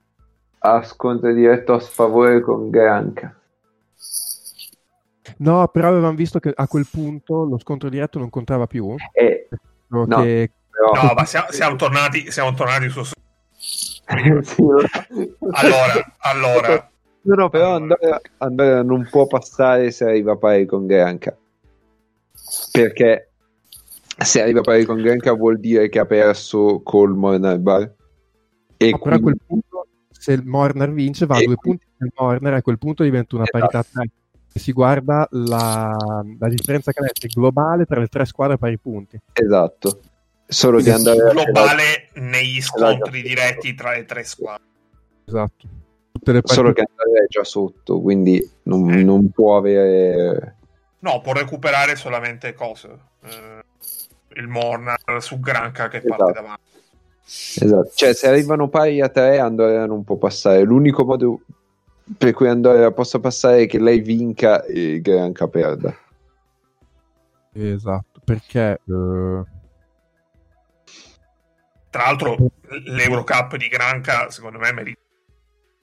ha scontro diretto a sfavore con Granca. No, però avevamo visto che a quel punto lo scontro diretto non contava più. Eh, no, che... no, ma siamo, siamo, tornati, siamo tornati su... allora, allora... No, no, però Andrea, Andrea non può passare se arriva pari con Granca. Perché se arriva pari con Granca vuol dire che ha perso col Mornar Bar. E no, quindi... a quel punto, se il Mornar vince, va a due punti del Mornar, a quel punto diventa una parità esatto. 3 si guarda la, la differenza canestri globale tra le tre squadre pari punti. Esatto. Solo che andare globale a... negli scontri diretti tra le tre squadre. Esatto. Solo che andare è già sotto, quindi non, eh. non, può avere... No, può recuperare solamente cose. Eh, il Mornar su Granca che esatto. parte davanti. Esatto, cioè se arrivano pari a tre Andorra non può passare. L'unico modo per cui Andorra possa passare che lei vinca e Granca perda. Esatto, perché... Uh... Tra l'altro l'Eurocup di Granca secondo me merita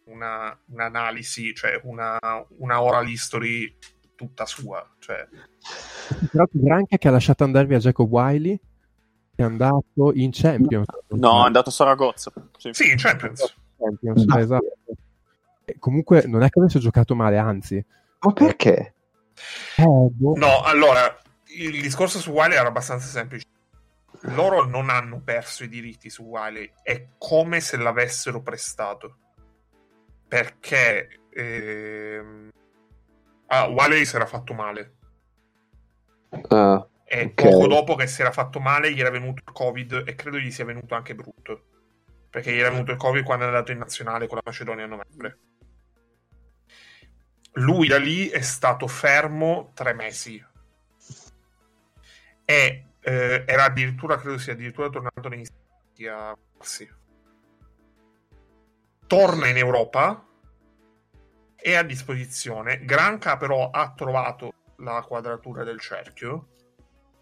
una, un'analisi, cioè una, una oral history tutta sua. Cioè... Tra l'altro Granca che ha lasciato andare via Jacob Wiley è andato in Champions. No, è andato a Saragozza. Sì, sì in Champions. Champions no. esatto comunque non è che avesse giocato male, anzi. Ma perché? Eh, boh. No, allora, il discorso su Wiley era abbastanza semplice. Loro non hanno perso i diritti su Wiley, è come se l'avessero prestato. Perché ehm... ah, Wiley si era fatto male. Uh, e okay. poco dopo che si era fatto male gli era venuto il covid e credo gli sia venuto anche brutto perché gli era venuto il covid quando è andato in nazionale con la Macedonia a novembre lui da lì è stato fermo tre mesi e eh, era addirittura, credo sia addirittura tornato negli Stati sì. torna in Europa è a disposizione Granca però ha trovato la quadratura del cerchio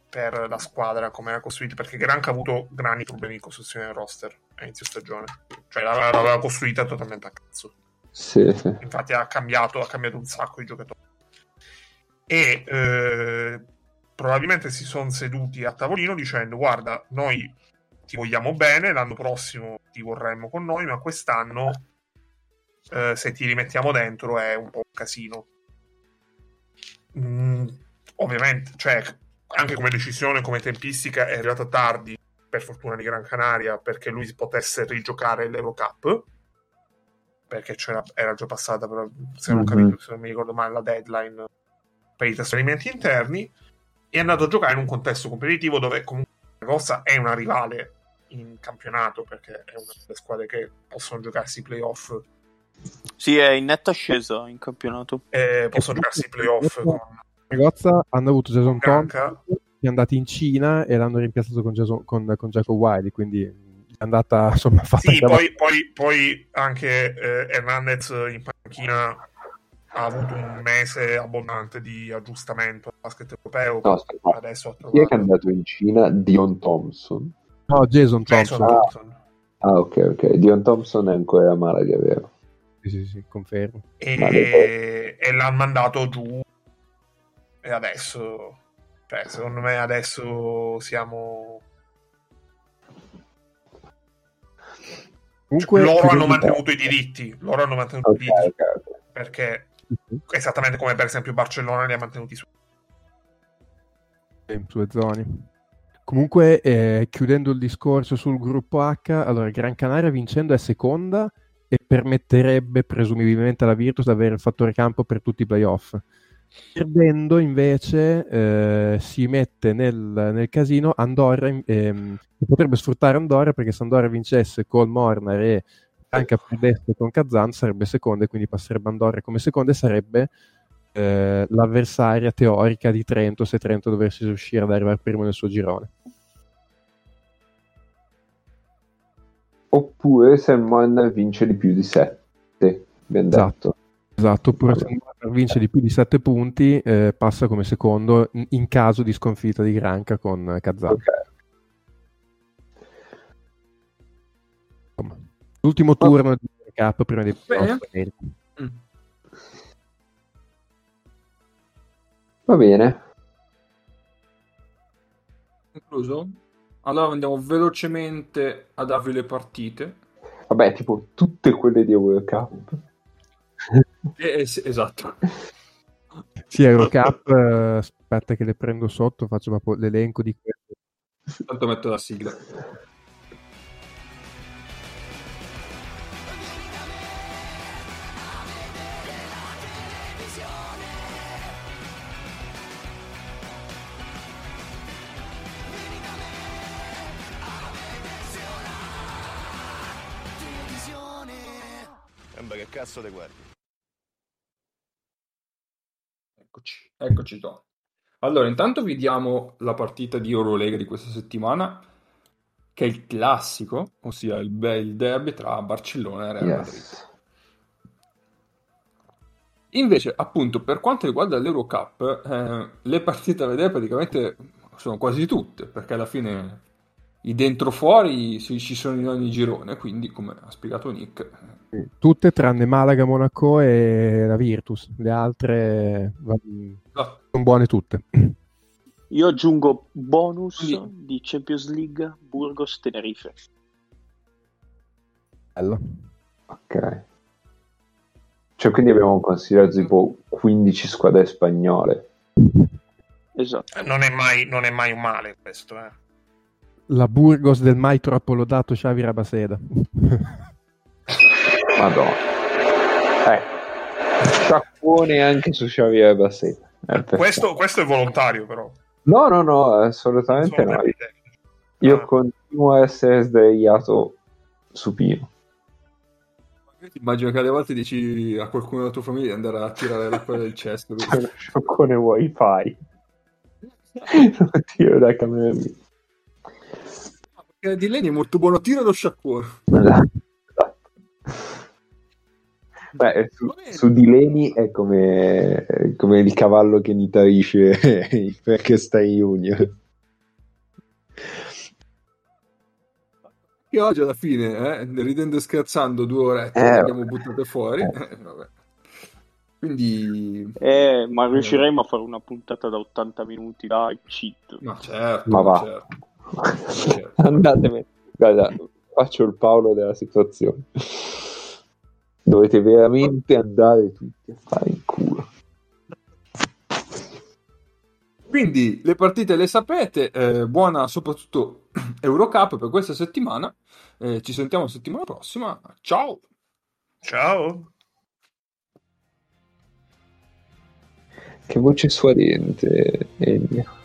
per la squadra come era costruita, perché Granca ha avuto grandi problemi di costruzione del roster a inizio stagione, cioè l'aveva costruita totalmente a cazzo. Sì, sì. Infatti ha cambiato, ha cambiato un sacco di giocatori. E eh, probabilmente si sono seduti a tavolino dicendo guarda, noi ti vogliamo bene, l'anno prossimo ti vorremmo con noi, ma quest'anno eh, se ti rimettiamo dentro è un po' un casino. Mm, ovviamente, cioè, anche come decisione, come tempistica è arrivata tardi, per fortuna di Gran Canaria, perché lui potesse rigiocare l'Eurocup, perché era già passata, però, se non, mm-hmm. capito, se non mi ricordo male, la deadline per i trasferimenti interni, è andato a giocare in un contesto competitivo dove comunque Rossa è una rivale in campionato, perché è una delle squadre che possono giocarsi i playoff. Sì, è in netta ascesa in campionato. Eh, possono giocarsi i playoff con Ragazza hanno avuto Jason Thompson è andato in Cina e l'hanno rimpiazzato con, Jason, con, con Jacob Wiley quindi andata insomma fatta sì, poi, poi, poi, anche eh, Hernandez in panchina ha avuto un mese abbondante di aggiustamento al basket europeo no, aspetta, adesso trovato... chi è che è andato in Cina? Dion Thompson no Jason Thompson, Jason Thompson. Ah, ah, ok ok Dion Thompson è ancora a Malaga vero? sì sì sì confermo e, e l'hanno mandato giù e adesso, cioè, secondo me adesso siamo... Comunque, cioè, loro hanno mantenuto i diritti, loro hanno mantenuto okay, i diritti, okay, perché esattamente come per esempio Barcellona li ha mantenuti su sulle zone. Comunque, eh, chiudendo il discorso sul gruppo H, allora Gran Canaria vincendo è seconda e permetterebbe presumibilmente alla Virtus di avere il fattore campo per tutti i playoff. Perdendo invece eh, si mette nel, nel casino Andorra, ehm, potrebbe sfruttare Andorra perché se Andorra vincesse con Mornar e anche perdesse con Kazan sarebbe seconda e quindi passerebbe Andorra come seconda e sarebbe eh, l'avversaria teorica di Trento se Trento dovesse riuscire ad arrivare primo nel suo girone. Oppure se Mon vince di più di 7, abbiamo esatto. detto. Esatto, oppure se vince di più di 7 punti eh, passa come secondo in, in, caso di sconfitta di Granca con Kazan. Okay. L'ultimo turno oh. di recap prima di mm. Va bene. Concluso? Allora andiamo velocemente a darvi le partite. Vabbè, tipo tutte quelle di World Cup. Eh, eh, sì, esatto. Sì, Eurocup, eh, aspetta che le prendo sotto, faccio proprio l'elenco di queste. Tanto metto la sigla. che cazzo le guardi? Eccoci, eccoci qua. Allora, intanto vi diamo la partita di Eurolega di questa settimana, che è il classico, ossia il bel derby tra Barcellona e Real Madrid. Yes. Invece, appunto, per quanto riguarda l'Eurocup, eh, le partite da vedere praticamente sono quasi tutte, perché alla fine i dentro fuori ci sono in ogni girone, quindi come ha spiegato Nick, Tutte tranne Malaga, Monaco e la Virtus, le altre no. sono buone tutte. Io aggiungo bonus quindi... di Champions League Burgos Tenerife. Bello. Ok. Cioè, quindi abbiamo considerato tipo 15 squadre spagnole. Esatto. Non è mai, non è mai un male questo, eh. La Burgos del mai troppo lodato Xavi Rabaseda. Madonna. Eh. Sciacquone anche su Xavier Bassetta. Questo, questo, è volontario però. No, no, no, assolutamente no. Io ah. continuo a essere sdraiato supino. Immagino che alle volte dici a qualcuno della tua famiglia di andare a tirare l'acqua del cesto. Scioccone wifi. non tiro da camera mia eh, di Leni è molto buono tiro lo sciacquone. Beh, su, su di Leni è come, come, il cavallo che nitarisce il Frankenstein Junior. Che oggi alla fine, eh, ridendo e scherzando due ore eh, abbiamo buttate fuori. Eh. eh Quindi... Eh, ma riusciremo a fare una puntata da 80 minuti, dai, cheat. Ma certo, ma va. Certo certo. Andatemi. Guarda, faccio il Paolo della situazione. Dovete veramente andare tutti a fare in culo. Quindi le partite le sapete, eh, buona soprattutto Eurocup per questa settimana. Eh, ci sentiamo la settimana prossima. Ciao. Ciao. Che voce suadente, Ennio.